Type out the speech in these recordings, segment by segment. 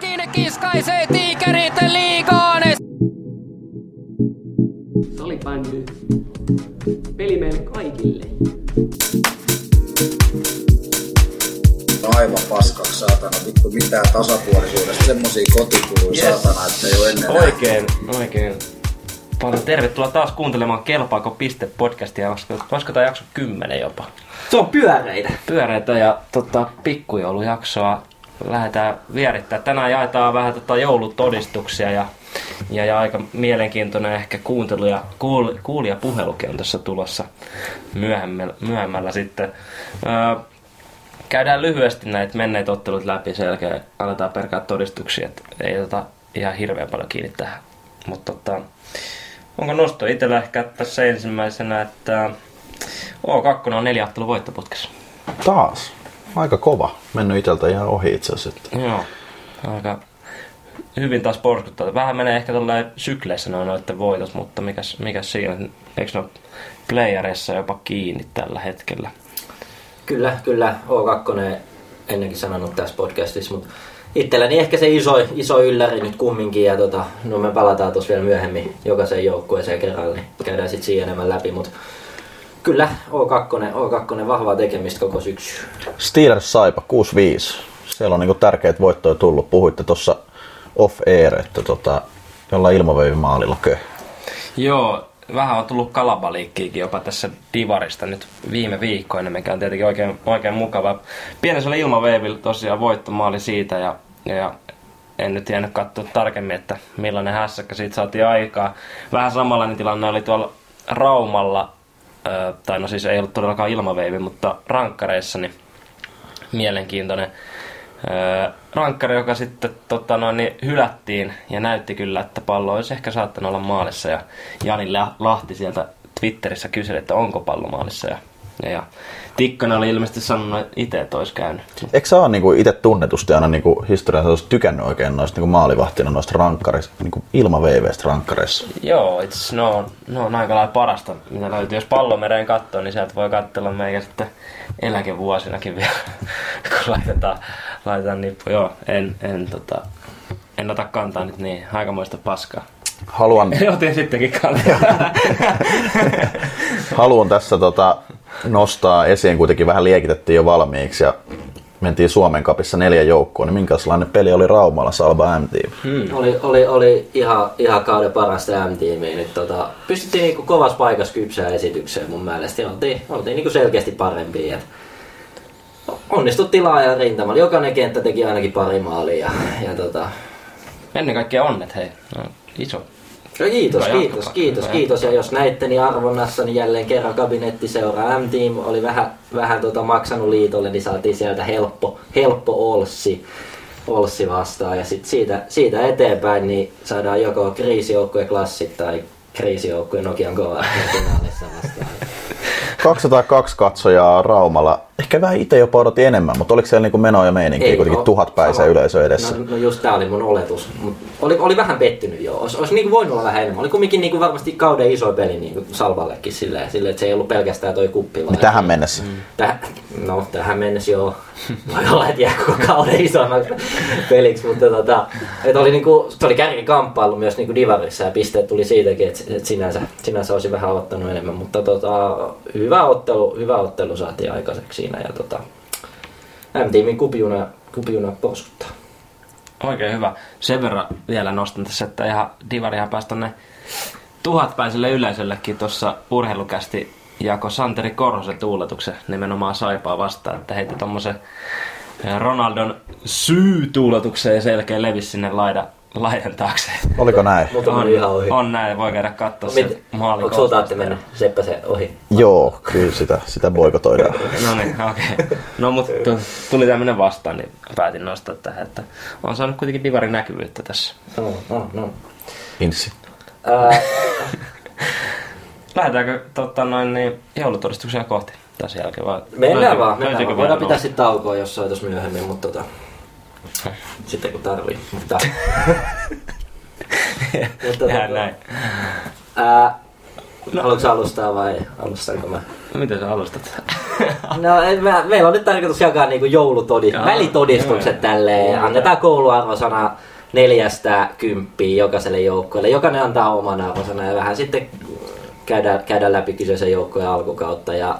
Todellakin kiskaisee tiikerit liigaan. Salibändy. Peli meille kaikille. aivan paskaksi saatana. Vittu mitään tasapuolisuudesta. Semmosia kotikuluja yes. saatana, että ei ole ennen Oikein, oikein. Paljon tervetuloa taas kuuntelemaan Kelpaako piste podcastia, olisiko, olisiko tämä jakso 10 jopa. Se on pyöreitä. Pyöreitä ja tota, pikkujoulujaksoa lähdetään vierittämään. Tänään jaetaan vähän tota, joulutodistuksia ja, ja, ja aika mielenkiintoinen ehkä kuuntelu ja kuul, kuulijapuhelukin on tässä tulossa myöhemmällä, myöhemmällä sitten. Öö, käydään lyhyesti näitä menneitä ottelut läpi, sen jälkeen aletaan perkaa todistuksia, että ei tota ihan hirveän paljon kiinni tähän. Mutta tota, onko nosto itsellä ehkä tässä ensimmäisenä, että O2 on neljä ottelun voittoputkessa. Taas. Aika kova. Mennyt iteltä ihan ohi itse asiassa. Joo, aika hyvin taas porskuttaa. Vähän menee ehkä tolleen sykleissä noin noiden voitot, mutta mikäs, mikäs siinä, eikö ne ole playerissa jopa kiinni tällä hetkellä? Kyllä, kyllä. O2 ennenkin sanonut tässä podcastissa, mutta itselläni ehkä se iso, iso ylläri nyt kumminkin ja tota, no me palataan tuossa vielä myöhemmin jokaiseen joukkueeseen kerralla, niin käydään sitten siihen enemmän läpi, mutta kyllä O2, O2 vahvaa tekemistä koko syksy. Steelers Saipa 6-5. Siellä on niinku tärkeät voittoja tullut. Puhuitte tuossa off air, että tota, jollain ilmaveivimaalilla kö. Joo, vähän on tullut kalabaliikkiikin jopa tässä Divarista nyt viime viikkoina, mikä on tietenkin oikein, oikein mukava. Pienellä ilmaveivillä tosiaan voittomaali siitä ja, ja en nyt jäänyt katsoa tarkemmin, että millainen hässäkkä siitä saatiin aikaa. Vähän samanlainen tilanne oli tuolla Raumalla, tai no siis ei ollut todellakaan ilmaveivi, mutta rankkareissa, niin mielenkiintoinen rankkari, joka sitten tota noin, niin hylättiin ja näytti kyllä, että pallo olisi ehkä saattanut olla maalissa. Ja Jani Lahti sieltä Twitterissä kyseli, että onko pallo maalissa. Ja, ja, ja Tikkanen oli ilmeisesti sanonut itse, että olisi käynyt. Eikö sä ole niinku itse tunnetusti aina niinku historiassa olisi tykännyt oikein noista niinku maalivahtina noista rankkareista, niinku ilmaveiveistä rankkareissa? Joo, itse ne on, ne on aika lailla parasta, mitä löytyy. Jos pallomereen katsoo, niin sieltä voi katsella meikä sitten eläkevuosinakin vielä, kun laitetaan, laitetaan nippu. Joo, en, en, tota, en ota kantaa nyt niin, aikamoista paskaa. Haluan... Otin sittenkin kantaa. Haluan tässä tota, nostaa esiin, kuitenkin vähän liekitettiin jo valmiiksi ja mentiin Suomen kapissa neljä joukkoon, niin minkälainen peli oli Raumalla Salva M-team? Hmm. Oli, oli, oli ihan, ihan kauden parasta M-tiimiä. Nyt tota, pystyttiin niinku kovassa paikassa kypsää esitykseen mun mielestä ja oltiin, oltiin niinku selkeästi parempia. Et onnistuttiin laajan rintamalla. Jokainen kenttä teki ainakin pari maalia. Ja, ja tota... Ennen kaikkea onnet, hei. No, iso No kiitos, Hyvä kiitos, kiitos, kiitos. Ja jos näitte, niin arvonnassa niin jälleen kerran kabinettiseura M-Team oli vähän, vähän tota maksanut liitolle, niin saatiin sieltä helppo, helppo Olssi, Olssi vastaan. Ja sit siitä, siitä eteenpäin niin saadaan joko kriisijoukkue klassit tai kriisijoukkue Nokian kova finaalissa vastaan. 202 katsojaa Raumalla. Ehkä vähän itse jopa odotin enemmän, mutta oliko siellä niinku menoa ja meininkiä Ei, kuitenkin no, tuhat päiseen yleisö edessä? No, no just tää oli mun oletus. Mut oli, oli vähän pettynyt jo. Olisi, olisi niinku voinut olla vähän enemmän. Oli kumminkin niinku varmasti kauden iso peli niinku Salvallekin silleen, silleen, että se ei ollut pelkästään toi kuppi. Niin tähän mennessä? Mm. Täh, no tähän mennessä joo. Voi olla, että jää koko kauden isoimmaksi peliksi, mutta tota, et oli niinku, se oli kärkikamppailu myös niinku Divarissa ja pisteet tuli siitäkin, että et sinänsä, sinänsä olisi vähän ottanut enemmän, mutta tota, hyvä ottelu, hyvä ottelu saatiin aikaiseksi siinä ja tota, M-tiimin kupiuna, kupiuna porskuttaa. Oikein hyvä. Sen verran vielä nostan tässä, että ihan Divarihan pääsi tonne tuhatpäiselle yleisöllekin tuossa urheilukästi jako Santeri Korhosen tuuletuksen nimenomaan Saipaa vastaan, että heitti tommosen Ronaldon syy-tuuletuksen ja selkeä levisi sinne laida, laidan taakse. Oliko näin? Mutta on, ihan ohi. On näin, voi käydä katsoa se maalin Onko sulta Atte mennyt Seppä se ohi? Joo, kyllä sitä, sitä boikotoidaan. no niin, okei. Okay. No mutta tuli tämmönen vastaan, niin päätin nostaa tähän, että on saanut kuitenkin divarin näkyvyyttä tässä. No, no, no. Insi. Lähdetäänkö tota, noin, niin, joulutodistuksia kohti tässä jälkeen vai? Mennään vaan, mennään vaan. Voidaan pitää sitten taukoa jossain tuossa myöhemmin, mutta tota, sitten kun tarvii. Mutta, mutta tota, näin. Ää, no. Haluatko alustaa vai alustanko mä? No, miten sä alustat? No, en mä, meillä on nyt tarkoitus jakaa niinku joulutodistukset, Jaa, välitodistukset joo. tälleen. Annetaan kouluarvosana neljästä kymppiä jokaiselle joukkueelle. Jokainen antaa oman arvosana ja vähän sitten käydään, käydään läpi kyseisen joukkueen alkukautta. Ja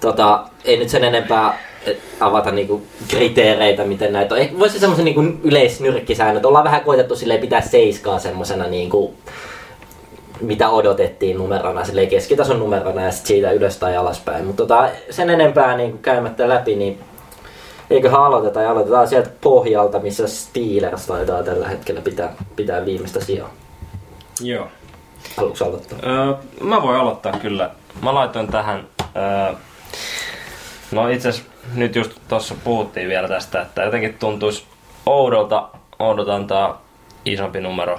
tota, ei nyt sen enempää avata niinku kriteereitä, miten näitä on. Ehkä voisi semmoisen niinku yleisnyrkkisäännöt. Ollaan vähän koitettu silleen pitää seiskaa semmoisena niinku, mitä odotettiin numerona, keskitason numerona ja sit siitä ylös tai alaspäin. Mutta tota, sen enempää niin käymättä läpi, niin eiköhän aloiteta ja aloitetaan sieltä pohjalta, missä Steelers taitaa tällä hetkellä pitää, pitää viimeistä sijaa. Joo. Haluatko aloittaa? Öö, mä voin aloittaa kyllä. Mä laitoin tähän... Öö, no itse nyt just tuossa puhuttiin vielä tästä, että jotenkin tuntuisi oudolta, oudolta antaa isompi numero.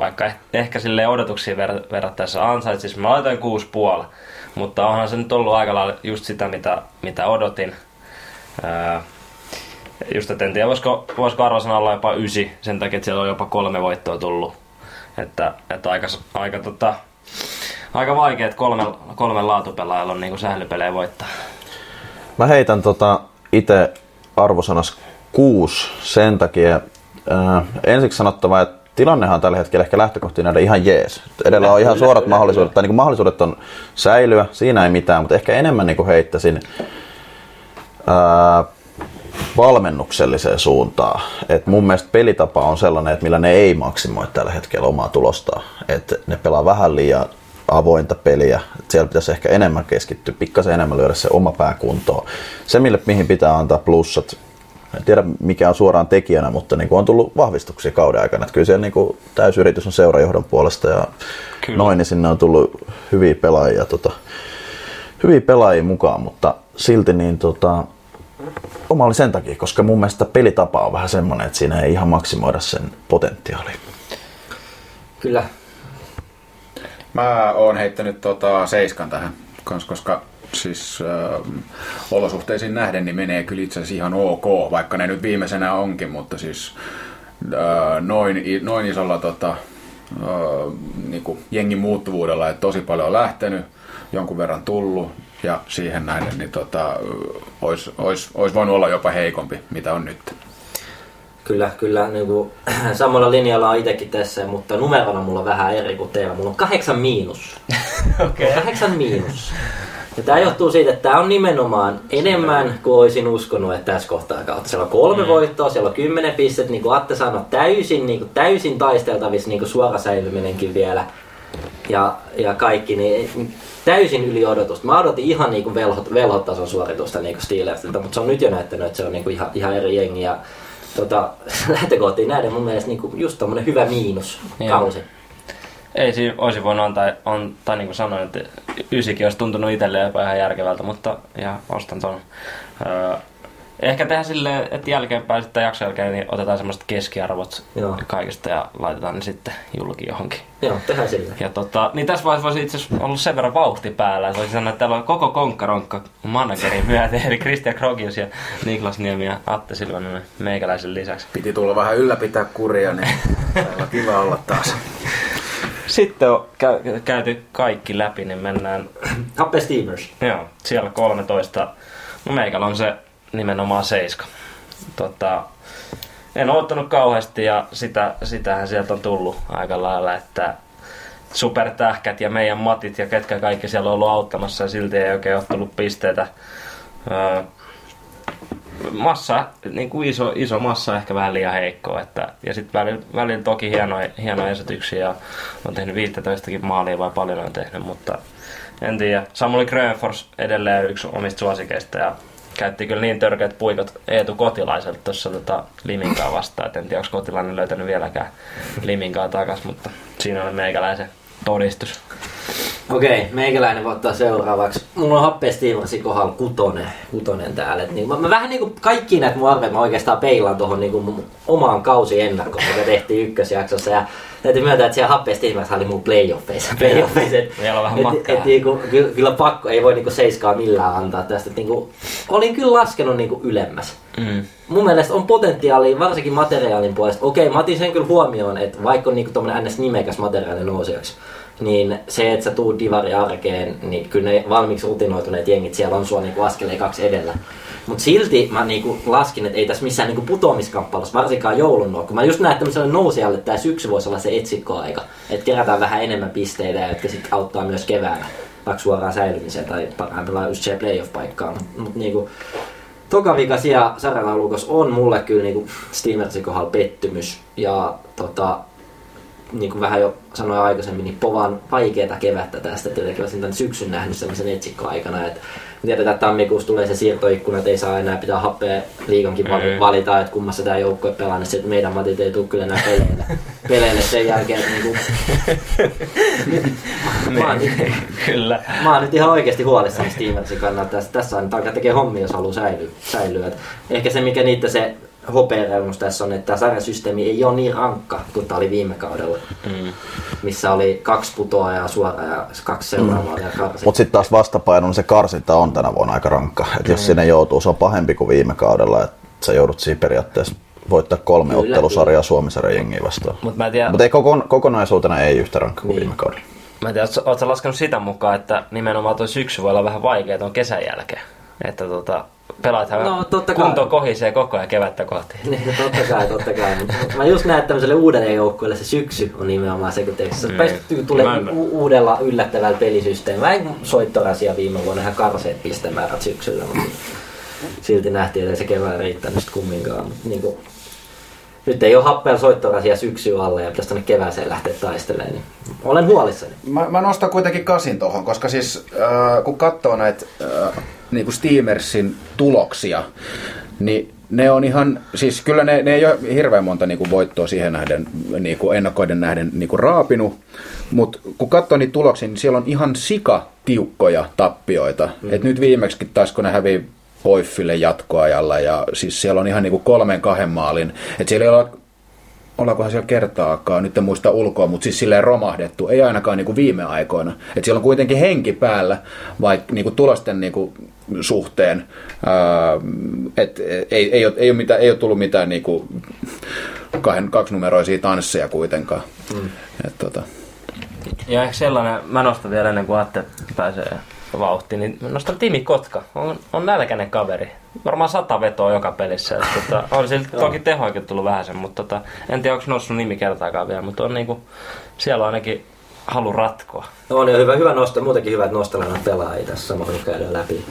Vaikka eh- ehkä sille odotuksiin ver- verrattaessa ansaitsisi. Mä laitoin 6,5. Mutta onhan se nyt ollut aika lailla just sitä, mitä, mitä odotin. Öö, just, että en tiedä, voisiko, voisiko arvosana olla jopa 9, sen takia, että siellä on jopa kolme voittoa tullut. Että, että aika, aika, tota, aika vaikea, että kolme, kolmen laatupelaajalla on niinku sählypelejä voittaa. Mä heitän tota itse arvosanas 6 sen takia. Ää, ensiksi sanottava, että tilannehan tällä hetkellä ehkä lähtökohtiin nähdä ihan jees. Edellä on ihan suorat mahdollisuudet, tai niin mahdollisuudet on säilyä, siinä ei mitään, mutta ehkä enemmän niin heittäisin ää, valmennukselliseen suuntaan. Et mun mielestä pelitapa on sellainen, että millä ne ei maksimoi tällä hetkellä omaa tulostaan. Et ne pelaa vähän liian avointa peliä. Et siellä pitäisi ehkä enemmän keskittyä, pikkasen enemmän lyödä se oma pää kuntoon. Se, mille, mihin pitää antaa plussat, en tiedä mikä on suoraan tekijänä, mutta niin kuin on tullut vahvistuksia kauden aikana. Että kyllä siellä niin kuin täysyritys on seurajohdon puolesta ja Kyllä. noin, niin sinne on tullut hyviä pelaajia, tota, hyviä pelaajia mukaan, mutta silti niin tota, oma oli sen takia, koska mun mielestä pelitapa on vähän semmoinen, että siinä ei ihan maksimoida sen potentiaalia. Kyllä. Mä oon heittänyt tota seiskan tähän, kans, koska siis äh, olosuhteisiin nähden niin menee kyllä itse asiassa ihan ok, vaikka ne nyt viimeisenä onkin, mutta siis äh, noin, noin isolla tota, äh, niinku jengin muuttuvuudella, että tosi paljon on lähtenyt, jonkun verran tullut ja siihen nähden niin tota, olisi ois, ois voinut olla jopa heikompi, mitä on nyt. Kyllä, kyllä. Niin kuin, samalla linjalla on itsekin tässä, mutta numerona mulla on vähän eri kuin teillä. Mulla on kahdeksan miinus. Okay. Kahdeksan miinus. Ja tämä johtuu siitä, että tämä on nimenomaan enemmän kuin olisin uskonut, että tässä kohtaa kautta. Siellä on kolme mm. voittoa, siellä on kymmenen pistettä, niin kuin Atte sanoi, täysin, niin kuin, täysin taisteltavissa niin kuin suora säilyminenkin vielä. Ja, ja kaikki, niin täysin yli odotusta. Mä odotin ihan niin kuin velhot, velhotason suoritusta niin kuin Steelersiltä, mutta se on nyt jo näyttänyt, että se on niin kuin ihan, ihan eri jengi. Ja, tota, lähtökohtiin näiden mun mielestä niin kuin just tommonen hyvä miinus Joo. kausi. Ei siinä olisi voinut antaa, on, tai niin kuin sanoin, että ysikin olisi tuntunut itselleen jopa ihan järkevältä, mutta ja ostan ton. Öö, ehkä tehdään silleen, että jälkeenpäin sitten jakson jälkeen niin otetaan semmoiset keskiarvot Joo. kaikista ja laitetaan ne sitten julki johonkin. Joo, tehdään sillä. Ja tota, niin tässä vaiheessa voisi itse asiassa ollut sen verran vauhti päällä, että voisi sanoa, että täällä on koko konkkaronkka managerin myötä, eli Christian Krogius ja Niklas Niemi ja Atte Silvanen meikäläisen lisäksi. Piti tulla vähän ylläpitää kuria, niin täällä on kiva olla taas. Sitten on käy, käyty kaikki läpi, niin mennään Happe Stevers. Joo, siellä 13. No meikällä on se nimenomaan seiska. Tota, en ottanut kauheasti ja sitä, sitähän sieltä on tullut aika lailla, että supertähkät ja meidän matit ja ketkä kaikki siellä on ollut auttamassa ja silti ei oikein ole tullut pisteitä. Öö, massa, niin kuin iso, iso massa ehkä vähän liian heikko. Että, ja sitten välillä, välillä toki hienoja, hienoja esityksiä ja on tehnyt 15 maalia vai paljon on tehnyt, mutta en tiedä. Samuli Grönfors edelleen yksi omista suosikeista ja käytti kyllä niin törkeät puikot Eetu Kotilaiselta tuossa tota Liminkaa vastaan, et en tiedä onko Kotilainen löytänyt vieläkään Liminkaa takas, mutta siinä on meikäläisen todistus. Okei, meikäläinen voi ottaa seuraavaksi. Mulla on Happe Stevensin kohdalla kutonen, kutonen täällä. Et niin, mä, mä, vähän niinku kaikki näitä mun arveja mä oikeastaan peilaan tuohon niinku mun omaan kausi ennakkoon, mikä tehtiin ykkösjaksossa. Ja täytyy myöntää, että siellä Happe Stevens oli mun playoffeissa. playoffeissa et, Vielä vähän et, matkaa. et, niinku, kyllä, kyllä, pakko, ei voi niinku seiskaa millään antaa tästä. Et, niinku, olin kyllä laskenut niinku ylemmäs. Mm. Mun mielestä on potentiaalia, varsinkin materiaalin puolesta. Okei, mä otin sen kyllä huomioon, että vaikka on niinku tommonen ns. nimekäs materiaali nousijaksi, niin se, että sä tuut divari arkeen, niin kyllä ne valmiiksi rutinoituneet jengit siellä on sua niinku askeleen kaksi edellä. Mutta silti mä niinku laskin, että ei tässä missään niinku putoamiskamppailussa, varsinkaan joulun noin. Kun mä just näen, että tämmöiselle nousijalle tämä syksy voisi olla se etsikkoaika. Että kerätään vähän enemmän pisteitä, jotka sitten auttaa myös keväällä vaikka suoraan säilymiseen tai parhaimmillaan just se playoff-paikkaan. Mutta niinku, toka vika siellä sarjalaulukossa on mulle kyllä niinku Steamersin kohdalla pettymys. Ja tota, niin kuin vähän jo sanoin aikaisemmin, niin povan vaikeata kevättä tästä. Tietenkin olisin tämän syksyn nähnyt sellaisen etsikkoaikana, että me tiedetään, että tammikuussa tulee se siirtoikkuna, että ei saa enää pitää happea liikankin vali- valita, että kummassa tämä joukkue pelaa, niin sitten meidän matit ei tule kyllä enää peleille, peleille sen jälkeen. Että niin kuin, mä, oon nyt, Kyllä. mä oon nyt ihan oikeasti huolissani Steamersin kannalta. Tässä, tässä on alkaa tekee hommia, jos haluaa säilyä. säilyä. Et ehkä se, mikä niitä se hopeareunus tässä on, että tämä sarjasysteemi ei ole niin rankka kuin tämä oli viime kaudella, mm. missä oli kaksi putoajaa suoraan ja kaksi seuraavaa mm. Mutta sitten taas vastapainona se karsinta on tänä vuonna aika rankka. Et jos sinne joutuu, se on pahempi kuin viime kaudella. Että sä joudut siinä periaatteessa voittaa kolme Kyllä, ottelusarjaa Suomisarjan jengiä vastaan. Mutta tiedä, Mutta ei kokon, kokonaisuutena ei yhtä rankka kuin viime kaudella. Mä en tiedä, ootko- laskenut sitä mukaan, että nimenomaan tuo syksy voi olla vähän vaikea tuon kesän jälkeen. Että tota, pelaathan No, totta kai. kunto kohisee koko ajan kevättä kohti. Niin, no totta kai, totta kai. Mutta mä just näen, että tämmöiselle uudelle joukkueelle se syksy on nimenomaan se, kun teeksi. Se Niin. päästyy tulee Mä u- uudella yllättävällä pelisysteemillä. Vähän soittorasia viime vuonna, ihan karseet pistemäärät syksyllä, mutta silti nähtiin, että se kevään riittänyt kumminkaan. Mut Niin kuin, nyt ei ole happea soittorasia syksy alle ja pitäisi tänne kevääseen lähteä taistelemaan. Niin olen huolissani. Mä, mä nostan kuitenkin kasin tuohon, koska siis äh, kun katsoo näitä äh, niinku Steamersin tuloksia, niin ne on ihan, siis kyllä ne, ne ei ole hirveän monta niinku voittoa siihen nähden, niinku ennakkoiden nähden niinku raapinut, mutta kun katsoo niitä tuloksia, niin siellä on ihan sika tiukkoja tappioita. Mm. Et nyt viimeksi taas kun ne hävii Poiffille jatkoajalla ja siis siellä on ihan niinku kolmen kahden maalin, että siellä ei ole ollaankohan siellä kertaakaan, nyt en muista ulkoa, mutta siis silleen romahdettu, ei ainakaan niin kuin viime aikoina. Et siellä on kuitenkin henki päällä, vaikka niin kuin tulosten niin kuin suhteen, ää, et ei, ei, ole, ei, ole mitään, ei ole tullut mitään niin kuin kahden, kaksinumeroisia tansseja kuitenkaan. Mm. Et, tota, Ja ehkä sellainen, mä nostan vielä ennen kuin Atte pääsee vauhtiin, niin nostan Timi Kotka. On, on nälkäinen kaveri. Varmaan sata vetoa joka pelissä. Et, tota, on sillä toki tehoikin tullut vähän sen, mutta tota, en tiedä onko noussut nimi kertaakaan vielä, mutta on niinku, siellä on ainakin halu ratkoa. No on jo hyvä, hyvä nosto, muutenkin hyvä, että nostellaan näitä pelaajia tässä samalla kun käydään läpi.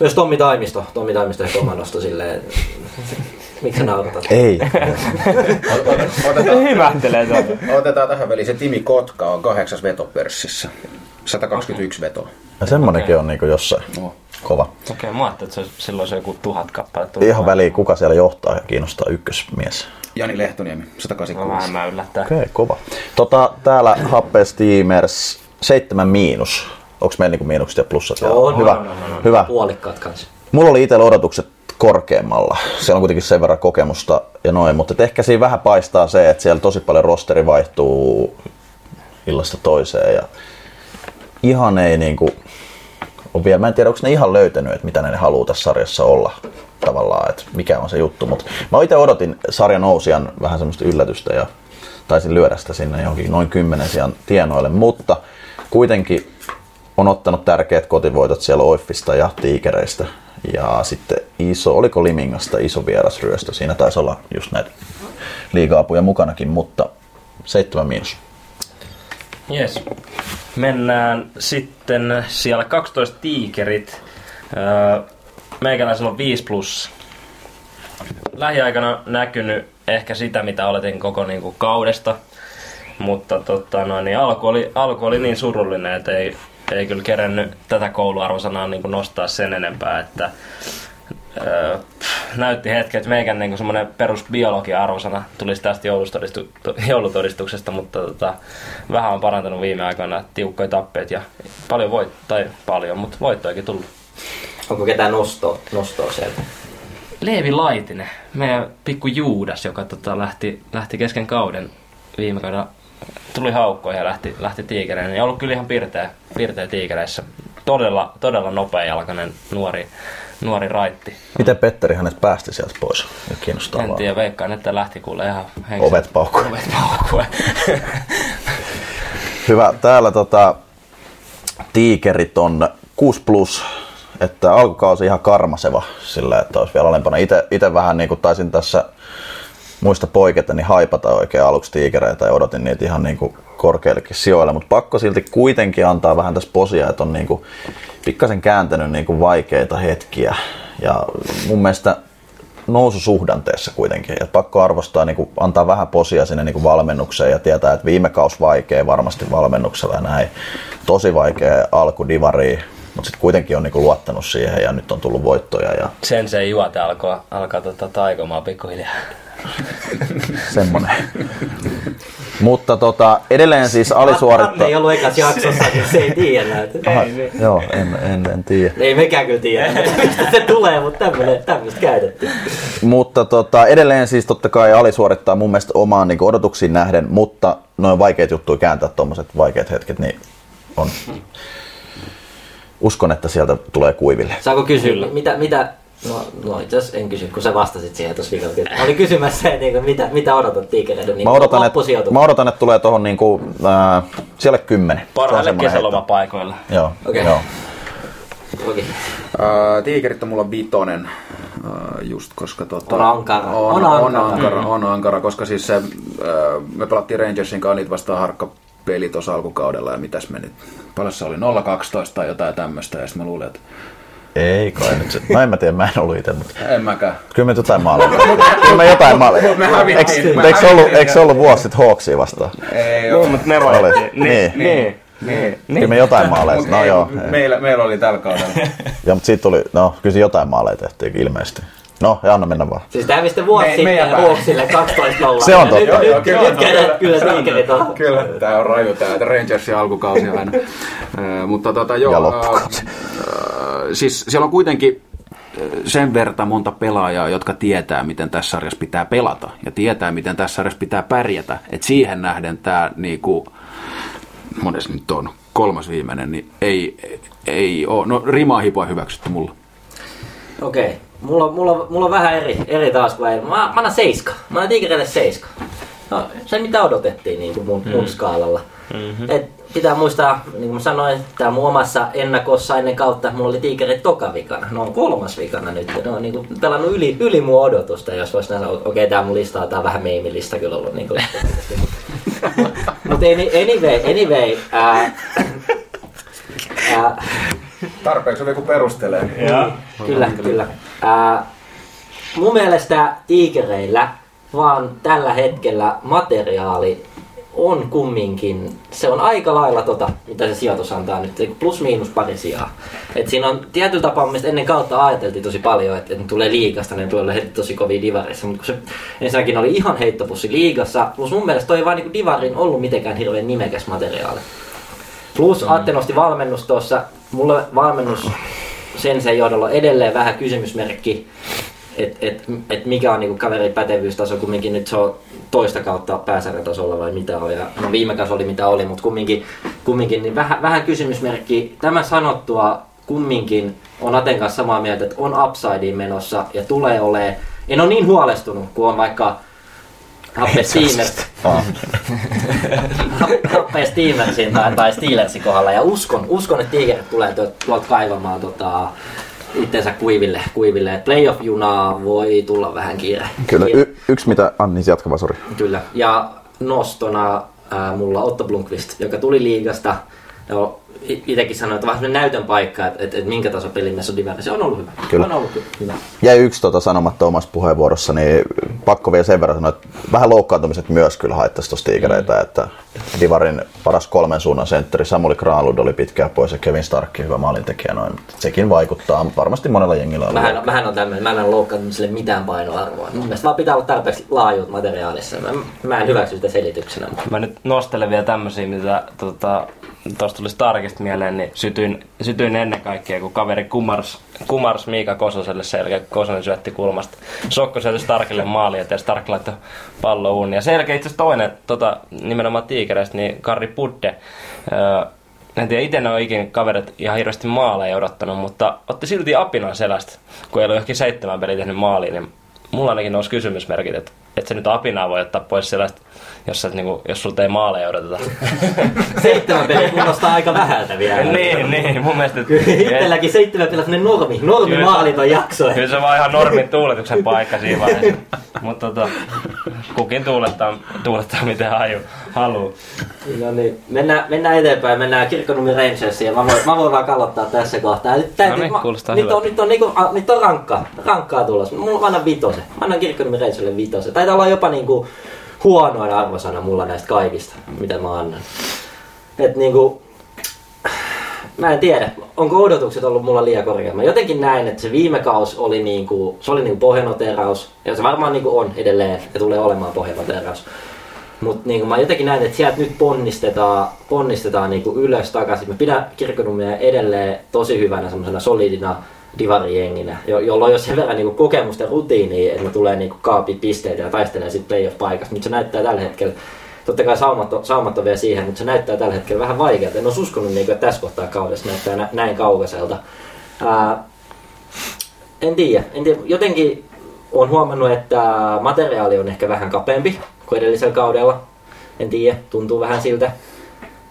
Myös Tommi Taimisto, Tommi Taimisto ehkä oma nosto silleen, miksi sä nauratat? Ei. otetaan, Hymähtelee tuota. otetaan tähän väliin, se Timi Kotka on kahdeksas vetopörssissä. 121 vetoa. Ja semmonenkin on niinku jossain No. kova. Okei, okay, mä ajattelin, että se, silloin se joku tuhat kappaletta. Ihan väliin, kuka siellä johtaa ja kiinnostaa ykkösmies. Jani Lehtoniemi, Mä 186. vähän mä yllättää. Okei, okay, kova. Tota, täällä Happe Steamers 7 miinus. Onko meillä niinku miinukset ja plussat? On, hyvä. on, on, on, on. hyvä. Puolikkaat kanssa. Mulla oli itsellä odotukset korkeammalla. Siellä on kuitenkin sen verran kokemusta ja noin, mutta ehkä siinä vähän paistaa se, että siellä tosi paljon rosteri vaihtuu illasta toiseen ja ihan ei niinku on vielä, mä en tiedä onko ne ihan löytänyt, että mitä ne haluaa tässä sarjassa olla tavallaan, että mikä on se juttu, mutta mä itse odotin sarjan nousijan vähän semmoista yllätystä ja taisin lyödä sitä sinne johonkin noin kymmenen sijan tienoille, mutta kuitenkin on ottanut tärkeät kotivoitot siellä Oiffista ja Tiikereistä. Ja sitten iso, oliko Limingasta iso vierasryöstö, siinä taisi olla just näitä liiga-apuja mukanakin, mutta seitsemän miinus. Yes. Mennään sitten siellä 12 tiikerit. Öö, Meikäläisellä on 5 plus. Lähiaikana näkynyt ehkä sitä, mitä oletin koko niin kuin, kaudesta. Mutta tota, no, niin alku, oli, alku oli niin surullinen, että ei, ei kyllä kerännyt tätä kouluarvosanaa niin kuin nostaa sen enempää. Että, öö, pff, näytti hetken, että meikän niin semmoinen perus biologia arvosana tulisi tästä joulutodistu, joulutodistuksesta, mutta tota, vähän on parantanut viime aikoina tiukkoja tappeet ja paljon voit, tai paljon, mutta voittoakin tullut. Onko ketään nostoa, nostoa sieltä? Leevi Laitinen, meidän pikku Juudas, joka tota, lähti, lähti kesken kauden viime kaudella, tuli haukkoon ja lähti, lähti tiikereen. Ja ollut kyllä ihan pirteä, pirteä tiikereissä. Todella, todella nopeajalkainen nuori, nuori raitti. Miten Petteri hänet päästi sieltä pois? Nyt kiinnostaa En tiedä, veikkaan, että lähti kuule ihan hengissä. Ovet paukkuu. Ovet paukkuu. Hyvä. Täällä tota, tiikerit on 6 plus, että alkukausi ihan karmaseva sillä, että olisi vielä alempana. Itse vähän niin kuin taisin tässä muista poiketa, niin haipata oikein aluksi tiikereitä ja odotin niitä ihan niin kuin korkeillekin sijoille, mutta pakko silti kuitenkin antaa vähän tässä posia, että on niin kuin pikkasen kääntänyt niin kuin vaikeita hetkiä. Ja mun mielestä noususuhdanteessa kuitenkin. Et pakko arvostaa, niin kuin, antaa vähän posia sinne niin kuin valmennukseen ja tietää, että viime kaus vaikea varmasti valmennuksella ja näin. Tosi vaikea alku divariin, mutta sitten kuitenkin on niin kuin, luottanut siihen ja nyt on tullut voittoja. Ja... Sen se juote alkaa, alkaa tota, taikomaan pikkuhiljaa. Semmonen. Mutta tota, edelleen siis alisuorittaa... Ei ollut ekas jaksossa, niin se ei tiedä näitä. Aha, joo, en, en, en tiedä. Ei mekään kyllä tiedä, mistä se tulee, mutta tämmöistä käytettiin. Mutta tota, edelleen siis totta kai alisuorittaa mun mielestä omaan niin odotuksiin nähden, mutta noin vaikeat juttuja kääntää tuommoiset vaikeat hetket, niin on... Uskon, että sieltä tulee kuiville. Saako kysyä, mitä, mitä No, no itse asiassa en kysy, kun sä vastasit siihen tuossa viikolla. Mä olin kysymässä, että niin, mitä, mitä odotat tiikereiden niin mä, odotan, että, mä odotan, että tulee tuohon niin kuin, äh, siellä kymmenen. Parhaille kesälomapaikoille. Joo, okay. joo. Okay. Uh, tiikerit on mulla vitonen, uh, just koska tota, on ankara. On, on, ankara. on ankara, on ankara, koska siis se, uh, me pelattiin Rangersin kanssa niitä vastaan harkka peli tuossa alkukaudella ja mitäs me nyt, paljon se oli, 0-12 tai jotain tämmöistä ja sitten mä luulin, että ei kai nyt se. No en mä tiedä, mä en ollut itse, mutta... En mäkään. Kyllä me jotain maaleja. Kyllä me jotain maaleja. me hävittiin. Eikö, eikö, se ollut, eikö se ollut vuosi sitten Hawksia vastaan? Ei Niin, mutta ne Oli. voitti. Niin. Niin. Niin. Kyllä me jotain maaleja. No joo. Meillä, meillä oli tällä kaudella. Ja, mutta siitä tuli, no kyllä se jotain maaleja tehtiin ilmeisesti. No, ja anna mennä vaan. Siis tää mistä vuosi Me- sitten. Ruotsille 12 Se on totta. Nyt, Joo, joo, nyt, kyllä, nyt, kyllä, kyllä, kyllä tiikerit on. Kyllä, tää on raju tää Rangersin alkukausi aina. Ö, mutta tota joo. Ja ö, siis siellä on kuitenkin sen verran monta pelaajaa, jotka tietää, miten tässä sarjassa pitää pelata ja tietää, miten tässä sarjassa pitää pärjätä. Et siihen nähden tämä niinku, mones nyt on, kolmas viimeinen, niin ei, ei ole, no rimaa hipoa hyväksytty mulla. Okei. Okay. Mulla, on- mulla, on- mulla on vähän eri, eri taas kuin ei. Mä, mä annan seiska. Mä annan tiikereille seiska. No, se mitä odotettiin niin kuin mun, mun skaalalla. Mm-hmm. Et pitää muistaa, niin kuin mä sanoin, tää mun omassa ennakossa ennen kautta, mulla oli tiikerit toka vikana. Ne on kolmas vikana nyt. Ne on niin kuin pelannut yli, yli mun odotusta, jos vois näin sanoa. Okei, okay, tää mun lista on tää vähän meimilista kyllä ollut. Niin kuin, Mutta anyway, anyway ää, ää, Tarpeeksi oli joku perustelee. Kyllä, kyllä. Ää, mun mielestä tiikereillä vaan tällä hetkellä materiaali on kumminkin, se on aika lailla tota, mitä se sijoitus antaa nyt, plus miinus pari sijaa. Et siinä on tietyllä tapaa, mielestä ennen kautta ajateltiin tosi paljon, että, että ne tulee liigasta, ne tulee heti tosi kovia divareissa, mutta se ensinnäkin oli ihan heittopussi liigassa, plus mun mielestä toi ei vaan niinku divarin ollut mitenkään hirveän nimekäs materiaali. Plus Atte nosti valmennus tuossa. Mulle valmennus sen sen johdolla on edelleen vähän kysymysmerkki, että et, et mikä on niinku kaverin pätevyystaso, kumminkin nyt se on toista kautta pääsarjatasolla vai mitä on. Ja, no viime kausi oli mitä oli, mutta kumminkin, kumminkin niin vähän, vähän kysymysmerkki. Tämä sanottua kumminkin on Aten kanssa samaa mieltä, että on upsideen menossa ja tulee olemaan. En ole niin huolestunut kuin on vaikka Happe Steamers, Ah. Happe Steamersin tai, tai Steelersin kohdalla ja uskon, uskon että Tigerit tulee tuolta, kaivamaan tota, itsensä kuiville, kuiville. Playoff-junaa voi tulla vähän kiire. Kyllä, y- yksi mitä, Anni, jatka vaan, sori. Kyllä. Ja nostona ää, mulla Otto Blomqvist, joka tuli liigasta. No, itsekin sanoin, että vähän näytön paikka, että, että, että minkä taso pelimessä on diveri. Se on ollut hyvä. Kyllä. On ollut hyvä. Jäi yksi tota sanomatta omassa puheenvuorossa, niin pakko vielä sen verran sanoa, että vähän loukkaantumiset myös kyllä haittaisi tuosta tiikereitä, mm. että Divarin paras kolmen suunnan sentteri Samuli Granlund oli pitkään pois ja Kevin Starkki hyvä maalintekijä noin. Sekin vaikuttaa, varmasti monella jengillä on. Mähän, mähän on tämmöinen, mä en ole loukkaantumiselle mitään painoarvoa. Mun mielestä vaan pitää olla tarpeeksi laajuut materiaalissa. Mä, mä en hyväksy sitä selityksenä. Mä nyt nostelen vielä tämmösiä, mitä tota, tuosta tuli Starkista mieleen, niin sytyin, sytyin ennen kaikkea, kun kaveri kumars, kumars Miika Kososelle selkeä, kun Kosonen syötti kulmasta. Sokko syötti Starkille maali ja Stark laittoi pallo uuniin. Ja selkeä itse asiassa toinen, tota, nimenomaan tiikereistä, niin Karri Pudde. Öö, en tiedä, itse ne on ikinä kaverit ihan hirveästi maaleja odottanut, mutta otti silti apinan selästä, kun ei ollut johonkin seitsemän peliä tehnyt maaliin, niin mulla ainakin nousi kysymysmerkit, että et sä nyt apinaa voi ottaa pois sellaista, jos, et niinku, jos sulta ei maaleja odoteta. Seitsemän peliä kuulostaa aika vähältä vielä. niin, niin, mun mielestä... Itselläkin seitsemän peliä sellainen normi, normi Kyllä. maaliton jakso. Kyllä se on vaan ihan normin tuuletuksen paikka siinä vaiheessa. Mutta tota, kukin tuulettaa, tuulettaa miten haju, haluu. No niin, mennään, mennään eteenpäin, mennään Kirkkonummi Rangersiin ja mä voin, mä voin vaan kalottaa tässä kohtaa. Nyt, täytyy, No niin, mä- kuulostaa nyt, on, nyt, on, niinku, a, nyt on rankkaa, rankkaa tulossa. Mulla mä annan vitosen. Mä annan Kirkkonummi Rangersille vitosen. Taitaa olla jopa niinku huonoin arvosana mulla näistä kaikista, mitä mä annan. Et niinku, mä en tiedä, onko odotukset ollut mulla liian korkeat. Mä jotenkin näin, että se viime kaus oli niinku, se oli niinku pohjanoteraus, ja se varmaan niinku on edelleen, ja tulee olemaan pohjanoteraus. Mutta niinku mä jotenkin näin, että sieltä nyt ponnistetaan, ponnistetaan niinku ylös takaisin. Mä pidän Kirkkonummia edelleen tosi hyvänä semmoisena solidina divarijenginä, jo, jolla on jo sen verran niinku kokemusta ja rutiinia, että ne tulee niinku kaapi pisteitä ja taistelee sitten playoff-paikasta. Mutta se näyttää tällä hetkellä, totta kai saumat on, saumat on vielä siihen, mutta se näyttää tällä hetkellä vähän vaikealta. En olisi uskonut, niinku, että tässä kohtaa kaudessa näyttää nä, näin kaukaiselta. Ää, en tiedä. En tiedä. Jotenkin olen huomannut, että materiaali on ehkä vähän kapeampi kuin edellisellä kaudella. En tiedä, tuntuu vähän siltä.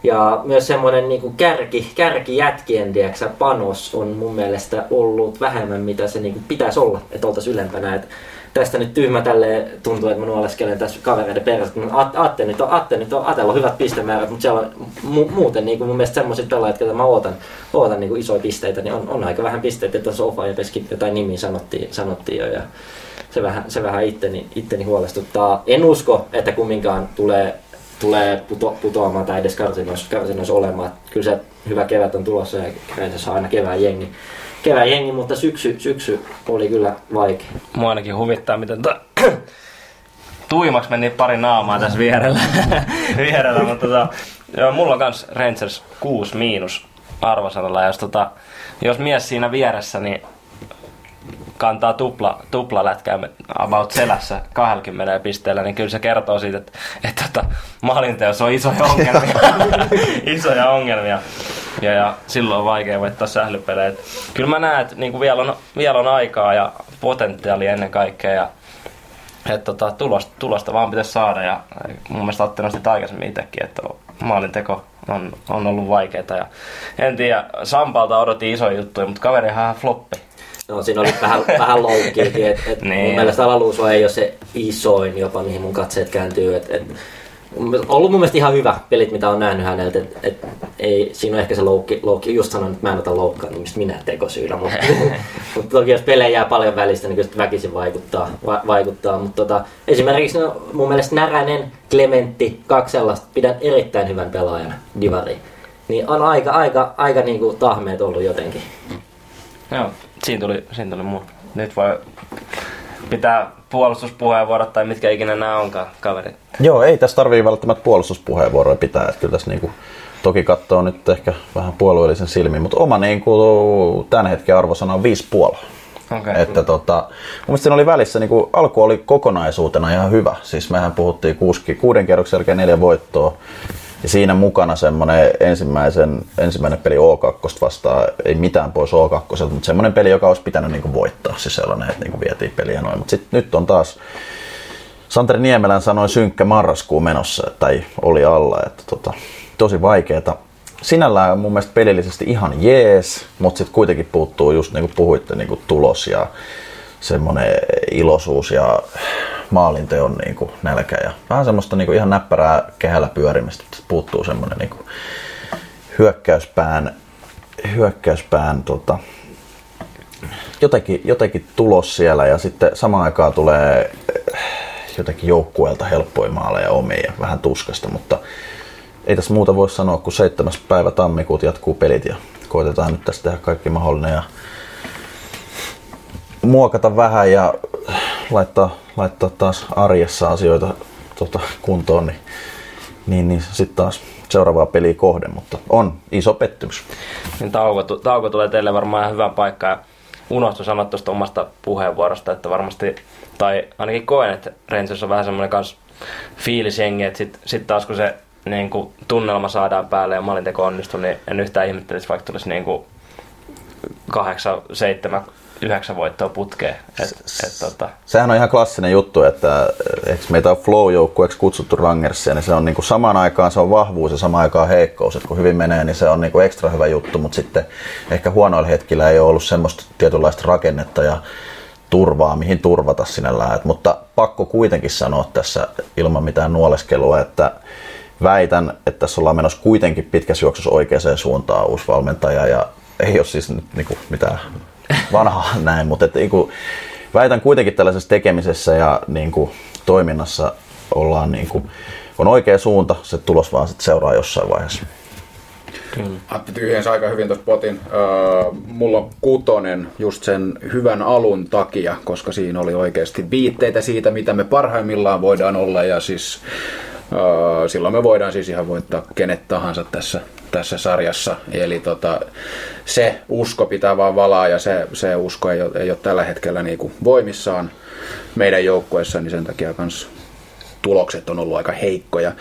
Ja myös semmoinen niin kärki, kärkijätkien tiedätkö, panos on mun mielestä ollut vähemmän mitä se niin pitäisi olla, että oltaisiin ylempänä. Et tästä nyt tyhmä tälle tuntuu, että mä nuoleskelen tässä kavereiden perässä. Atte nyt on, Atte nyt on, Atella on hyvät pistemäärät, mutta siellä on mu- muuten niin mun mielestä semmoiset pelaajat, joita mä ootan, ootan niin isoja pisteitä, niin on, on aika vähän pisteitä, että Sofa ja Peskin jotain nimiä sanottiin, sanottiin jo. Ja se vähän, se vähän itteni, itteni huolestuttaa. En usko, että kumminkaan tulee, tulee puto, putoamaan tai edes karsinoissa olemaan. Kyllä se hyvä kevät on tulossa ja Rangers on aina kevään jengi. Kevään jengi, mutta syksy, syksy oli kyllä vaikea. Mua ainakin huvittaa, miten to... tuimaksi meni pari naamaa tässä vierellä. vierellä mutta tota, joo, mulla on kans Rangers 6 miinus arvosanalla. Jos, tota, jos mies siinä vieressä, niin kantaa tupla, tupla lätkää about selässä 20 pisteellä, niin kyllä se kertoo siitä, että, että, että maalinteossa on isoja ongelmia. isoja ongelmia. Ja, ja silloin on vaikea voittaa sählypelejä. Et Kyllä mä näen, että niinku vielä, on, vielä on aikaa ja potentiaalia ennen kaikkea. Ja, että tota, tulosta, tulosta vaan pitäisi saada. Ja mun mielestä Atte nosti aikaisemmin itsekin, että maalinteko on, on ollut vaikeaa. Ja en tiedä, Sampalta odotin isoja juttuja, mutta kaveri on ihan floppi. No siinä oli vähän, vähän loukkiakin, että et Niin. mun mielestä Alaluuso ei ole se isoin jopa mihin mun katseet kääntyy. Et, et, ollut mun mielestä ihan hyvä pelit, mitä on nähnyt häneltä. Et, et, ei, siinä on ehkä se loukki, loukki. just sanoin, että mä en ota loukkaantumista minä tekosyynä, mutta, mutta toki jos pelejä jää paljon välistä, niin kyllä väkisin vaikuttaa. Va, vaikuttaa. Mutta tota, esimerkiksi no, mun mielestä Näränen, Clementti, kaksi sellaista, pidän erittäin hyvän pelaajan, Divari. Niin on aika, aika, aika niinku tahmeet ollut jotenkin. Joo, siinä tuli, siinä tuli mun. Nyt voi pitää puolustuspuheenvuorot tai mitkä ikinä nämä onkaan, kaverit. Joo, ei tässä tarvii välttämättä puolustuspuheenvuoroja pitää. Että kyllä tässä niinku, toki katsoo nyt ehkä vähän puolueellisen silmin, mutta oma niinku, tämän hetken arvosana on 5,5. Okei. Että tota, mun mielestä siinä oli välissä, niin kuin, alku oli kokonaisuutena ihan hyvä. Siis mehän puhuttiin kuuski, kuuden kierroksen jälkeen neljä voittoa. Ja siinä mukana semmoinen ensimmäisen, ensimmäinen peli O2 vastaan, ei mitään pois O2, mutta semmoinen peli, joka olisi pitänyt niin kuin voittaa. Siis sellainen, että niin kuin vietiin peliä noin. Mutta sitten nyt on taas, Santeri Niemelän sanoi synkkä marraskuu menossa, tai oli alla, että tota, tosi vaikeeta. Sinällään mun mielestä pelillisesti ihan jees, mutta sitten kuitenkin puuttuu just niin kuin puhuitte niin kuin tulos ja semmoinen iloisuus ja maalinteon niin kuin nälkä ja vähän semmoista niin kuin ihan näppärää kehällä pyörimistä. Puuttuu semmoinen niin kuin hyökkäyspään, hyökkäyspään tota, jotenkin, jotenkin tulos siellä ja sitten samaan aikaan tulee eh, jotenkin joukkueelta helppoja maaleja omiin ja vähän tuskasta, mutta ei tässä muuta voi sanoa, kun 7. päivä tammikuuta jatkuu pelit ja koitetaan nyt tästä tehdä kaikki mahdollinen ja muokata vähän ja laittaa, laittaa taas arjessa asioita tota, kuntoon, niin, niin, niin sitten taas seuraavaa peliä kohden, mutta on iso pettymys. Niin tauko, tauko tulee teille varmaan ihan hyvä paikka. Ja unohtu sanoa tuosta omasta puheenvuorosta, että varmasti, tai ainakin koen, että Rangers on vähän semmoinen kans fiilisjengi, että sit, sit taas kun se niin kuin, tunnelma saadaan päälle ja maalinteko onnistuu, niin en yhtään ihmettelisi, vaikka tulisi niin kuin, kahdeksan, seitsemän yhdeksän voittoa putkeen. Et, et, tota, Sehän on ihan klassinen juttu, että eikö meitä on flow-joukkueeksi kutsuttu Rangersia, niin se on niinku samaan aikaan se on vahvuus ja samaan aikaan heikkous. Et kun hyvin menee, niin se on niinku ekstra hyvä juttu, mutta sitten ehkä huonoilla hetkillä ei ole ollut semmoista tietynlaista rakennetta ja turvaa, mihin turvata sinne lähet. Mutta pakko kuitenkin sanoa tässä ilman mitään nuoleskelua, että väitän, että tässä ollaan menossa kuitenkin pitkässä juoksussa oikeaan suuntaan uusi valmentaja ja ei ole siis nyt niinku mitään vanhaa näin, mutta että, niinku, väitän kuitenkin tällaisessa tekemisessä ja niinku, toiminnassa ollaan niinku, on oikea suunta, se tulos vaan sit seuraa jossain vaiheessa. Antti tyhjensi aika hyvin tuossa potin. Öö, mulla on kutonen just sen hyvän alun takia, koska siinä oli oikeasti viitteitä siitä, mitä me parhaimmillaan voidaan olla. Ja siis öö, silloin me voidaan siis ihan voittaa kenet tahansa tässä, tässä sarjassa. Eli tota, se usko pitää vaan valaa ja se, se usko ei ole, ei ole tällä hetkellä niinku voimissaan meidän joukkueessa, niin sen takia kans tulokset on ollut aika heikkoja.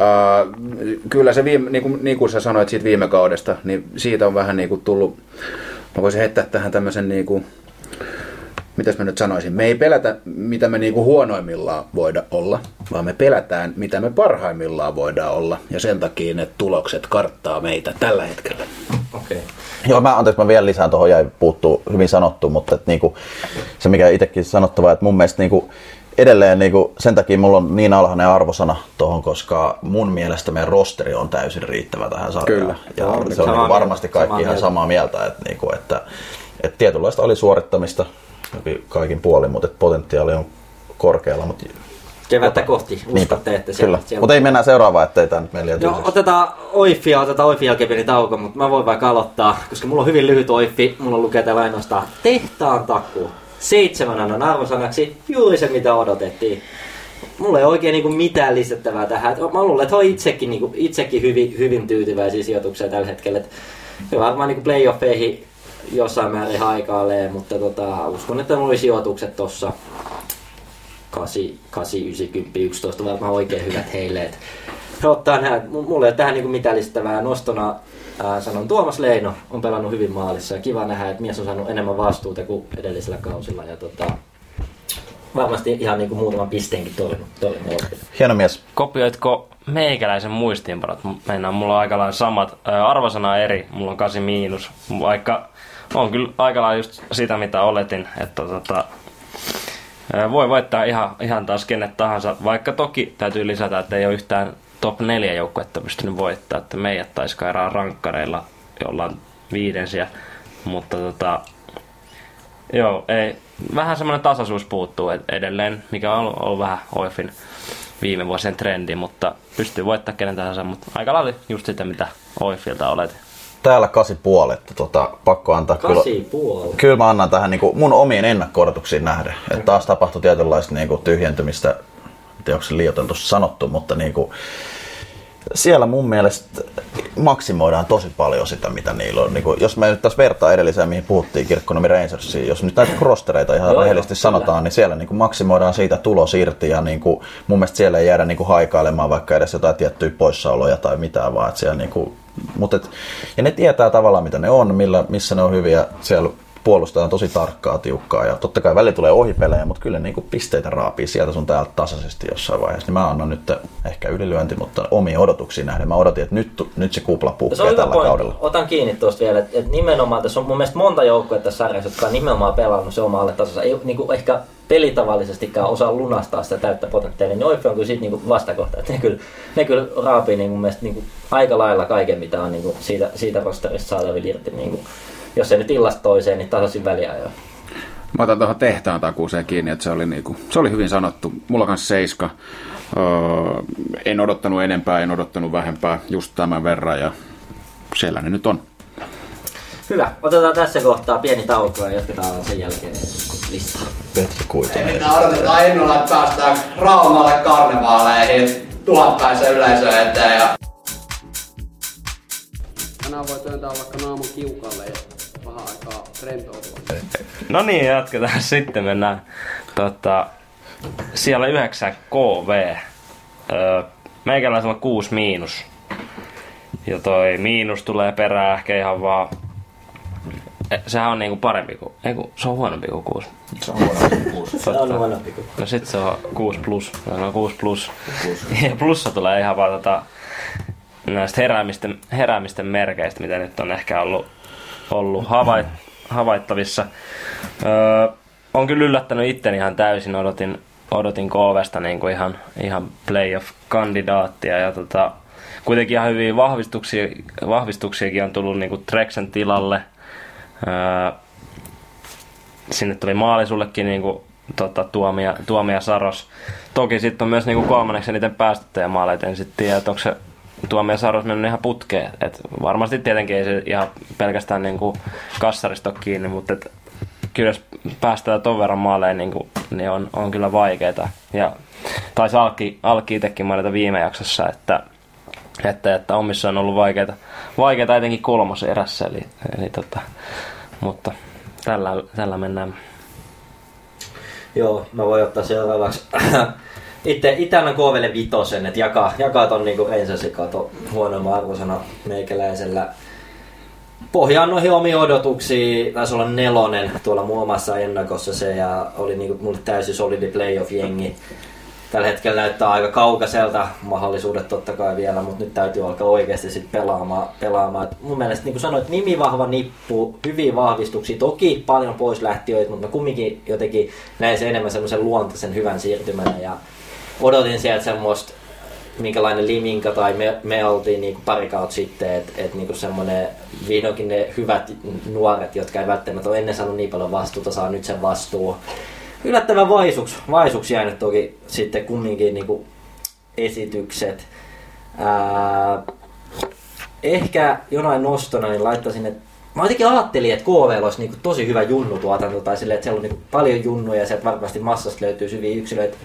Ää, kyllä se, viime, niin, kuin, niin kuin sä sanoit siitä viime kaudesta, niin siitä on vähän niin kuin tullut, mä voisin heittää tähän tämmöisen niin kuin, mitäs mä nyt sanoisin, me ei pelätä, mitä me niinku huonoimmillaan voida olla, vaan me pelätään, mitä me parhaimmillaan voidaan olla. Ja sen takia ne tulokset karttaa meitä tällä hetkellä. Okei. Okay. Joo, mä, anteeksi, mä vielä lisään tuohon, jäi puuttuu hyvin sanottu, mutta et, niinku, se mikä itsekin sanottava, että mun mielestä niinku, edelleen niinku, sen takia mulla on niin alhainen arvosana tuohon, koska mun mielestä meidän rosteri on täysin riittävä tähän sarjaan. Kyllä. Ja Samaa se on niinku, varmasti kaikki Samaa ihan samaa mieltä, että, niinku, että, että tietynlaista oli suorittamista kaikin puolin, mutta että potentiaali on korkealla. Mutta, Kevättä kohti, uskotte, että Kyllä, siellä mutta ei mennään seuraavaan, ettei tämä nyt meillä Joo, tylsäksi. otetaan Oiffia, otetaan Oiffin jälkeen pieni tauko, mutta mä voin vaikka aloittaa, koska mulla on hyvin lyhyt Oiffi. Mulla lukee täällä ainoastaan tehtaan takuu. Seitsemän annan arvosanaksi, juuri se mitä odotettiin. Mulla ei oikein niinku mitään lisättävää tähän. Mä luulen, että on itsekin, niinku, itsekin hyvin, hyvin tyytyväisiä sijoituksia tällä hetkellä. Et varmaan niinku playoffeihin jossain määrin haikailee, mutta tota, uskon, että mulla oli sijoitukset tossa 8, 8 9, 10, 11 varmaan oikein hyvät heille. Et he ottaa nämä, mulla ei ole tähän niinku mitään lisättävää nostona. Ää, sanon Tuomas Leino on pelannut hyvin maalissa ja kiva nähdä, että mies on saanut enemmän vastuuta kuin edellisellä kausilla. Ja tota, varmasti ihan niinku muutaman pisteenkin oikein. Hieno mies. kopioitko meikäläisen muistiinpanot? Meinaan, mulla on aika lailla samat. Arvosana eri, mulla on 8 miinus. Vaikka on kyllä aika lailla just sitä, mitä oletin. Että tota, voi voittaa ihan, ihan taas kenet tahansa. Vaikka toki täytyy lisätä, että ei ole yhtään top 4 joukkuetta pystynyt voittaa. Että meidät taisi kairaa rankkareilla, jolla on viidensiä. Mutta tota, Joo, ei. Vähän semmoinen tasaisuus puuttuu ed- edelleen, mikä on ollut, ollut vähän Oifin viime vuosien trendi, mutta pystyy voittamaan kenen tahansa, mutta aika lailla just sitä, mitä Oifilta olet. Täällä kasi puolet, tota, pakko antaa kyllä. Kasi puoli. Kyllä mä annan tähän niin kuin mun omiin ennakko-odotuksiin nähden. Että taas tapahtui tietynlaista niin kuin tyhjentymistä, en tiedä onko se liioiten tuossa sanottu, mutta niin kuin, siellä mun mielestä maksimoidaan tosi paljon sitä, mitä niillä on. Niin kuin, jos me nyt taas vertaa edelliseen, mihin puhuttiin Kirkkonomi Rangersiin, jos nyt näitä rostereita ihan Joo, rehellisesti sanotaan, kyllä. niin siellä niin kuin maksimoidaan siitä tulos irti ja niin kuin, mun mielestä siellä ei jäädä niin kuin haikailemaan vaikka edes jotain tiettyjä poissaoloja tai mitään, vaan että siellä niin kuin, mutta et, ja ne tietää tavallaan mitä ne on, millä, missä ne on hyviä, siellä puolustetaan tosi tarkkaa, tiukkaa ja totta kai välillä tulee ohipelejä, mutta kyllä niin kuin pisteitä raapii sieltä sun täältä tasaisesti jossain vaiheessa. Niin mä annan nyt ehkä ylilyönti, mutta omiin odotuksiin nähden. Mä odotin, että nyt, nyt se kupla puhkeaa tällä pointti. kaudella. Otan kiinni tuosta vielä, että et nimenomaan tässä on mun mielestä monta joukkuetta tässä sarjassa, jotka on nimenomaan pelannut se omalle tasossa. Ei niin kuin ehkä pelitavallisestikaan osaa lunastaa sitä täyttä potentiaalia, niin Oiffi on kyllä siitä niin kuin vastakohta. Että ne kyllä, ne kyllä raapii niin mun mielestä niin kuin aika lailla kaiken, mitä on niin kuin siitä, siitä rosterista saatavilla irti. Niin kuin, jos ei nyt illasta toiseen, niin tasaisin väliajoin. Mä otan tuohon tehtaan takuuseen kiinni, että se oli, niinku, se oli hyvin sanottu. Mulla kanssa seiska. Öö, en odottanut enempää, en odottanut vähempää, just tämän verran ja siellä ne nyt on. Hyvä, otetaan tässä kohtaa pieni tauko ja jatketaan sen jälkeen listaa. Petri Kuitunen. Mitä odotetaan innolla, että päästään Raumalle karnevaaleihin tuhatpäisen yleisö eteen. Ja... Tänään voi työntää vaikka naamun kiukalle ja vähän aikaa rentoutua. No niin, jatketaan sitten. Mennään tota, siellä 9 KV. Öö, meikäläisellä on 6 miinus. Ja toi miinus tulee perään ehkä ihan vaan eh, sehän on niinku parempi kuin, ei kun, se on huonompi kuin 6. Se on huono kuusi. Se on huonompi kuin. No sit se on 6 plus, se on 6 plus. Ja plussa tulee ihan vaan tota, näistä heräämisten, heräämisten merkeistä, mitä nyt on ehkä ollut, ollut havait, havaittavissa. Öö, on kyllä yllättänyt itteni ihan täysin, odotin, odotin KVsta niin kuin ihan, ihan playoff-kandidaattia ja tota, kuitenkin ihan hyviä vahvistuksia, vahvistuksiakin on tullut niin kuin Trexen tilalle. Öö, sinne tuli maalisullekin niin kuin, tota, tuomia, tuomia Saros. Toki sitten on myös niin kuin kolmanneksi eniten päästettyjä maaleja, en sitten tiedä, että onko se tuomia Saros mennyt ihan putkeen. Et varmasti tietenkin ei se ihan pelkästään niin kuin kassarista ole kiinni, mutta et, kyllä jos päästään ton verran maaleen, niin, kuin, niin on, on kyllä vaikeita. Ja taisi Alki, Alki itsekin mainita viime jaksossa, että, että, että omissa on ollut vaikeita, vaikeita etenkin kolmosen erässä. Eli, eli tota, mutta tällä, tällä mennään. Joo, mä voin ottaa seuraavaksi. Itse, itse annan KVlle vitosen, että jakaa, jakaa ton niinku ensasikato huonomman arvosana meikäläisellä. Pohjaan noihin omiin odotuksiin, taisi olla nelonen tuolla mun omassa ennakossa se ja oli niinku mulle täysin solidi playoff-jengi. Tällä hetkellä näyttää aika kaukaiselta mahdollisuudet totta kai vielä, mutta nyt täytyy alkaa oikeasti sit pelaamaan. pelaamaan. Et mun mielestä niin kuin sanoit, nimi vahva nippu, hyviä vahvistuksia, toki paljon pois lähtiöitä, mutta mä kumminkin jotenkin näin se enemmän semmoisen luontaisen hyvän siirtymänä ja odotin sieltä semmoista minkälainen liminka tai me, me oltiin niin kuin pari kautta sitten, että et niin semmoinen vihdoinkin ne hyvät nuoret, jotka ei välttämättä ole ennen saanut niin paljon vastuuta, saa nyt sen vastuu. Yllättävän vaisuksi, vaisuksi jäänyt toki sitten kumminkin niin kuin esitykset. Ää, ehkä jonain nostona niin laittaisin, että Mä jotenkin ajattelin, että KV olisi niin tosi hyvä junnutuotanto tai silleen, että siellä on niin paljon junnuja ja sieltä varmasti massasta löytyy hyviä yksilöitä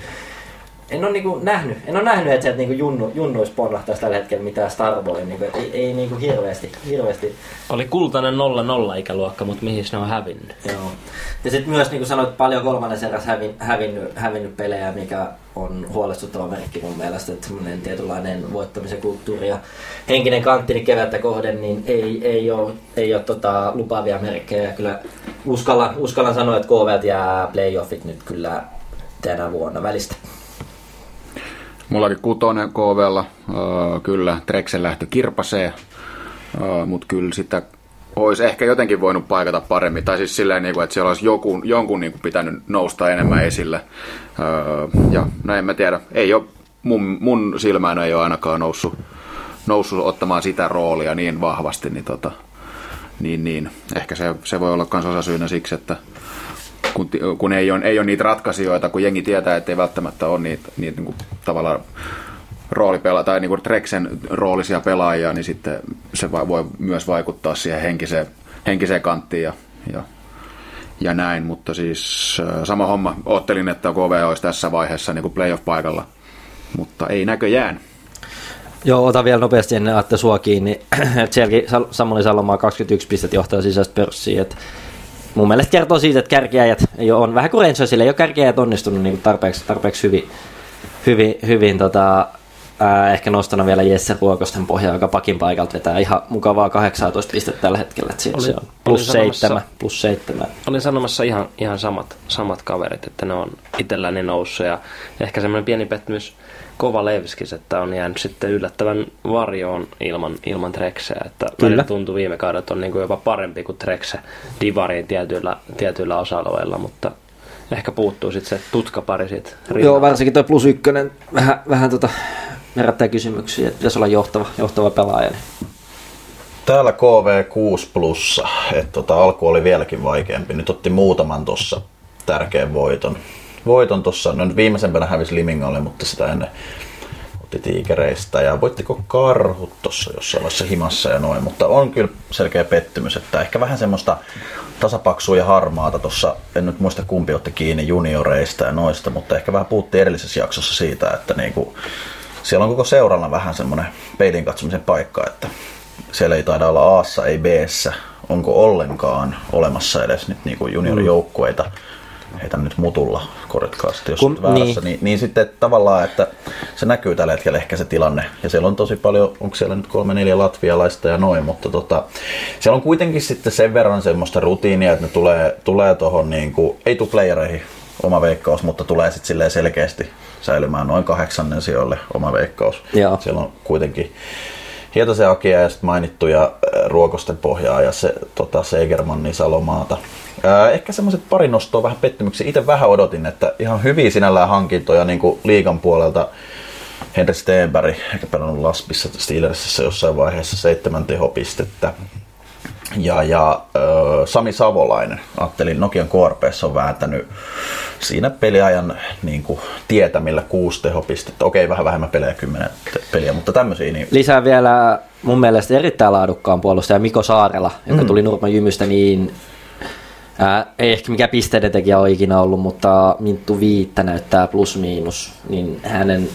en ole niinku nähnyt, en ole nähnyt, että sieltä niinku junnu, junnuis ponnahtaisi tällä hetkellä mitään Starboy, niinku, ei, ei niinku hirveästi, hirveästi. Oli kultainen 0-0 ikäluokka, mutta mihin ne on hävinnyt? Joo. Ja sitten myös niin kuin sanoit, paljon kolmannen eräs hävin, hävinnyt, hävinnyt pelejä, mikä on huolestuttava merkki mun mielestä, että semmoinen tietynlainen voittamisen kulttuuri ja henkinen kantti niin kevättä kohden, niin ei, ei ole, ei ole tota, lupaavia merkkejä. Ja kyllä uskallan, uskallan sanoa, että KV jää playoffit nyt kyllä tänä vuonna välistä. Mullakin kutonen KVlla, äh, kyllä Treksen lähtö kirpasee, äh, mutta kyllä sitä olisi ehkä jotenkin voinut paikata paremmin. Tai siis silleen, niin kuin, että siellä olisi joku, jonkun niin kuin pitänyt nousta enemmän esille. Äh, ja no en mä tiedä, ei ole, mun, mun silmään ei ole ainakaan noussut, noussut ottamaan sitä roolia niin vahvasti, niin, tota, niin, niin ehkä se, se voi olla myös osasyynä siksi, että kun, kun ei, ole, ei ole niitä ratkaisijoita, kun jengi tietää, että ei välttämättä ole niitä, niitä niin kuin, tavallaan roolipela- tai niin kuin Treksen roolisia pelaajia, niin sitten se voi myös vaikuttaa siihen henkiseen, henkiseen kanttiin ja, ja, ja näin, mutta siis äh, sama homma. Ottelin, että KV olisi tässä vaiheessa niin kuin playoff-paikalla, mutta ei näköjään. Joo, ota vielä nopeasti ennen Atte sua kiinni. Sielläkin Samuli Salomaa 21 pistettä johtaa sisäistä pörssiä, että mun mielestä kertoo siitä, että kärkiäjät ei ole, on vähän kuin Rangersille, ei ole kärkiäjät onnistunut niin tarpeeksi, tarpeeksi hyvin, hyvin, hyvin tota, ää, ehkä nostana vielä Jesse Ruokosten pohjaa, joka pakin paikalta vetää ihan mukavaa 18 pistettä tällä hetkellä. Että oli, se on plus seitsemän, plus seitsemän. Olin sanomassa ihan, ihan samat, samat kaverit, että ne on itselläni noussut ja ehkä semmoinen pieni pettymys kova Levskis, että on jäänyt sitten yllättävän varjoon ilman, ilman Trekseä. Että Kyllä. tuntuu viime kaudet on niin kuin jopa parempi kuin Trekse Divariin tietyillä, tietyillä osa-alueilla, mutta ehkä puuttuu sitten se tutkapari siitä. Joo, varsinkin tuo plus ykkönen vähän, vähän tota, herättää kysymyksiä, että pitäisi olla johtava, johtava pelaaja. Niin. Täällä KV6 plussa, että tota, alku oli vieläkin vaikeampi. Nyt otti muutaman tuossa tärkeän voiton voiton tuossa, no nyt viimeisempänä hävisi Limingalle, mutta sitä ennen otti tiikereistä. Ja voittiko karhut tuossa jossain vaiheessa himassa ja noin, mutta on kyllä selkeä pettymys, että ehkä vähän semmoista tasapaksua ja harmaata tuossa, en nyt muista kumpi otti kiinni junioreista ja noista, mutta ehkä vähän puhuttiin edellisessä jaksossa siitä, että niinku, siellä on koko seuralla vähän semmoinen peilin katsomisen paikka, että siellä ei taida olla Aassa, ei b onko ollenkaan olemassa edes nyt niinku juniorijoukkueita. Mm heitän nyt mutulla, korjatkaa sitten, jos Kun- väärässä, niin. niin. niin, sitten tavallaan, että se näkyy tällä hetkellä ehkä se tilanne. Ja siellä on tosi paljon, onko siellä nyt kolme neljä latvialaista ja noin, mutta tota, siellä on kuitenkin sitten sen verran semmoista rutiinia, että ne tulee, tulee tuohon, niin kuin, ei tule playereihin oma veikkaus, mutta tulee sitten selkeästi säilymään noin kahdeksannen sijoille oma veikkaus. Joo. Siellä on kuitenkin Hietasen Akia ja sitten mainittuja äh, Ruokosten pohjaa ja se, tota, Segermanni Salomaata. Ää, ehkä semmoiset pari nostoa vähän pettymyksiä. Itse vähän odotin, että ihan hyviä sinällään hankintoja niin kuin liigan puolelta. Henri Stenberg, ehkä pelannut Laspissa Steelersissä jossain vaiheessa seitsemän tehopistettä. Ja, ja ö, Sami Savolainen, ajattelin Nokian KRPssä on vääntänyt siinä peliajan niin kuin, tietämillä kuusi tehopistettä. Okei, vähän vähemmän pelejä, kymmenen peliä, mutta tämmöisiä. Niin Lisää vielä mun mielestä erittäin laadukkaan puolustaja Miko Saarela, joka Mm. tuli Nurman Jymystä niin Ää, ei ehkä mikään pisteiden tekijä ole ikinä ollut, mutta Minttu Viittä näyttää plus miinus, niin hänen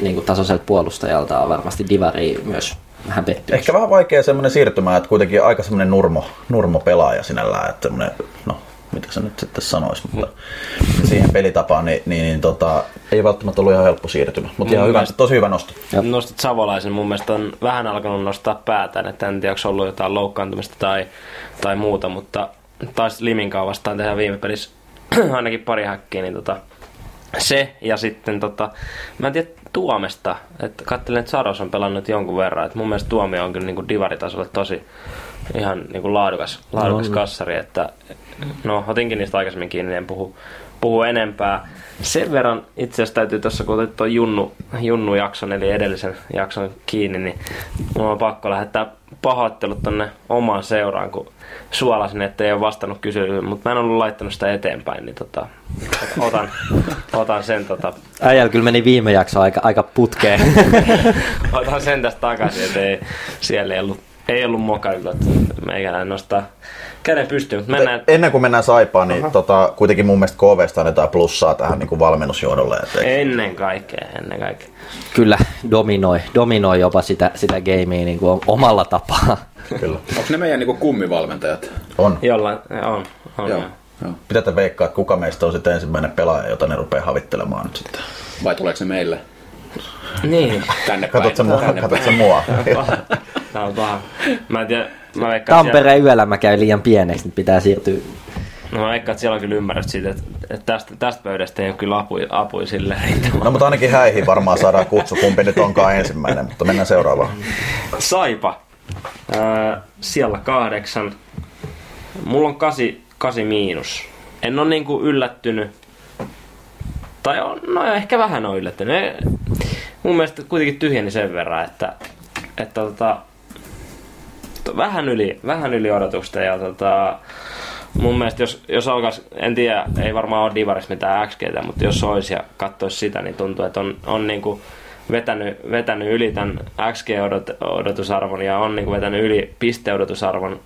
niin kuin tasoiselta puolustajalta on varmasti Divari myös vähän pettymys. Ehkä vähän vaikea semmoinen siirtymä, että kuitenkin aika semmoinen nurmo, nurmo pelaaja sinällään, että semmoinen, no mitä se nyt sitten sanoisi, mutta siihen pelitapaan, niin, niin, niin tota, ei välttämättä ollut ihan helppo siirtymä, mutta ihan hyvä, tosi hyvä nosto. Nostit Savolaisen, mun mielestä on vähän alkanut nostaa päätään, että en tiedä, onko ollut jotain loukkaantumista tai, tai muuta, mutta taisi Liminkaan vastaan tehdä viime pelissä ainakin pari häkkiä, niin tota, se ja sitten tota, mä en tiedä Tuomesta, että katselin, että Saros on pelannut jonkun verran, että mun mielestä Tuomio on kyllä niin kuin divaritasolle tosi ihan niin kuin laadukas, laadukas On. kassari, että no otinkin niistä aikaisemmin kiinni, en puhu, puhu enempää. Sen verran itse asiassa täytyy tuossa, kun otit tuon Junnu, Junnu-jakson, eli edellisen jakson kiinni, niin mulla on pakko lähettää pahoittelut tonne omaan seuraan, kun suolasin, että ei ole vastannut kyselyyn, mutta mä en ollut laittanut sitä eteenpäin, niin tota, otan, otan sen tota, Äijällä kyllä meni viime jakso aika, aika putkeen. otan sen tästä takaisin, että ei, siellä ei ollut, ei ollut mokailta, että meikäläinen nostaa käden pystyyn, mutta mennään, Ennen kuin mennään Saipaan, niin tota, kuitenkin mun mielestä KVsta annetaan plussaa tähän niin kuin valmennusjohdolle. Että ennen kaikkea, ennen kaikkea. kyllä dominoi, dominoi jopa sitä, sitä gamea niin kuin omalla tapaa. Kyllä. Onko ne meidän niinku kummivalmentajat? On. Jollain, on, on Joo. joo. Mitä te veikkaa, että kuka meistä on sitten ensimmäinen pelaaja, jota ne rupeaa havittelemaan nyt sitten? Vai tuleeko ne meille? Niin. Tänne Katsot se päin. mua? Tänne Katsot päin. se mua? Tää on paha. Mä en tiedä, mä veikkaan, Tampereen yölämä käy liian pieneksi, nyt pitää siirtyä. Siellä, no mä veikkaan, että siellä on kyllä ymmärrystä siitä, että, että tästä, tästä pöydästä ei ole kyllä apui, apui sille riittämään. No mutta ainakin häihin varmaan saadaan kutsu, kumpi nyt onkaan ensimmäinen, mutta mennään seuraavaan. Saipa. Ää, siellä kahdeksan. Mulla on kasi, kasi miinus. En ole niinku yllättynyt. Tai on, no ehkä vähän on yllättynyt. Mun mielestä kuitenkin tyhjeni sen verran, että, että tota, to- vähän, yli, vähän yli odotusta. Ja tota, mun mielestä jos, jos alkaisi, en tiedä, ei varmaan ole Divaris mitään XGtä, mutta jos olisi ja katsoisi sitä, niin tuntuu, että on, on niinku vetänyt, vetänyt yli tämän XG-odotusarvon ja on niinku vetänyt yli pisteodotusarvon.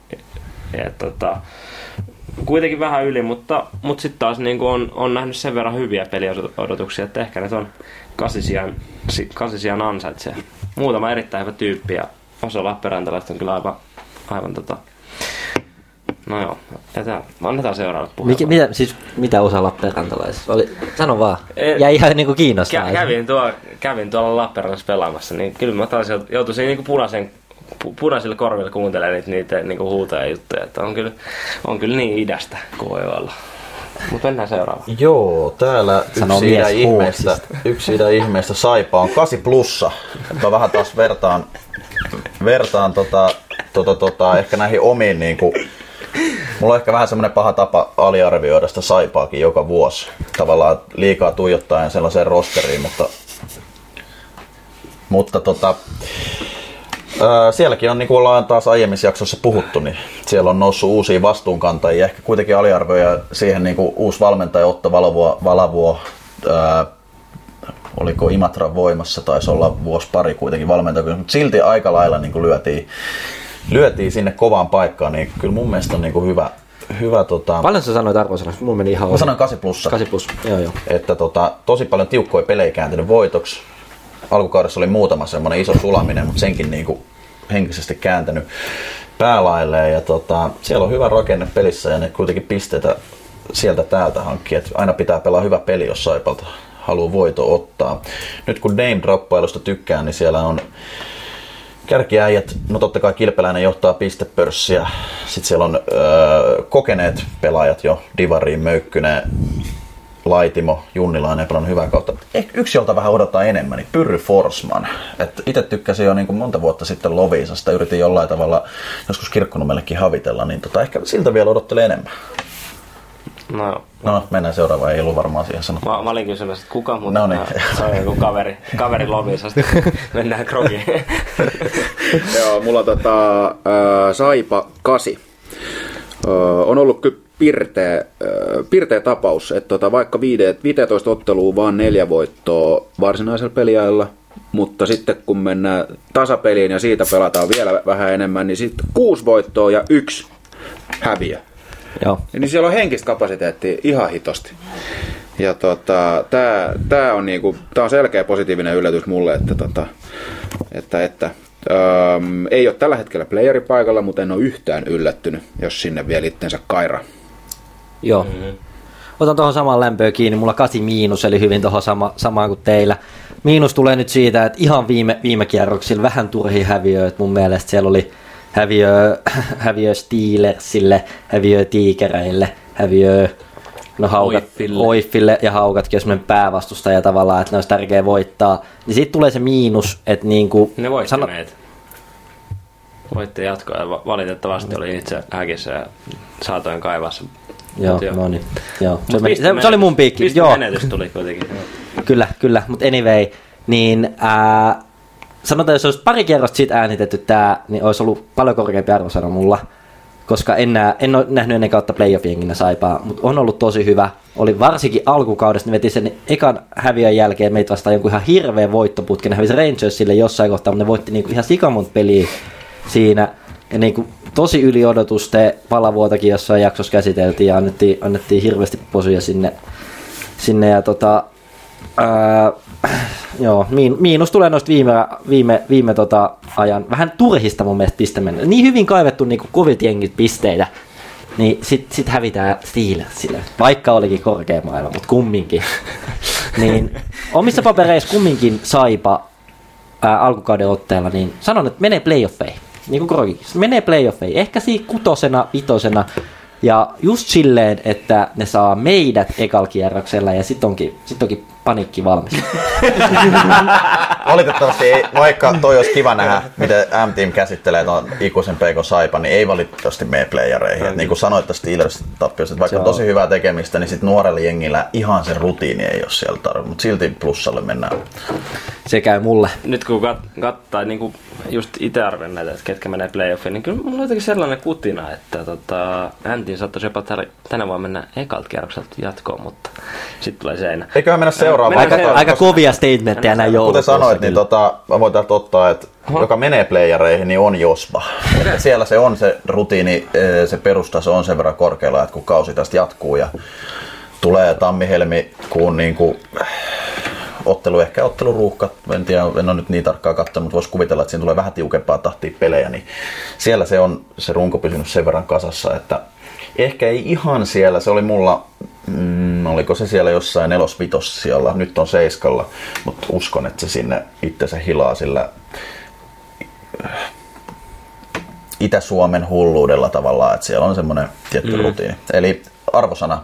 Ja, tota, kuitenkin vähän yli, mutta, mutta sitten taas niinku on, on nähnyt sen verran hyviä peliodotuksia, että ehkä ne on kasisijan, si- kasisijan ansaitsee. Muutama erittäin hyvä tyyppi ja osa Lappeenrantalaiset on kyllä aivan, aivan tota, No joo, jätä, annetaan seuraavalle Mikä, puheenvuoro. mitä, siis, mitä osa Lappeenrantalaisista? Oli, sano vaan. Ei- Jäi ihan niinku kiinnostaa. Kä- kävin, tuo, kävin tuolla Lappeenrannassa pelaamassa, niin kyllä mä taas jout- joutuisin niinku punaisen, pu, punaisilla korvilla kuuntelemaan niitä, niitä niinku huutoja ja juttuja, että on kyllä, on kyllä niin idästä kuin voi olla. Mutta mennään seuraavaan. Joo, täällä Sanoo yksi idä, ihmeestä, yksi idä ihmeestä Saipa on 8 plussa. Mä vähän taas vertaan, vertaan tota, tota, tota, ehkä näihin omiin niinku, Mulla on ehkä vähän semmoinen paha tapa aliarvioida sitä Saipaakin joka vuosi. Tavallaan liikaa tuijottaen sellaiseen rosteriin, mutta, mutta tota, Öö, sielläkin on, niin kuin ollaan taas aiemmissa jaksoissa puhuttu, niin siellä on noussut uusia vastuunkantajia. Ehkä kuitenkin aliarvioja siihen niin kuin uusi valmentaja Otto Valavuo, Valavuo öö, oliko Imatran voimassa, taisi olla vuosi pari kuitenkin valmentaja, mutta silti aika lailla niin kuin lyötiin, lyötiin sinne kovaan paikkaan, niin kyllä mun mielestä on niin kuin hyvä, hyvä tota, Paljon sä sanoit arvosanaksi? Mulla meni ihan mä sanoin 8 plussa. 8 plus. Joo, joo. että tota, tosi paljon tiukkoja pelejä kääntynyt voitoksi. Alkukaudessa oli muutama semmoinen iso sulaminen, mutta senkin niinku henkisesti kääntänyt päälailleen. Ja tota, siellä on hyvä rakenne pelissä ja ne kuitenkin pisteitä sieltä täältä hankkia. Et aina pitää pelaa hyvä peli, jos Saipalta haluaa voito ottaa. Nyt kun name droppailusta tykkään, niin siellä on kärkiäijät, no totta kai Kilpeläinen johtaa pistepörssiä. Sitten siellä on öö, kokeneet pelaajat jo, Divari, Möykkynen, Laitimo, Junnilainen pelannut hyvää kautta. Ehkä yksi, jolta vähän odottaa enemmän, niin Pyrry Forsman. Itse tykkäsin jo niin kuin monta vuotta sitten Lovisasta, yritin jollain tavalla joskus kirkkonummellekin havitella, niin tota, ehkä siltä vielä odottelee enemmän. No, No, mennään seuraavaan, ei ollut varmaan siihen sanottu. mä, mä olin kysymässä, että kuka, mutta No niin. se on joku kaveri, kaveri Lovisasta. Mennään krogiin. Joo, mulla on tota, äh, Saipa 8. Äh, on ollut kyllä pirteä, äh, pirteä tapaus, että tota, vaikka viide- 15 ottelua vaan neljä voittoa varsinaisella peliajalla, mutta sitten kun mennään tasapeliin ja siitä pelataan vielä vähän enemmän, niin sitten kuusi voittoa ja yksi häviö. Joo. Niin siellä on henkistä kapasiteettia ihan hitosti. Ja tota, tää, tää, on niinku, tää on selkeä positiivinen yllätys mulle, että, tota, että, että öm, ei ole tällä hetkellä playeri paikalla, mutta en ole yhtään yllättynyt, jos sinne vielä itsensä kaira. Joo. Mm-hmm. Otan tuohon samaan lämpöön kiinni. Mulla kasi miinus, eli hyvin tuohon sama, samaan kuin teillä. Miinus tulee nyt siitä, että ihan viime, viime kierroksilla vähän turhi häviö. Mun mielestä siellä oli häviö, häviö Steelersille, häviö Tiikereille, häviö no haukat, Oiffille. Oiffille ja haukatkin on semmoinen päävastustaja tavallaan, että ne olisi tärkeä voittaa. Niin sitten tulee se miinus, että niinku... Ne voitti sano- meitä. Voitti jatkoa ja va- valitettavasti oli itse häkissä ja saatoin kaivaa sen. Joo, joo. no niin. Joo. Se, meni, se, se, oli mun piikki. Joo. pistemenetys tuli kuitenkin. Kyllä, kyllä, mutta anyway, niin ää, sanotaan, jos olisi pari kierrosta siitä äänitetty tää, niin olisi ollut paljon korkeampi arvosana mulla, koska en, nää, en ole nähnyt ennen kautta playoff-jenginä saipaa, mutta on ollut tosi hyvä. Oli varsinkin alkukaudesta, ne veti sen ekan häviön jälkeen meitä vastaan jonkun ihan hirveän voittoputken, ne hävisi Rangersille jossain kohtaa, mutta ne voitti niinku ihan sikamont peliä siinä. Ja niinku tosi yli odotusten palavuotakin jossain jaksossa käsiteltiin ja annettiin, annettiin hirveästi posuja sinne, sinne ja tota, ää, joo, miin, miinus tulee noista viime, viime, viime tota ajan vähän turhista mun mielestä pistemennä. Niin hyvin kaivettu niin kovit jengit pisteitä, niin sit, sit hävitään Steelersille, vaikka olikin korkeammailla, mutta kumminkin. niin omissa papereissa kumminkin saipa ää, alkukauden otteella, niin sanon, että menee playoffeihin. Niin kuin Krogi, menee playoffeihin. Ehkä siinä kutosena, vitosena. Ja just silleen, että ne saa meidät ekal kierroksella ja sit onkin, sit onkin paniikki valmis. Valitettavasti ei, vaikka toi olisi kiva nähdä, miten M-Team käsittelee tuon ikuisen PK Saipan, niin ei valitettavasti mene playereihin. Et niin kuin sanoit tästä Steelers tappiosta, että vaikka Se on tosi hyvää tekemistä, niin sit nuorella jengillä ihan se rutiini ei ole siellä tarvitse, mutta silti plussalle mennään. Se käy mulle. Nyt kun kat- kattaa niin kuin just itse arvioin näitä, että ketkä menee playoffiin, niin kyllä mulla on jotenkin sellainen kutina, että tota, Antin saattaisi jopa tänä vuonna mennä ekalta kierrokselta jatkoon, mutta sitten tulee seinä. Eiköhän mennä seuraavaan. Mennään Aika, seuraavaan. Aika kovia statementteja näin Kuten joulukuussa. sanoit, niin tota, mä voin täältä ottaa, että joka menee playereihin, niin on Jospa. Että siellä se on se rutiini, eh, se perustaso on sen verran korkealla, että kun kausi tästä jatkuu ja tulee tammi-helmikuun niin kuin, ottelu, ehkä otteluruuhkat, en tiedä, en ole nyt niin tarkkaan katsonut, mutta voisi kuvitella, että siinä tulee vähän tiukempaa tahtia pelejä, niin siellä se on se runko pysynyt sen verran kasassa, että ehkä ei ihan siellä, se oli mulla, mm, oliko se siellä jossain nelosvitos siellä, nyt on seiskalla, mutta uskon, että se sinne itsensä hilaa sillä äh, Itä-Suomen hulluudella tavallaan, että siellä on semmoinen tietty mm. rutiini. Eli arvosana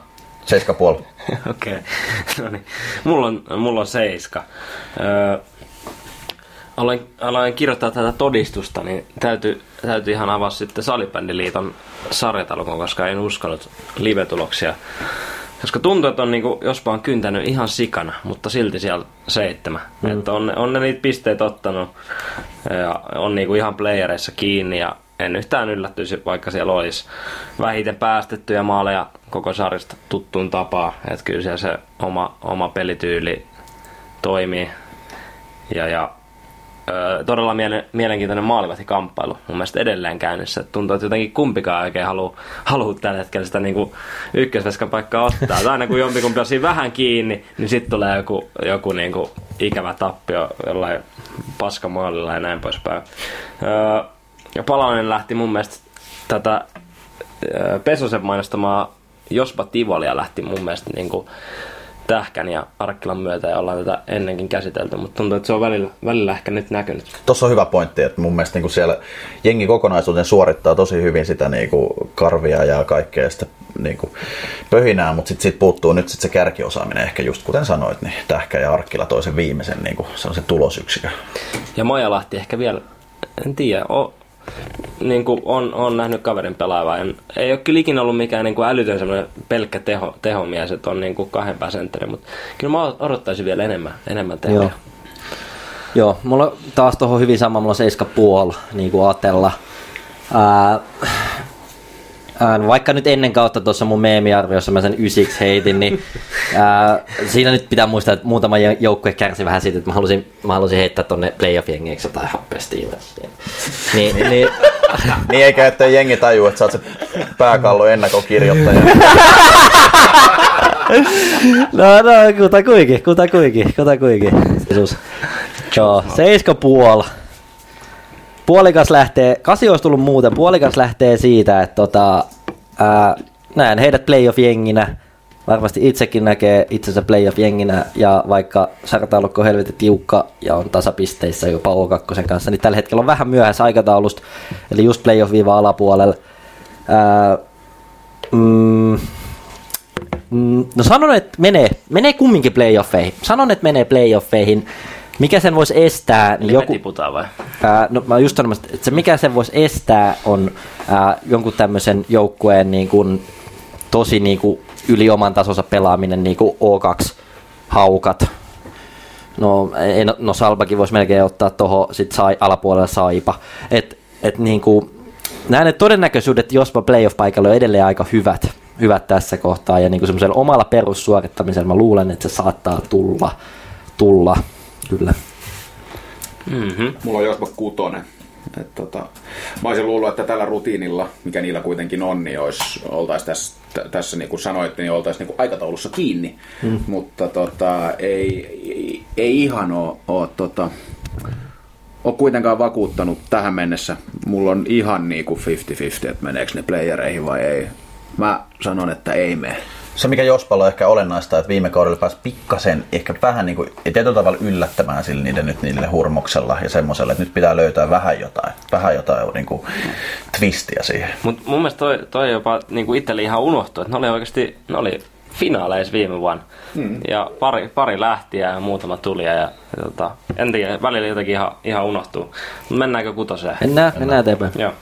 7,5. Okei, no niin. Mulla on, mulla on seiska. Öö, aloin, aloin kirjoittaa tätä todistusta, niin täytyy, täytyy ihan avaa sitten Salibändiliiton sarjatalkon, koska en uskonut live-tuloksia. Koska tuntuu, että on niinku, jospa on kyntänyt ihan sikana, mutta silti siellä seitsemän. Mm. Että on, on ne niitä pisteitä ottanut ja on niinku ihan playereissa kiinni ja en yhtään yllättyisi, vaikka siellä olisi vähiten päästettyjä maaleja koko sarjasta tuttuun tapaa. Että kyllä siellä se oma, oma pelityyli toimii. Ja, ja todella miele- mielenkiintoinen maalivahtikamppailu mun mielestä edelleen käynnissä. Tuntuu, että jotenkin kumpikaan oikein haluu, haluu tällä hetkellä sitä niinku ykkösveskan paikkaa ottaa. Et aina kun jompikumpi on siinä vähän kiinni, niin sitten tulee joku, joku niinku ikävä tappio jollain paskamaalilla ja näin poispäin. Ja Palanen lähti mun mielestä tätä Pesosen mainostamaa jospa Tivolia lähti mun mielestä niin kuin Tähkän ja Arkkilan myötä ja ollaan tätä ennenkin käsitelty, mutta tuntuu, että se on välillä, välillä ehkä nyt näkynyt. Tuossa on hyvä pointti, että mun mielestä niin siellä jengi kokonaisuuden suorittaa tosi hyvin sitä niin kuin karvia ja kaikkea sitä niin kuin pöhinää, mutta sitten sit puuttuu nyt sit se kärkiosaaminen ehkä just kuten sanoit, niin Tähkä ja Arkkila toisen viimeisen niin kuin sellaisen tulosyksikön. Ja Majalahti ehkä vielä, en tiedä, o, niin kuin on, on nähnyt kaverin pelaavaa. En, ei ole kyllä ikinä ollut mikään niin kuin älytön semmoinen pelkkä teho, tehomies, että on niin kuin kahden pääsentteri, mutta kyllä mä odottaisin vielä enemmän, enemmän tehoja. Joo. Joo, mulla taas tuohon hyvin sama, mulla on seiska puol, niin kuin Atella. Ää, ää, vaikka nyt ennen kautta tuossa mun meemiarviossa mä sen ysiksi heitin, niin ää, siinä nyt pitää muistaa, että muutama joukkue kärsi vähän siitä, että mä halusin, mä halusin heittää tonne playoff-jengeiksi jotain happestiin. Niin, niin, Niin eikä ettei jengi tajua, että sä oot se pääkallo ennakokirjoittaja. no, no, kuta kuiki, kuta kuiki, kuta kuiki. Jeesus. Joo, seiska puol. Puolikas lähtee, kasi olisi tullut muuten, puolikas lähtee siitä, että tota, ää, näen heidät playoff-jenginä, varmasti itsekin näkee itsensä playoff-jenginä, ja vaikka sarjataulukko on helvetin tiukka ja on tasapisteissä jopa O2 kanssa, niin tällä hetkellä on vähän myöhässä aikataulusta, eli just playoff-viiva alapuolella. Ää, mm, Mm, no sanon, että menee, menee kumminkin playoffeihin. Sanon, että menee playoffeihin. Mikä sen voisi estää? Niin Eli joku, me tiputaan vai? ää, no mä just sanomassa, että se mikä sen voisi estää on ää, jonkun tämmöisen joukkueen niin kuin, tosi niin kuin, yli oman tasonsa pelaaminen, niin kuin O2 haukat. No, ei, no, no Salbakin voisi melkein ottaa tuohon sit sai, alapuolella Saipa. Et, et niin kuin, näen, että todennäköisyydet jospa playoff-paikalla on edelleen aika hyvät, hyvät tässä kohtaa. Ja niin kuin semmoisella omalla perussuorittamisella mä luulen, että se saattaa tulla. tulla. Kyllä. Mm-hmm. Mulla on jospa kutonen. Et tota, mä olisin luullut, että tällä rutiinilla, mikä niillä kuitenkin on, niin olisi, oltaisiin tässä, t- tässä niin kuin sanoitte, niin oltaisiin niin kuin aikataulussa kiinni. Mm. Mutta tota, ei, ei, ei ihan ole, ole, tota, ole kuitenkaan vakuuttanut tähän mennessä. Mulla on ihan niin kuin 50-50, että meneekö ne playereihin vai ei. Mä sanon, että ei mene. Se, mikä Jospalla on ehkä olennaista, että viime kaudella pääsi pikkasen, ehkä vähän niin kuin, tietyllä tavalla yllättämään sille niiden nyt niille hurmoksella ja semmoiselle, että nyt pitää löytää vähän jotain, vähän jotain niin kuin twistiä siihen. Mut mun mielestä toi, toi jopa niinku itselle ihan unohtui, että ne oli oikeasti, ne oli finaaleissa viime vuonna. Mm. Ja pari, pari lähtiä ja muutama tuli ja, ja tota, en tiedä, välillä jotenkin ihan, ihan unohtuu. Mennäänkö kutoseen? Mennään, mennään eteenpäin. Joo.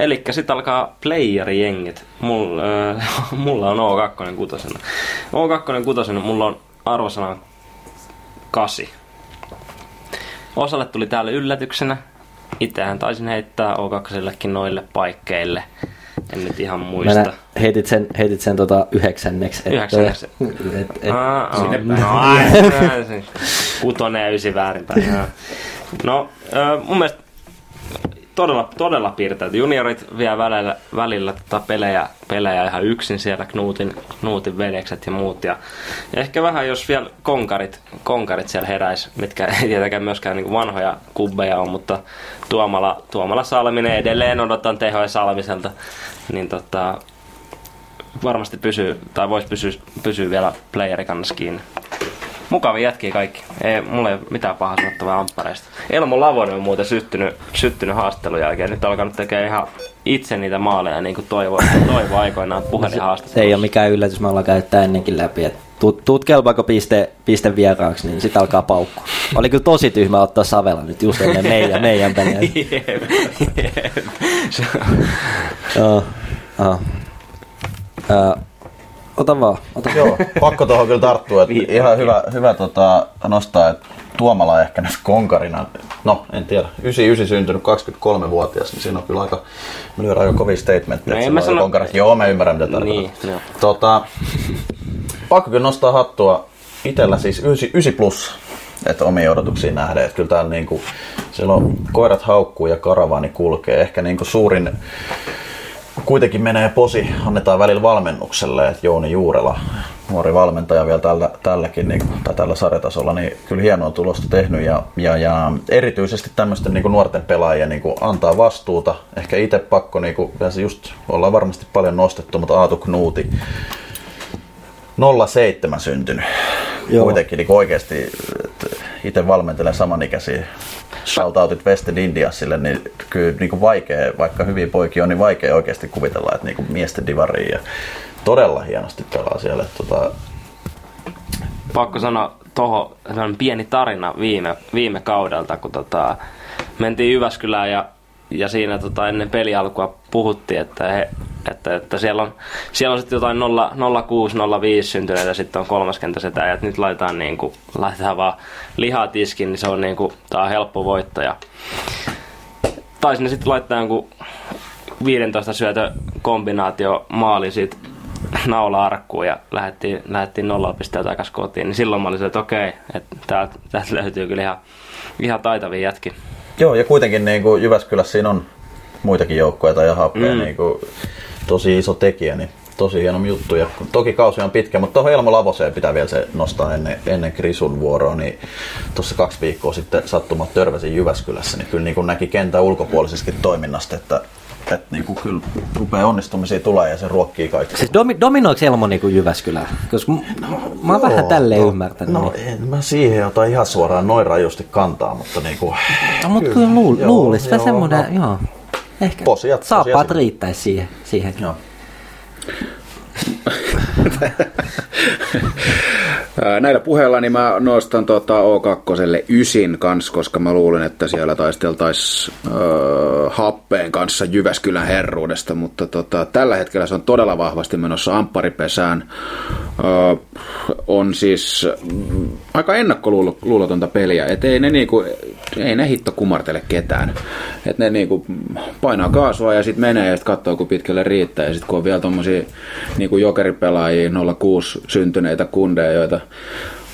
Eli sitten alkaa playerijengit. Mulla, äh, mulla on O2 kutosena. O2 kutosena mulla on arvosana 8. Osalle tuli täällä yllätyksenä. Itsehän taisin heittää O2 noille paikkeille. En nyt ihan muista. Mä nä- heitit sen, heitit sen tota yhdeksänneksi. Yhdeksänneksi. Et, et. No, ai, se- kutonen ja ysi väärinpäin. No, mun mielestä todella, todella piirteet. Juniorit vie välillä, välillä tota pelejä, pelejä ihan yksin siellä, Knuutin, Knuutin veljekset ja muut. Ja, ja ehkä vähän jos vielä konkarit, konkarit siellä heräis, mitkä ei tietenkään myöskään niin vanhoja kubbeja on, mutta Tuomala, Tuomala Salminen edelleen odotan tehoja Salmiselta. Niin tota, varmasti pysyy, tai voisi pysyä, pysyä vielä playerikannassa kiinni. Mukavia jätkiä kaikki. Ei, mulla ei ole mitään pahaa sanottavaa amppareista. Elmo Lavonen on muuten syttynyt, syttynyt haastattelun jälkeen. Nyt alkanut tekemään ihan itse niitä maaleja, niin kuin toivo, toivo aikoinaan puhelinhaastattelussa. ei ole mikään yllätys, me ollaan käyttää ennenkin läpi. Et kelpaako piste, piste vieraaksi, niin sitten alkaa paukku. Oli kyllä tosi tyhmä ottaa Savela nyt just ennen meidän, meidän peliä. Jep, jep. Se- Joo, joo. Ota vaan, ota Joo, pakko tuohon kyllä tarttua. Että ihan hyvä, hyvä tota, nostaa, että Tuomala ehkä nyt konkarina, no en tiedä, 99 syntynyt 23-vuotias, niin siinä on kyllä aika, me lyödään aika kovia statementteja. No että en mä sano- konkarit. Joo, mä ymmärrän mitä tarkoitat. Niin, joo. Tota, pakko kyllä nostaa hattua itellä siis 9, 9 plus, että omiin odotuksiin nähden. Että kyllä täällä niinku, siellä on koirat haukkuu ja karavaani kulkee. Ehkä niinku suurin kuitenkin menee posi, annetaan välillä valmennukselle, että Jouni Juurela nuori valmentaja vielä tällä, tälläkin, niin, tai tällä sarjatasolla, niin kyllä hienoa tulosta tehnyt ja, ja, ja erityisesti tämmöisten niin nuorten pelaajien niin antaa vastuuta. Ehkä itse pakko, niin kuin, ja se just ollaan varmasti paljon nostettu, mutta Aatu Knuuti, 07 syntynyt. Joo. Kuitenkin niin oikeasti itse valmentelen samanikäisiä shoutoutit Wested Indiasille, niin kyllä niin kuin vaikea, vaikka hyviä poikia on, niin vaikea oikeasti kuvitella, että niin kuin miesten divariin ja todella hienosti pelaa siellä. Että tota, pakko sanoa tuohon pieni tarina viime, viime kaudelta, kun tota, mentiin Jyväskylään ja, ja siinä tota, ennen pelialkua puhuttiin, että, he, että, että siellä on, siellä on sitten jotain 0, 06, 05 syntyneitä, sitten on kolmaskenttä setä, ja nyt laitetaan, niin kuin, laitetaan vaan lihaa tiskiin, niin se on, niin kuin, tää on helppo voitto. Ja taisin ne sitten laittaa jonkun 15 syötö kombinaatio maali siitä naula-arkkuun ja lähdettiin, lähdettiin nolla pisteen takaisin kotiin, niin silloin mä olin se, että okei, että täältä, täältä löytyy kyllä ihan, ihan taitavia jätkiä. Joo, ja kuitenkin niin kuin Jyväskylässä siinä on muitakin joukkoja ja happea, Mm. niin kuin, tosi iso tekijä, niin tosi hieno juttu. Ja toki kausi on pitkä, mutta tuohon Elmo Lavoseen pitää vielä se nostaa ennen, ennen Krisun vuoroa, niin tuossa kaksi viikkoa sitten sattumat törmäsin Jyväskylässä, niin kyllä niin kuin näki kentän ulkopuolisestakin toiminnasta, että, että niin kuin kyllä rupeaa onnistumisia tulee ja se ruokkii kaikki. Siis domi, dominoiko Elmo niinku Jyväskylää? Koska m- mä oon vähän tälleen ymmärtänyt. No niin. en mä siihen ota ihan suoraan noin rajusti kantaa, mutta niinku... No, mutta kyllä luul, Joo, luulis. Vähän joo, semmonen, no. joo. Ehkä Posiat- saappaat posiat- riittäisi siihen. siihen. Joo. Näillä puheilla niin mä nostan tota O2 ysin kans, koska mä luulen, että siellä taisteltaisiin happeen kanssa Jyväskylän herruudesta, mutta tota, tällä hetkellä se on todella vahvasti menossa ampparipesään. Öö, on siis mm, aika ennakkoluulotonta peliä, et ei ne, niinku, ei ne hitto kumartele ketään. Et ne niinku painaa kaasua ja sitten menee ja sitten katsoo, kun pitkälle riittää. Ja sitten kun on vielä tommosia niinku jokeripelaajia, 06 syntyneitä kundeja, joita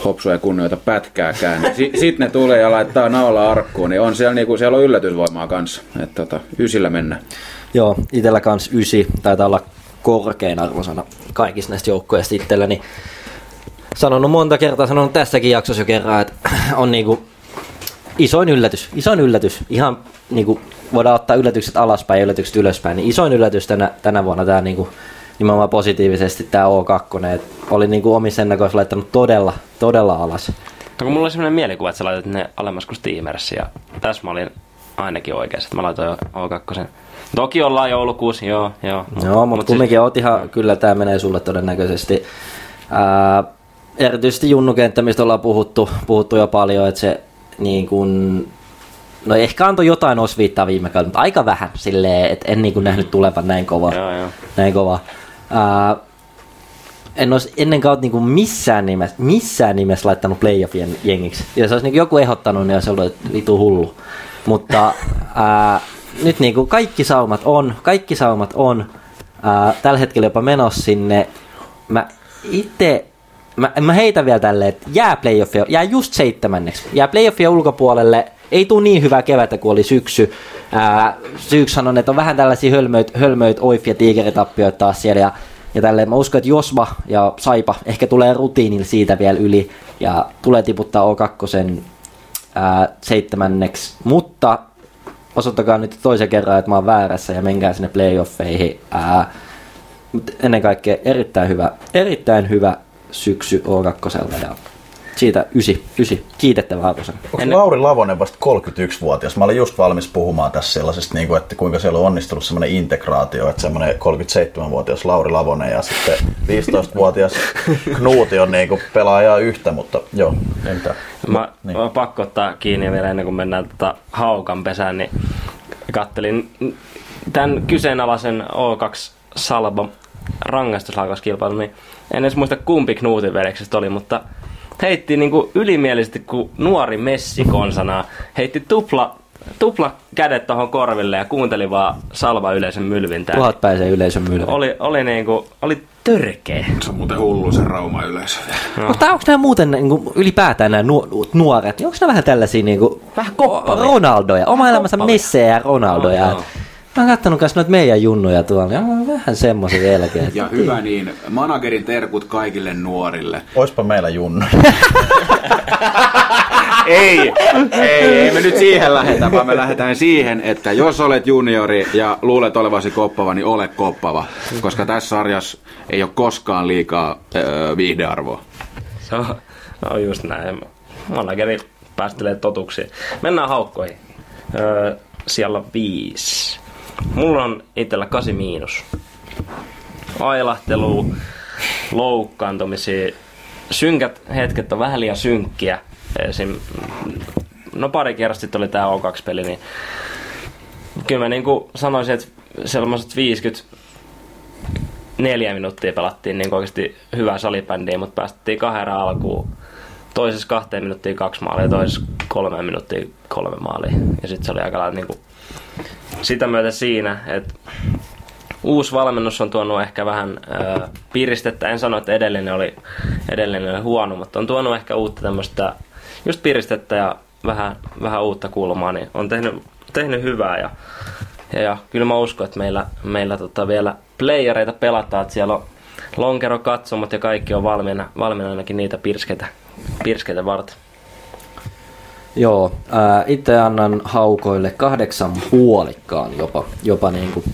hopsu ei kunnioita pätkääkään. niin Si- sitten ne tulee ja laittaa naula arkkuun, niin on siellä, niinku, siellä on yllätysvoimaa kanssa. Että tota, ysillä mennään. Joo, itellä kans ysi, taitaa olla korkein arvosana kaikista näistä joukkoista itselläni. Sanonut monta kertaa, sanonut tässäkin jaksossa jo kerran, että on niinku isoin yllätys, isoin yllätys. Ihan niinku voidaan ottaa yllätykset alaspäin ja yllätykset ylöspäin, niin isoin yllätys tänä, tänä vuonna tämä niinku, nimenomaan positiivisesti tämä O2, et oli niinku omissa ennakoissa laittanut todella, todella alas. No, kun mulla oli sellainen mielikuva, että sä laitat ne alemmas kuin Steamers, ja tässä mä olin ainakin oikeassa, että mä laitoin O2. Toki ollaan joulukuussa, joo, joo. Joo, mutta Mut kumminkin oot ihan, kyllä tämä menee sulle todennäköisesti. Ää, erityisesti junnukenttä, mistä ollaan puhuttu, puhuttu jo paljon, että se niin kun, no ehkä antoi jotain osviittaa viime kaudella, mutta aika vähän silleen, että en niin kun nähnyt tulevan näin kova. Joo, joo. Näin kova. Ää, en olisi ennen kautta niin missään nimessä, missään nimessä laittanut playoffien jengiksi. Jos olisi niin joku ehdottanut, niin olisi ollut vitu hullu. Mutta ää, nyt niin kuin kaikki saumat on, kaikki saumat on ää, tällä hetkellä jopa menossa sinne. Mä itse, mä, mä heitän vielä tälleen, että jää playoffia, jää just seitsemänneksi. Jää playoffia ulkopuolelle, ei tule niin hyvää kevättä kuin oli syksy. Ää, on, että on vähän tällaisia hölmöit, hölmöit oif- ja tiigeritappioita taas siellä. Ja, ja tälleen mä uskon, että Josma ja Saipa ehkä tulee rutiinilla siitä vielä yli ja tulee tiputtaa O2 ää, seitsemänneksi, mutta osoittakaa nyt toisen kerran, että mä oon väärässä ja menkää sinne playoffeihin. Ää, mut ennen kaikkea erittäin hyvä, erittäin hyvä syksy O2 ja siitä ysi, ysi. kiitettävä arvosana. Onko Lauri Lavonen vasta 31-vuotias? Mä olin just valmis puhumaan tässä sellaisesta, niin kuin, että kuinka siellä on onnistunut semmoinen integraatio, että semmoinen 37-vuotias Lauri Lavonen ja sitten 15-vuotias Knuuti on niin kuin pelaaja yhtä, mutta joo, ei mitään. Mä, Niin. mä pakko ottaa kiinni vielä ennen kuin mennään tota haukan pesään, niin kattelin tämän kyseenalaisen O2 Salba rangaistuslaukauskilpailun, niin en edes muista kumpi Knuutin veljeksestä oli, mutta heitti niinku ylimielisesti kuin nuori Messi konsana, heitti tupla, tupla kädet tuohon korville ja kuunteli vaan Salva yleisön mylvintää. Tuhat pääsee yleisön mylvään. Oli, oli, niinku, oli törkeä. Se on muuten hullu se Rauma yleisö. No. Mutta onko nämä muuten niin kuin, ylipäätään nämä nuo- nuoret, niin onko nämä vähän tällaisia niin kuin, Vähän koppalia. Ronaldoja, oma elämänsä. Messejä ja Ronaldoja. Joo, joo. Mä oon kattonut kanssa noita meidän junnuja tuolla, niin on vähän semmoisen jälkeen. Ja hyvä niin, managerin terkut kaikille nuorille. Oispa meillä Junnu. ei, ei, ei me nyt siihen lähetä, vaan me lähdetään siihen, että jos olet juniori ja luulet olevasi koppava, niin ole koppava. Koska tässä sarjassa ei ole koskaan liikaa öö, viihdearvoa. Se on, on just näin. Manageri päästelee totuksiin. Mennään haukkoihin. Öö, siellä on viisi. Mulla on itsellä kasi miinus. Ailahtelu, loukkaantumisia. Synkät hetket on vähän liian synkkiä. Esim, no pari kerrasta oli tää O2-peli, niin kyllä mä niinku sanoisin, että sellaiset 50 neljä minuuttia pelattiin niin oikeasti hyvää salibändiä, mutta päästettiin kahden alkuun. Toisessa kahteen minuuttiin kaksi maalia, toisessa kolme minuuttia kolme maalia. Ja sitten se oli aika lailla niin kuin sitä myötä siinä, että uusi valmennus on tuonut ehkä vähän ää, piristettä. En sano, että edellinen oli, edellinen oli huono, mutta on tuonut ehkä uutta tämmöistä just piristettä ja vähän, vähän uutta kulmaa, niin on tehnyt, tehnyt hyvää. Ja, ja, ja kyllä mä uskon, että meillä, meillä tota vielä playereita pelataan, että siellä on lonkero katsomot ja kaikki on valmiina, valmiina ainakin niitä pirskeitä, pirskeitä varten. Joo, ää, itse annan haukoille kahdeksan puolikkaan jopa, jopa niin kuin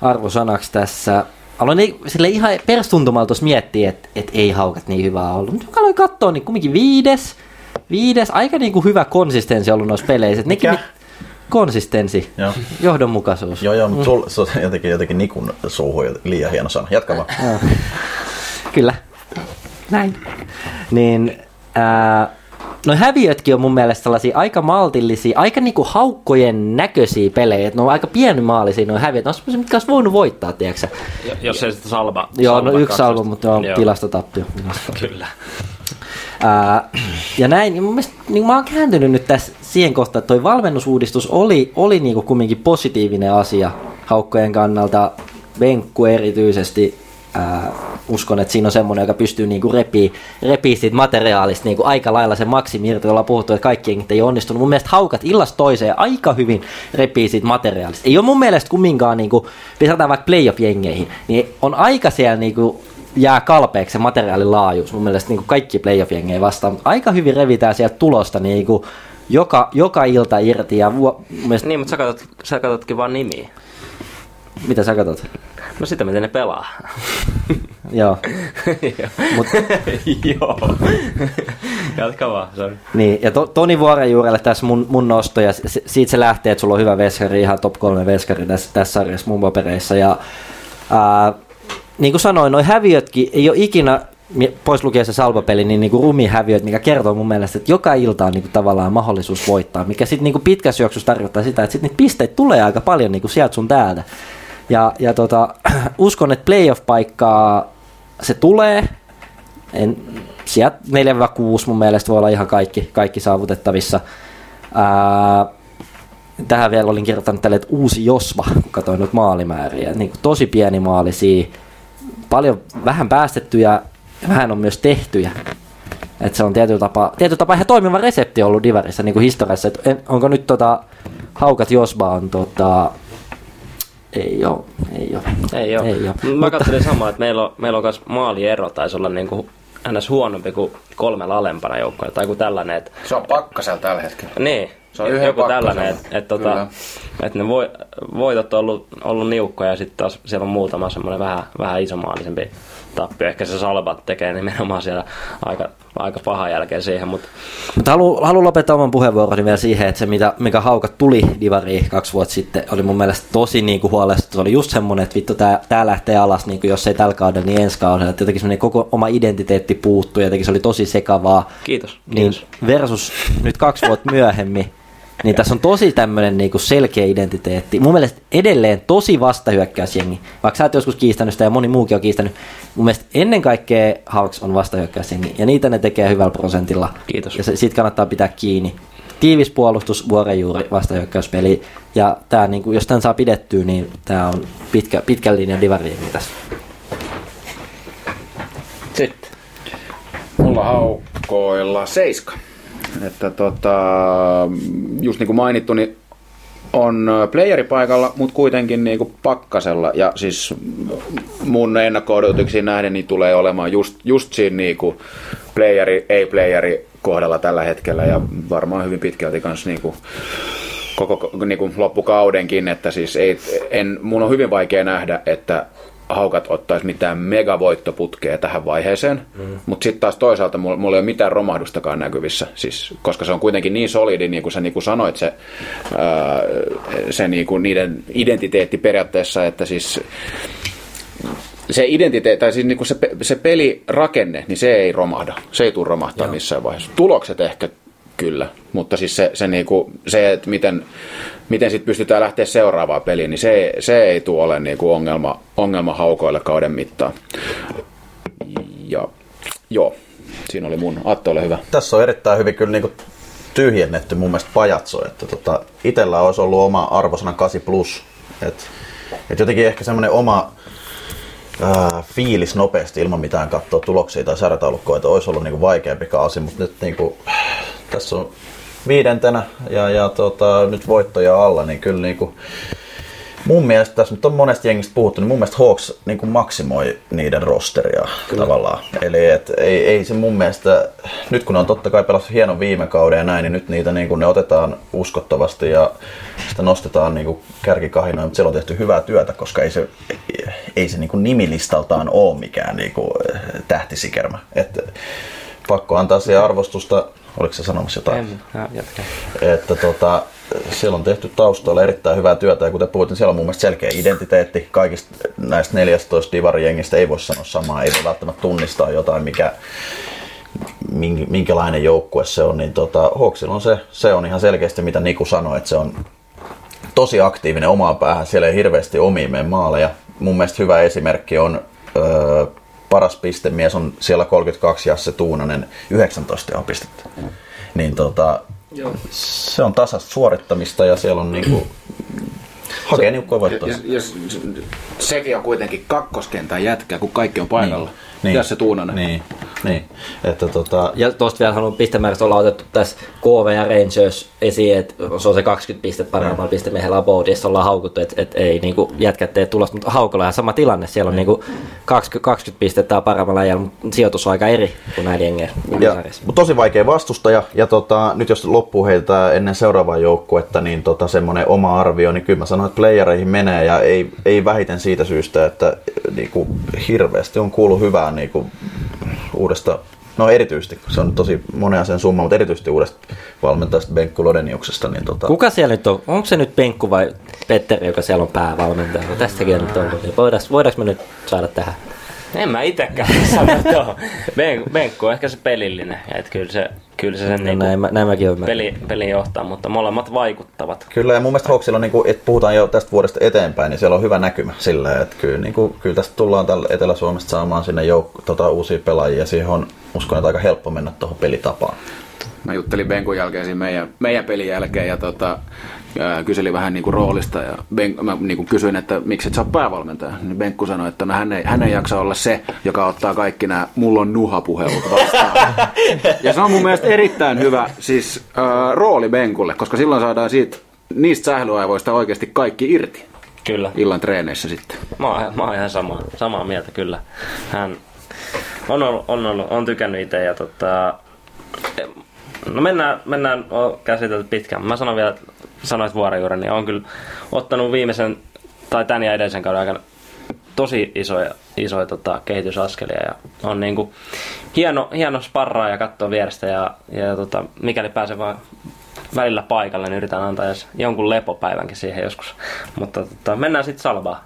arvosanaksi tässä. Aloin niin, sille ihan perstuntumalta tuossa miettiä, että et ei haukat niin hyvää ollut. Mutta aloin katsoa, niin kumminkin viides, viides, aika niin kuin hyvä konsistenssi ollut noissa peleissä. Et nekin, Mikä? konsistenssi, Joo. johdonmukaisuus. Joo, joo, mutta sul, se on jotenkin, jotenkin Nikun suuhun liian hieno sana. Jatka vaan. Kyllä. Näin. Niin, ää, no häviötkin on mun mielestä sellaisia aika maltillisia, aika niinku haukkojen näköisiä pelejä. Et ne on aika pienimaalisia nuo häviöt. Ne on semmoisia, mitkä olisi voinut voittaa, tiedätkö sä? Jo- Jos ei sitä salva. Joo, salva no yksi kaksosta. salvo, mutta Joo. tilastotappio. Kyllä. Ää, ja näin, niin mun mielestä niin mä oon kääntynyt nyt tässä siihen kohtaan, että toi valmennusuudistus oli, oli niinku kumminkin positiivinen asia haukkojen kannalta. Venkku erityisesti, ää, uskon, että siinä on semmoinen, joka pystyy niinku repii, repii siitä materiaalista niinku aika lailla sen maksimi irti, jolla on puhuttu, että kaikki jengit ei onnistunut. Mun mielestä haukat illasta toiseen aika hyvin repii siitä materiaalista. Ei ole mun mielestä kumminkaan, niinku, lisätään vaikka playoff-jengeihin, niin on aika siellä niinku, jää kalpeeksi se materiaalin laajuus. Mun mielestä niin kaikki playoff-jengejä vastaan, mutta aika hyvin revitään sieltä tulosta niin kuin joka, joka ilta irti. Ja vuo, mun mielestä, Niin, mutta sä, katsot, sä katsotkin vaan nimiä. mitä sä katsot? No sitä miten ne pelaa. Joo. Mut... Joo. Jatka vaan, sorry. Niin, ja to, Toni Vuorenjuurelle tässä mun, mun nosto, ja siitä se lähtee, että sulla on hyvä veskari, ihan top 3 veskari tässä, tässä sarjassa mun papereissa. Ja, ää, niin kuin sanoin, noi häviötkin ei ole ikinä, pois lukien se salvapeli, niin, niin kuin rumihäviöt, mikä kertoo mun mielestä, että joka ilta on niin kuin tavallaan mahdollisuus voittaa, mikä sitten niin kuin pitkässä juoksussa tarkoittaa sitä, että sitten niitä pisteitä tulee aika paljon niin kuin sieltä sun täältä. Ja, ja tota, uskon, että playoff-paikkaa se tulee, en, sieltä 4-6 mun mielestä voi olla ihan kaikki, kaikki saavutettavissa. Ää, tähän vielä olin kirjoittanut tälle, että uusi Josva, kun katsoin nyt maalimääriä. Niin kuin tosi pieni maalisia, paljon vähän päästettyjä vähän on myös tehtyjä. Et se on tietyllä tapaa, tietyllä tapaa ihan toimiva resepti ollut Divarissa niin kuin historiassa. Et onko nyt tota, Haukat Josva on tota, ei ole, ei ole. Ei oo. Ei oo. Mä Mutta- katselin samaa, että meillä on, meillä on myös maaliero, taisi olla niinku ns. huonompi kuin kolmella alempana joukkoina, tai kuin tällainen, että Se on pakkasella tällä hetkellä. niin, Se on joku pakkasella. tällainen, että et, tota, et ne voi, voitot on ollut, ollut niukkoja ja sitten taas siellä on muutama semmoinen vähän, vähän isomaalisempi tappio. Ehkä se Salbat tekee nimenomaan siellä aika, aika paha jälkeen siihen, mutta Mutta haluan halu lopettaa oman puheenvuoroni vielä siihen, että se mitä, mikä haukat tuli Divariin kaksi vuotta sitten, oli mun mielestä tosi niinku huolestuttava. Se oli just semmoinen, että vittu tää, tää lähtee alas, niinku jos ei tällä kaudella, niin ensi kaudella. Että jotenkin semmoinen koko oma identiteetti puuttui, jotenkin se oli tosi sekavaa. kiitos. Niin kiitos. versus nyt kaksi vuotta myöhemmin, niin tässä on tosi tämmöinen niinku selkeä identiteetti. Mun mielestä edelleen tosi vastahyökkäysjengi. Vaikka sä oot joskus kiistänyt sitä ja moni muukin on kiistänyt. Mun mielestä ennen kaikkea Hawks on vastahyökkäysjengi. Ja niitä ne tekee hyvällä prosentilla. Kiitos. Ja se, siitä kannattaa pitää kiinni. Tiivis puolustus, vuorenjuuri, vastahyökkäyspeli. Ja tää, niinku, jos tämän saa pidettyä, niin tämä on pitkä, pitkän linjan divari tässä. Sitten. Mulla haukkoilla seiska. Että tota, just niin kuin mainittu, niin on ö, playeripaikalla, mutta kuitenkin niinku pakkasella. Ja siis mun ennakko nähden niin tulee olemaan just, just siinä niinku playeri, ei-playeri kohdalla tällä hetkellä ja varmaan hyvin pitkälti kanssa niinku koko niinku loppukaudenkin, että siis ei, en, mun on hyvin vaikea nähdä, että haukat ottaisi mitään megavoittoputkea tähän vaiheeseen, mm. mutta sitten taas toisaalta mulla, mulla ei ole mitään romahdustakaan näkyvissä, siis, koska se on kuitenkin niin solidi, niin kuin sä niin kuin sanoit, se, ää, se niin kuin niiden identiteetti periaatteessa, että siis se identiteetti, tai siis niin kuin se, se pelirakenne, niin se ei romahda. Se ei tule romahtaa Joo. missään vaiheessa. Tulokset ehkä kyllä, mutta siis se, se, niin kuin, se että miten, miten sit pystytään lähteä seuraavaan peliin, niin se, se ei tule ole niin kuin ongelma, ongelma haukoille kauden mittaan. Ja joo, siinä oli mun. Atte, ole hyvä. Tässä on erittäin hyvin kyllä niin kuin tyhjennetty mun mielestä pajatso, että tota, itellä olisi ollut oma arvosana 8 plus. Et, et jotenkin ehkä semmoinen oma ää, fiilis nopeasti ilman mitään katsoa tuloksia tai sarjataulukkoa, että olisi ollut niinku vaikeampi kausi, mutta nyt niinku, tässä on viidentenä ja, ja tota, nyt voittoja alla, niin kyllä niinku, mun mielestä tässä nyt on monesti jengistä puhuttu, niin mun mielestä Hawks niin kuin maksimoi niiden rosteria Kyllä. tavallaan. Eli et, ei, ei se mun mielestä, nyt kun ne on totta kai pelannut hienon viime kauden ja näin, niin nyt niitä niin kuin ne otetaan uskottavasti ja sitä nostetaan niin kuin kärkikahinoin, mutta siellä on tehty hyvää työtä, koska ei se, ei se niin kuin nimilistaltaan ole mikään niin kuin tähtisikermä. Et, pakko antaa siihen arvostusta Oliko se sanomassa jotain? En, jatka. Että tota, siellä on tehty taustalla erittäin hyvää työtä ja kuten puhutin, siellä on mun mielestä selkeä identiteetti. Kaikista näistä 14 divarijengistä ei voi sanoa samaa, ei voi välttämättä tunnistaa jotain, mikä, minkälainen joukkue se on. Niin tota, Hawksilla on se, se on ihan selkeästi, mitä Niku sanoi, että se on tosi aktiivinen omaan päähän. Siellä ei hirveästi omiin maaleja. Mun mielestä hyvä esimerkki on öö, paras pistemies on siellä 32 Jasse Tuunanen 19 pistettä. Niin tota, Joo. se on tasasta suorittamista ja siellä on niinku hakee niukkoja voittoja. Ja, ja, sekin on kuitenkin kakkoskentän jätkä, kun kaikki on paikalla. Niin. Niin. Ja se Tuunanen. Niin. niin. Että tota... Ja tuosta vielä haluan pistemäärästä olla otettu tässä KV ja Rangers esiin, että se on se 20 pistettä paremmalla mm. pistemiehellä aboutissa ollaan haukuttu, että et ei niinku jätkät tee tulosta, mutta Haukolla on sama tilanne, siellä on mm. niinku 20, 20 pistettä paremmalla ajalla, mutta sijoitus on aika eri kuin näiden jengejä. Mutta tosi vaikea vastustaja, ja tota, nyt jos loppuu heiltä ennen seuraavaa joukkuetta, niin tota, semmoinen oma arvio, niin kyllä mä sanoin, että playereihin menee, ja ei, ei vähiten siitä syystä, että niinku, hirveästi on kuullut hyvää niinku, uudesta No erityisesti, se on tosi monen sen summa, mutta erityisesti uudesta valmentajasta Benkku Lodeniuksesta. Niin tota... Kuka siellä nyt on? Onko se nyt Benkku vai Petteri, joka siellä on päävalmentaja? Tästäkin on nyt voidaanko, voidaanko me nyt saada tähän? En mä itekään sano. Benkku on ehkä se pelillinen. Et kyllä se, kyllä se sen no, niinku näin, näin mäkin peli, peli johtaa, mutta molemmat vaikuttavat. Kyllä ja mun mielestä Hawksilla, niin kuin, että puhutaan jo tästä vuodesta eteenpäin, niin siellä on hyvä näkymä silleen, että kyllä, niin kuin, kyllä tästä tullaan tällä Etelä-Suomesta saamaan sinne jouk- tota, uusia pelaajia ja siihen on uskon, että aika helppo mennä tuohon pelitapaan. Mä juttelin Benkun jälkeen siinä meidän, meidän pelin jälkeen ja tota, kyselin vähän niin kuin roolista ja ben, mä niin kuin kysyin, että miksi et ole päävalmentaja. Niin Benkku sanoi, että no hän, ei, hän ei jaksa olla se, joka ottaa kaikki nämä mulla on nuha-puhelut vastaan. ja se on mun mielestä erittäin hyvä siis, äh, rooli Benkulle, koska silloin saadaan siitä, niistä sählyaivoista oikeasti kaikki irti. Kyllä. Illan treeneissä sitten. Mä oon, mä oon ihan samaa, samaa mieltä kyllä. Hän on, ollut, on, ollut, on tykännyt itse ja tota, No mennään, mennään on käsitelty pitkään. Mä sanon vielä, sanoit vuorojuuri, niin on kyllä ottanut viimeisen tai tän ja edellisen kauden aikana tosi isoja, isoja tota, kehitysaskelia ja on niinku hieno, hieno sparraa ja katsoa vierestä ja, ja tota, mikäli pääsee vaan välillä paikalle, niin yritän antaa edes jonkun lepopäivänkin siihen joskus. Mutta tota, mennään sitten Salbaa.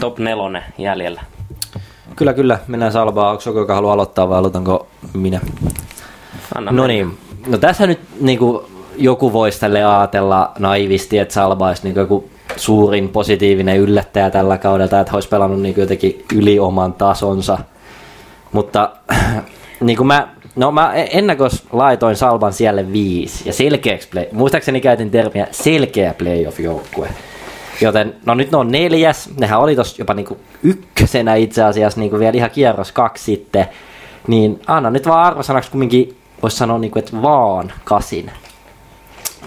Top nelonen jäljellä. Kyllä, kyllä. Mennään Salbaa. Onko joka haluaa aloittaa vai aloitanko minä? Anna no niin. No tässä nyt niin kuin, joku voisi tälle ajatella naivisti, että Salba olisi niin joku suurin positiivinen yllättäjä tällä kaudella, että olisi pelannut niin jotenkin yli oman tasonsa. Mutta niin kuin mä, no mä ennakos laitoin Salban siellä viisi ja selkeäksi play, muistaakseni käytin termiä selkeä playoff-joukkue. Joten no nyt ne on neljäs, nehän oli tossa jopa niinku ykkösenä itse asiassa niinku vielä ihan kierros kaksi sitten. Niin anna nyt vaan arvosanaksi kumminkin voisi sanoa, niin kuin, että vaan kasin.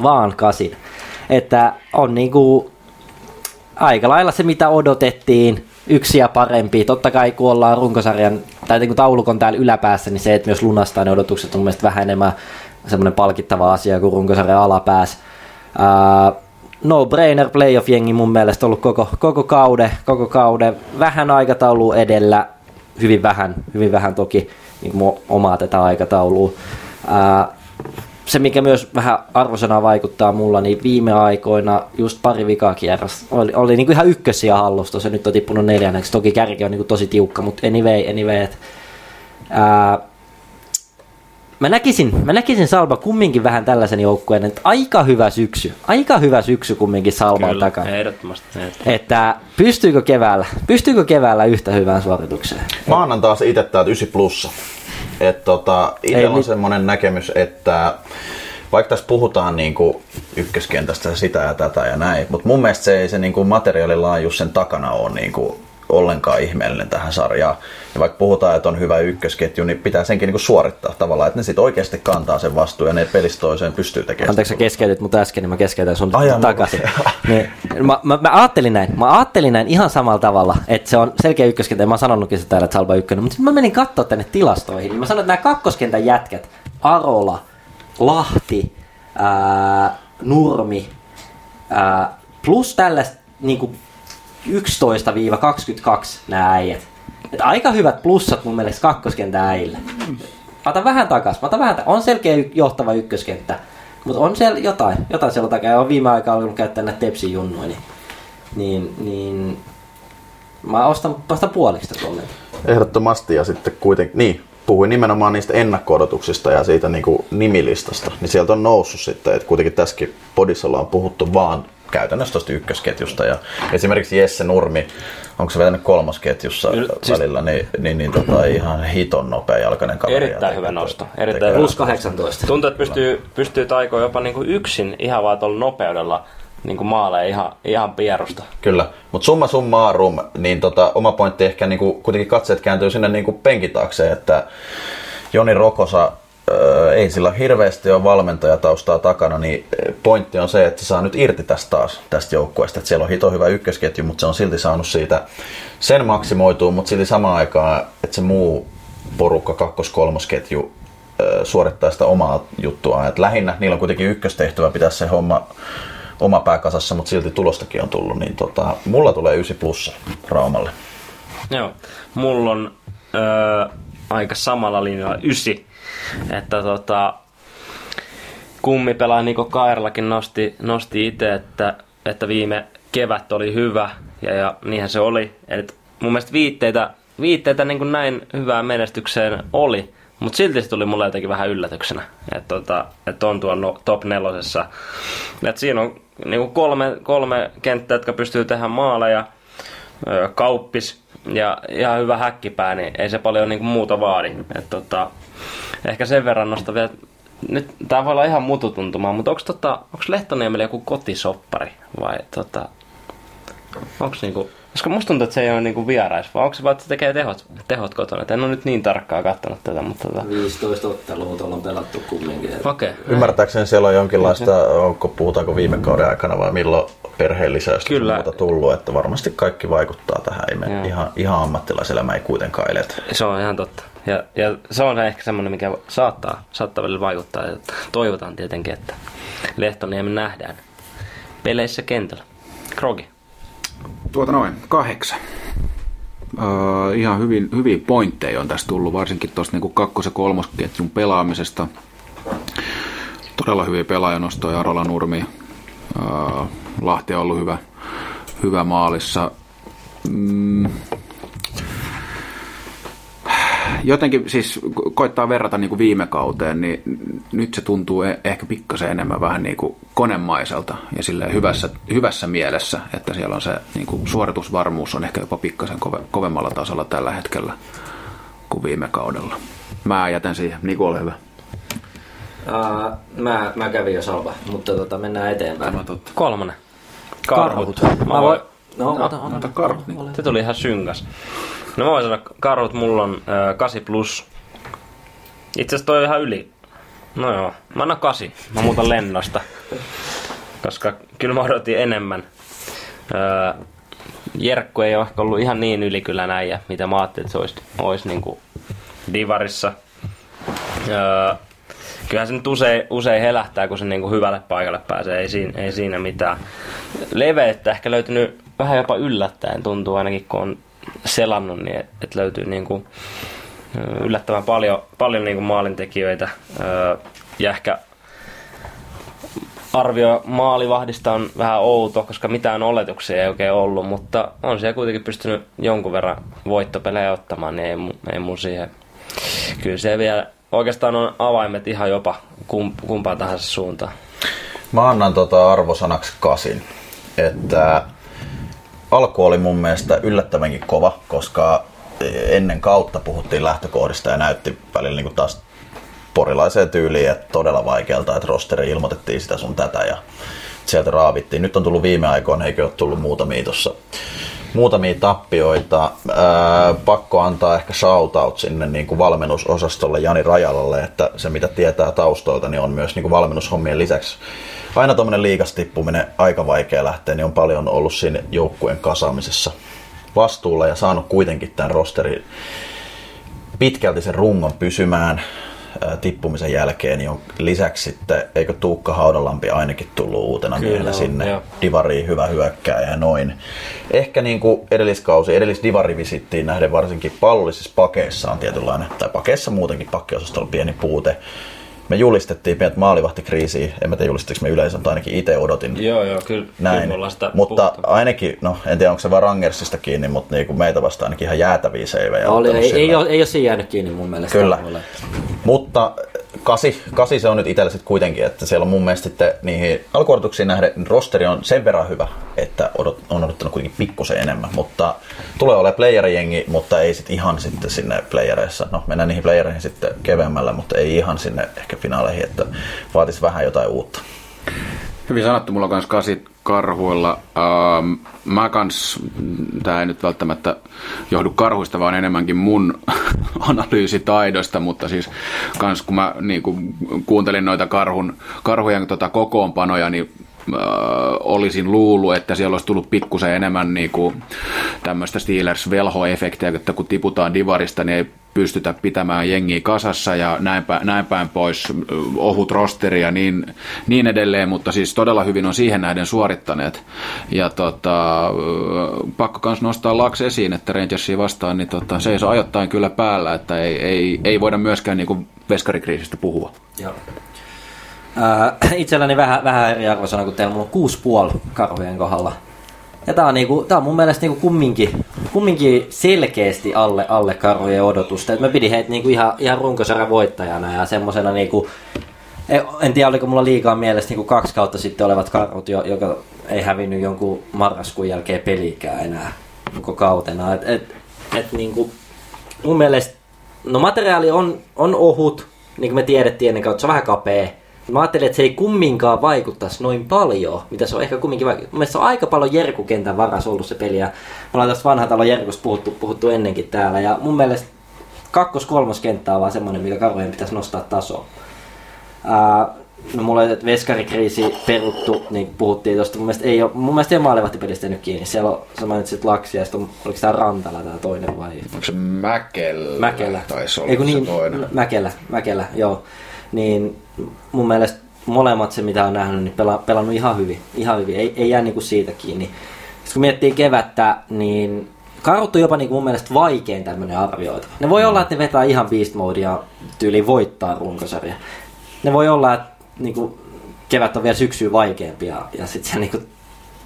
Vaan kasin. Että on niinku aika lailla se, mitä odotettiin, yksi ja parempi. Totta kai kun ollaan runkosarjan, tai niin kuin taulukon täällä yläpäässä, niin se, että myös lunastaa ne odotukset on mielestäni vähän enemmän semmoinen palkittava asia kuin runkosarjan alapääs. Uh, no-brainer playoff-jengi mun mielestä ollut koko, koko kauden, koko kauden, vähän aikataulu edellä, hyvin vähän, hyvin vähän toki niin omaa tätä aikataulua. Uh, se, mikä myös vähän arvosanaa vaikuttaa mulla, niin viime aikoina just pari vikaa kierros oli, oli niin kuin ihan ykkösiä hallusta, se nyt on tippunut neljänneksi. Toki kärki on niin kuin tosi tiukka, mutta anyway, anyway. Et, ää, mä näkisin, mä näkisin Salba kumminkin vähän tällaisen joukkueen, että aika hyvä syksy, aika hyvä syksy kumminkin Salban Kyllä, takana. ehdottomasti. ehdottomasti. Että pystyykö keväällä, pystyykö keväällä yhtä hyvään suoritukseen? Mä annan taas itse täältä 9 plussa. Et tota, Ei itsellä on mit- semmoinen näkemys, että vaikka tässä puhutaan niinku ykköskentästä ja sitä ja tätä ja näin, mutta mun mielestä se ei se niinku materiaalilaajuus sen takana ole niinku ollenkaan ihmeellinen tähän sarjaan. Ja vaikka puhutaan, että on hyvä ykkösketju, niin pitää senkin niinku suorittaa tavallaan, että ne sitten oikeasti kantaa sen vastuun ja ne pelistä toiseen pystyy tekemään. Anteeksi, sä keskeytit mut äsken, niin mä keskeytän sun Ai jaa, takaisin. mä- niin, mä, mä, mä, ajattelin näin, mä ajattelin näin ihan samalla tavalla, että se on selkeä ykköskenttä, ja mä oon sanonutkin sitä täällä, että Salba ykkönen, mutta sitten mä menin katsoa tänne tilastoihin, niin mä sanoin, että nämä kakkoskentän jätkät, Arola, Lahti, ää, Nurmi, ää, plus tällaista niin 11-22 nämä äijät. Et aika hyvät plussat mun mielestä kakkoskentän äijille. Mä otan vähän takas. Mä otan vähän ta- on selkeä johtava ykköskenttä. Mutta on siellä jotain, jotain siellä takaa. On viime aikaa alkanut käyttää näitä tepsin junnuja, niin, niin, niin mä ostan vasta puoliksi tuonne. Ehdottomasti ja sitten kuitenkin, niin, puhuin nimenomaan niistä ennakko-odotuksista ja siitä niin kuin nimilistasta, niin sieltä on noussut sitten, että kuitenkin tässäkin podissa ollaan puhuttu vaan käytännössä tuosta ykkösketjusta ja esimerkiksi Jesse Nurmi, onko se vetänyt kolmosketjussa Kyllä, siis- välillä, niin, niin, niin tota, ihan hiton nopea jalkainen kaveri. Erittäin ja hyvä tekee- nosto. Erittäin. Plus 18. Tuntuu, että pystyy, pystyy taikoa jopa niinku yksin ihan vaan tuolla nopeudella niinku maaleja ihan, ihan pierusta. Kyllä, mutta summa summarum, niin tota, oma pointti ehkä niinku, kuitenkin katseet kääntyy sinne niinku penkin taakse, että Joni Rokosa öö, ei sillä hirveästi ole valmentajataustaa takana, niin pointti on se, että se saa nyt irti tästä taas, tästä joukkueesta. Että siellä on hito hyvä ykkösketju, mutta se on silti saanut siitä sen maksimoitua, mutta silti samaan aikaan, että se muu porukka, kakkos-kolmosketju, öö, suorittaa sitä omaa juttua. Et lähinnä niillä on kuitenkin ykköstehtävä pitää se homma oma pää kasassa, mutta silti tulostakin on tullut, niin tota, mulla tulee 9 plussa Raumalle. Joo. Mulla on öö, aika samalla linjalla ysi. Että tota, kummi pelaa Niko Kairlakin nosti, nosti itse, että, että viime kevät oli hyvä. Ja, ja niinhän se oli. Et mun mielestä viitteitä, viitteitä niin kuin näin hyvään menestykseen oli. Mutta silti se tuli mulle jotenkin vähän yllätyksenä, että tota, et on tuon no, top nelosessa. Et siinä on niinku kolme, kolme kenttää, jotka pystyy tehdä maaleja. Ö, Kauppis ja ihan hyvä häkkipää, niin ei se paljon niinku muuta vaadi. Et tota, ehkä sen verran nosta vielä, nyt tää voi olla ihan mututuntumaa, mutta onko tota, onks Lehtoniemellä joku kotisoppari vai tota, onks niinku, koska musta tuntuu, että se ei ole niinku vierais, vai onko se vaan, että se tekee tehot, tehot kotona. Et en ole nyt niin tarkkaa kattonut tätä, mutta tota, 15 ottelua tuolla on pelattu kumminkin. okei. Okay. Ymmärtääkseni siellä on jonkinlaista, onko, puhutaanko viime kauden aikana vai milloin perheen lisäystä Kyllä. muuta tullut, että varmasti kaikki vaikuttaa tähän. Ei me ihan, ihan ammattilaiselämä ei kuitenkaan eletä. Se on ihan totta. Ja, ja se on ehkä semmoinen, mikä saattaa, saattaa välillä vaikuttaa. Ja toivotaan tietenkin, että Lehtoniemi nähdään peleissä kentällä. Krogi. Tuota noin, kahdeksan. Öö, ihan hyvin, hyviä pointteja on tässä tullut, varsinkin tuosta niin kakkos- ja kolmosketjun pelaamisesta. Todella hyviä pelaajanostoja, Arola Nurmi. Öö, Lahti on ollut hyvä, hyvä maalissa. Mm. Jotenkin siis ko- koittaa verrata niin kuin viime kauteen, niin nyt se tuntuu e- ehkä pikkasen enemmän vähän niin kuin konemaiselta ja sille hyvässä, hyvässä mielessä, että siellä on se niin kuin suoritusvarmuus on ehkä jopa pikkasen kove, kovemmalla tasolla tällä hetkellä kuin viime kaudella. Mä jätän siihen. Niku, ole hyvä. Uh, mä, mä kävin jo salva, mutta tota, mennään eteenpäin. Tämä totta. Kolmonen. Karhut. Mä voin... No, ota, ota. Ota karhut. Niin. Se tuli ihan synkäs. No mä voin sanoa, karhut mulla on äh, 8 plus. Itse asiassa toi on ihan yli. No joo, mä annan 8. Mä muutan lennosta. koska kyllä mä odotin enemmän. Öö, Jerkku ei ole ehkä ollut ihan niin ylikylä näijä, mitä mä ajattelin, että se olisi, olisi niin kuin divarissa. Öö, kyllähän se nyt usein, usein helähtää, kun se niin kuin hyvälle paikalle pääsee, ei siinä, ei siinä mitään. Leveyttä ehkä löytynyt vähän jopa yllättäen, tuntuu ainakin kun on selannut, niin että löytyy niin kuin, yllättävän paljon, paljon niin kuin maalintekijöitä. Ja ehkä arvio maalivahdista on vähän outo, koska mitään oletuksia ei oikein ollut, mutta on siellä kuitenkin pystynyt jonkun verran voittopelejä ottamaan, niin ei, ei mun siihen. Kyllä se vielä oikeastaan on avaimet ihan jopa kum, kumpaan tahansa suuntaan. Mä annan tota arvosanaksi kasin. Että alku oli mun mielestä yllättävänkin kova, koska ennen kautta puhuttiin lähtökohdista ja näytti välillä niin taas porilaiseen tyyliin, että todella vaikealta, että rosteri ilmoitettiin sitä sun tätä ja sieltä raavittiin. Nyt on tullut viime aikoina, eikö ole tullut muutamia tuossa muutamia tappioita. Ää, pakko antaa ehkä shoutout sinne niin kuin valmennusosastolle Jani Rajalalle, että se mitä tietää taustoilta, niin on myös niin kuin valmennushommien lisäksi aina tuommoinen liikas tippuminen aika vaikea lähteä, niin on paljon ollut siinä joukkueen kasaamisessa vastuulla ja saanut kuitenkin tämän rosterin pitkälti sen rungon pysymään ää, tippumisen jälkeen, niin on lisäksi sitten, eikö Tuukka Haudalampi ainakin tullut uutena Kyllä miehenä sinne joo. divariin, hyvä hyökkääjä ja noin. Ehkä niin kuin edelliskausi, edellis divarivisittiin nähden varsinkin pallollisissa pakeissa on tietynlainen, tai pakeissa muutenkin pakkiosastolla pieni puute. Me julistettiin pientä maalivahtikriisiä, en mä tiedä julistiko me yleisön, mutta ainakin itse odotin Joo, joo, kyllä, näin. kyllä sitä mutta puhuttu. ainakin, no en tiedä onko se vaan Rangersista kiinni, mutta niinku meitä vastaan ainakin ihan jäätäviä seivejä. Oli, ei, ei, ole, ei ole siinä jäänyt kiinni mun mielestä. Kyllä. Mutta kasi, kasi se on nyt itsellä sitten kuitenkin, että siellä on mun mielestä sitten niihin alkuodotuksiin nähden rosteri on sen verran hyvä, että odot, on odottanut kuitenkin pikkusen enemmän, mutta tulee olemaan playerijengi, mutta ei sitten ihan sitten sinne playereissa, no mennään niihin playereihin sitten keveämmällä, mutta ei ihan sinne ehkä finaaleihin, että vaatisi vähän jotain uutta. Hyvin sanottu, mulla on kans kasit karhuilla. Ähm, mä kans, tää ei nyt välttämättä johdu karhuista, vaan enemmänkin mun analyysitaidosta, mutta siis kans kun mä niin kun kuuntelin noita karhun, karhujen tota kokoonpanoja, niin äh, olisin luullut, että siellä olisi tullut pikkusen enemmän niin kuin tämmöistä Steelers-velho-efektiä, että kun tiputaan divarista, niin ei pystytä pitämään jengiä kasassa ja näin päin, näin päin pois, ohut rosteri ja niin, niin edelleen, mutta siis todella hyvin on siihen nähden suorittaneet. Ja tota, pakko myös nostaa Laks esiin, että Rangersia vastaan, niin tota, seisoo ajoittain kyllä päällä, että ei, ei, ei voida myöskään niin veskarikriisistä puhua. Joo. Ää, itselläni vähän, vähän eri arvosana kuin teillä. Mulla on kuusi puoli karhujen kohdalla. Ja tää on, niinku, tää on mun mielestä niinku kumminkin, kumminkin selkeästi alle, alle karhujen odotusta. Et mä pidin heitä niinku ihan, ihan runkosarjan voittajana ja semmosena niinku, en tiedä oliko mulla liikaa mielessä niinku kaksi kautta sitten olevat karhut, jo- joka ei hävinnyt jonkun marraskuun jälkeen pelikään enää koko kautena. Et, et, et niinku, mun mielestä, no materiaali on, on ohut, niin kuin me tiedettiin ennen kautta, se on vähän kapea. Mä ajattelin, että se ei kumminkaan vaikuttaisi noin paljon, mitä se on ehkä kumminkin vaikuttanut. Mun mielestä se on aika paljon Jerkukentän varas ollut se peli, ja me ollaan tästä vanhan talon Jerkusta puhuttu, puhuttu ennenkin täällä, ja mun mielestä kakkos-kolmoskenttä on vaan semmoinen, mikä karvojen pitäisi nostaa tasoa. Ää, no mulla oli veskarikriisi peruttu, niin puhuttiin tosta. Mun mielestä ei ole, mun mielestä ei ole maalivahtipelistä tehnyt kiinni. Siellä on, sä mainitsit Laksia, ja sitten on, oliko tää Rantala tää toinen vai? Onko se Mäkelä? Mäkelä. Taisi olla Ei kun se niin, toinen. Mäkelä, Mäkelä, joo. Niin mun mielestä molemmat se mitä on nähnyt, niin pela, pelannut ihan hyvin. Ihan hyvin. Ei, ei jää niinku siitä kiinni. Sitten kun miettii kevättä, niin Karut on jopa niinku mun mielestä vaikein tämmönen arvioita. Ne voi olla, että ne vetää ihan beast modea tyyliin voittaa runkosarja. Ne voi olla, että niinku, kevät on vielä syksyä vaikeampi ja, ja sitten siellä niinku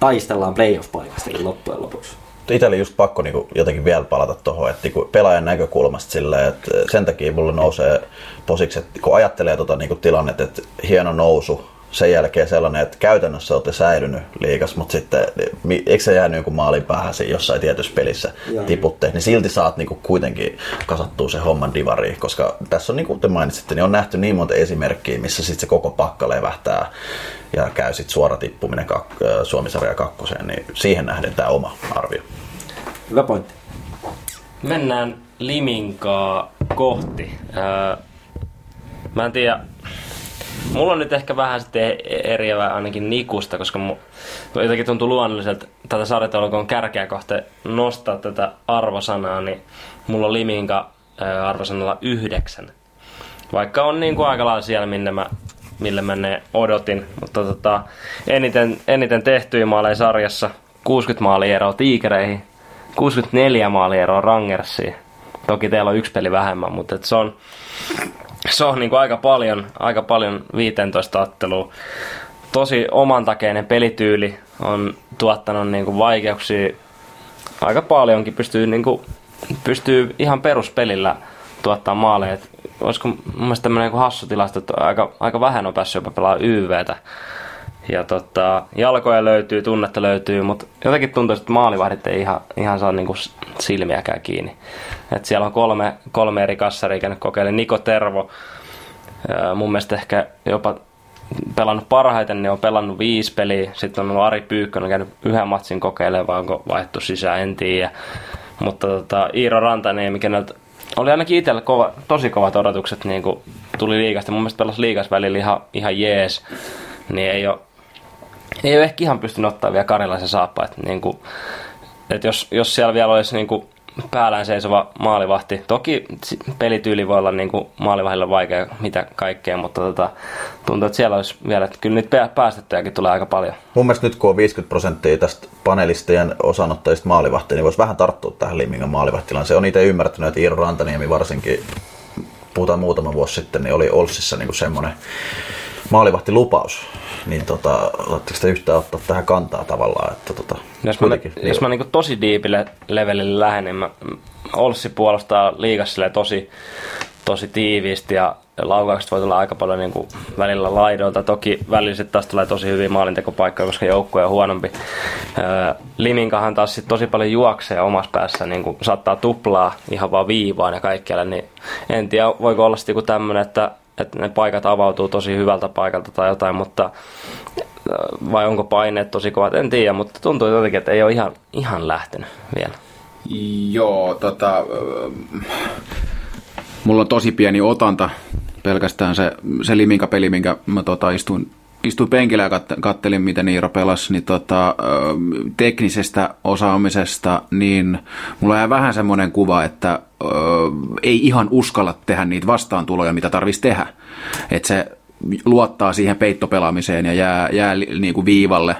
taistellaan playoff-paikastakin loppujen lopuksi. Itse oli just pakko niinku jotenkin vielä palata tuohon, että niinku pelaajan näkökulmasta silleen, että sen takia mulle nousee posiksi, että kun ajattelee tota niinku tilannetta, että hieno nousu, sen jälkeen sellainen, että käytännössä olette säilynyt liikas, mutta sitten mi- eikö se jäänyt jonkun maalin päähän jossain tietyssä pelissä Joo. tiputte, niin silti saat niinku kuitenkin kasattua se homman divariin, koska tässä on niin kuin te mainitsitte, niin on nähty niin monta esimerkkiä, missä sitten se koko pakka levähtää ja käy sitten suora tippuminen kak- Suomisarja kakkoseen, niin siihen nähden tämä oma arvio. Hyvä pointti. Mennään Liminkaa kohti. Öö, mä en tiedä, mulla on nyt ehkä vähän sitten e- eriävää ainakin Nikusta, koska mu, jotenkin tuntuu luonnolliselta tätä sarjataulua, kun on kärkeä kohta nostaa tätä arvosanaa, niin mulla on Liminka arvosanalla yhdeksän. Vaikka on niin kuin aika lailla siellä, minne mä, mille mä ne odotin. Mutta tota, eniten, eniten tehtyjä maaleja sarjassa, 60 maalia eroa tiikereihin, 64 maalia eroa Rangersiin. Toki teillä on yksi peli vähemmän, mutta et se on, se on niin kuin aika paljon, aika paljon 15 ottelua. Tosi omantakeinen pelityyli on tuottanut niin kuin vaikeuksia aika paljonkin. Pystyy, niin kuin, pystyy ihan peruspelillä tuottaa maaleja. Olisiko mun mielestä tämmöinen hassu tilasto, että aika, aika vähän on päässyt jopa pelaa YVtä. Ja tota, jalkoja löytyy, tunnetta löytyy, mutta jotenkin tuntuu, että maalivahdit ei ihan, ihan saa niinku silmiäkään kiinni. Et siellä on kolme, kolme eri kassaria käynyt kokeilemaan. Niko Tervo, mun mielestä ehkä jopa pelannut parhaiten, niin on pelannut viisi peliä. Sitten on ollut Ari Pyykkönen käynyt yhden matsin kokeilemaan, vai onko vaihtu sisään, en tiedä. Mutta tota, Iiro Rantaniemi, keneltä oli ainakin itsellä kova, tosi kovat odotukset, niin kuin tuli liikasta. Mun mielestä pelasi liikas välillä ihan, ihan jees. Niin ei ole, ei ole ehkä ihan pystynyt ottaa vielä Karilaisen saappaa. Että niin kuin, että jos, jos siellä vielä olisi niin kuin päällään seisova maalivahti. Toki pelityyli voi olla niin kuin maalivahdilla vaikea mitä kaikkea, mutta tota, tuntuu, että siellä olisi vielä, että kyllä nyt pää- päästettyjäkin tulee aika paljon. Mun mielestä nyt kun on 50 prosenttia tästä panelistien osanottajista maalivahtia, niin voisi vähän tarttua tähän Limingan maalivahtilaan. Se on itse ymmärtänyt, että Iiro Rantaniemi varsinkin, puhutaan muutama vuosi sitten, niin oli Olssissa niin semmoinen maalivahtilupaus. Niin tota, oletteko te yhtään ottaa tähän kantaa tavallaan? Että tota, Jos mä, kuitenkin- jos mä niinku tosi diipille levelille lähden, niin mä, Olssi puolustaa liigassa silleen tosi, tosi tiiviisti ja laukaukset voi tulla aika paljon niin kuin välillä laidoilta. Toki välillä sitten taas tulee tosi hyviä maalintekopaikkoja, koska joukkue on huonompi. Öö, Liminkahan taas sit tosi paljon juoksee omassa päässä, niin kuin saattaa tuplaa ihan vaan viivaan ja kaikkialle. Niin en tiedä, voiko olla sitten joku tämmöinen, että, että ne paikat avautuu tosi hyvältä paikalta tai jotain, mutta vai onko paineet tosi kovat, en tiedä, mutta tuntuu jotenkin, että ei ole ihan, ihan lähtenyt vielä. Joo, tota, ö, mulla on tosi pieni otanta, pelkästään se, se liminka-peli, minkä mä tota, istuin, istuin penkillä ja kat- kattelin, miten Iiro pelasi, niin tota, teknisestä osaamisesta, niin mulla jää vähän semmoinen kuva, että ei ihan uskalla tehdä niitä vastaantuloja, mitä tarvitsisi tehdä. Että se luottaa siihen peittopelaamiseen ja jää, jää niin kuin viivalle.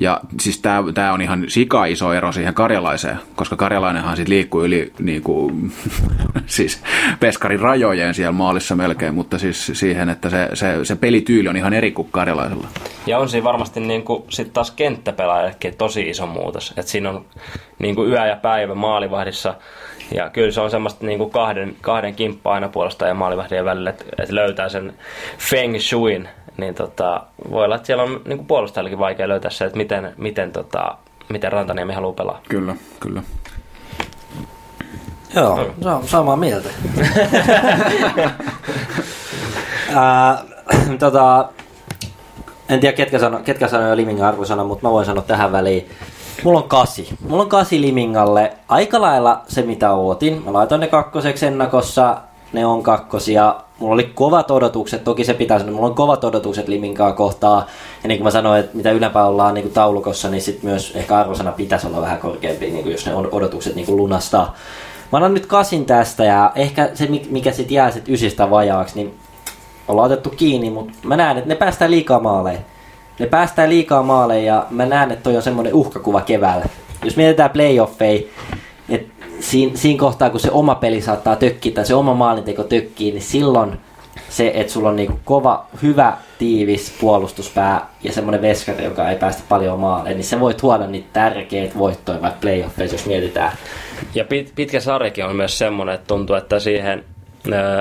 Ja siis tämä on ihan sika iso ero siihen karjalaiseen, koska karjalainenhan sitten liikkuu yli niin kuin, siis peskarin rajojen siellä maalissa melkein, mutta siis siihen, että se, se, se pelityyli on ihan eri kuin karjalaisella. Ja on siinä varmasti niin kuin, sit taas kenttäpelaajallekin tosi iso muutos. Et siinä on niin kuin yö ja päivä maalivahdissa. Ja kyllä se on semmoista niin kuin kahden, kahden kimppaa aina puolesta ja maalivahdien välillä, että et löytää sen feng shuin. Niin tota, voi olla, että siellä on niin kuin puolustajallakin vaikea löytää se, että miten, miten, tota, miten Rantaniemi haluaa pelaa. Kyllä, kyllä. Joo, se on samaa mieltä. Ää, tota, en tiedä ketkä, sano, ketkä sanoi Limingan arvosana, mutta mä voin sanoa tähän väliin. Mulla on kasi. Mulla on kasi Limingalle. Aika lailla se mitä ootin. Mä laitoin ne kakkoseksi ennakossa. Ne on kakkosia. Mulla oli kovat odotukset. Toki se pitää sanoa. Mulla on kovat odotukset Liminkaa kohtaa. Ja niin kuin mä sanoin, että mitä ylempää ollaan niin kuin taulukossa, niin sit myös ehkä arvosana pitäisi olla vähän korkeampi, niin kuin jos ne odotukset niin kuin lunastaa. Mä annan nyt kasin tästä ja ehkä se mikä sit jää sit ysistä vajaaksi, niin ollaan otettu kiinni, mutta mä näen, että ne päästään liikaa maaleihin. Ne päästään liikaa maaleihin ja mä näen, että toi on semmoinen uhkakuva keväällä. Jos mietitään playoffeja, että siinä, siinä kohtaa, kun se oma peli saattaa tökkiä tai se oma maalinteko tökkii, niin silloin se, että sulla on niinku kova, hyvä, tiivis puolustuspää ja semmoinen veskari, joka ei päästä paljon maaleen, niin se voi tuoda niitä tärkeitä voittoja vaikka playoffeissa, jos mietitään. Ja pit, pitkä sarjakin on myös semmoinen, että tuntuu, että siihen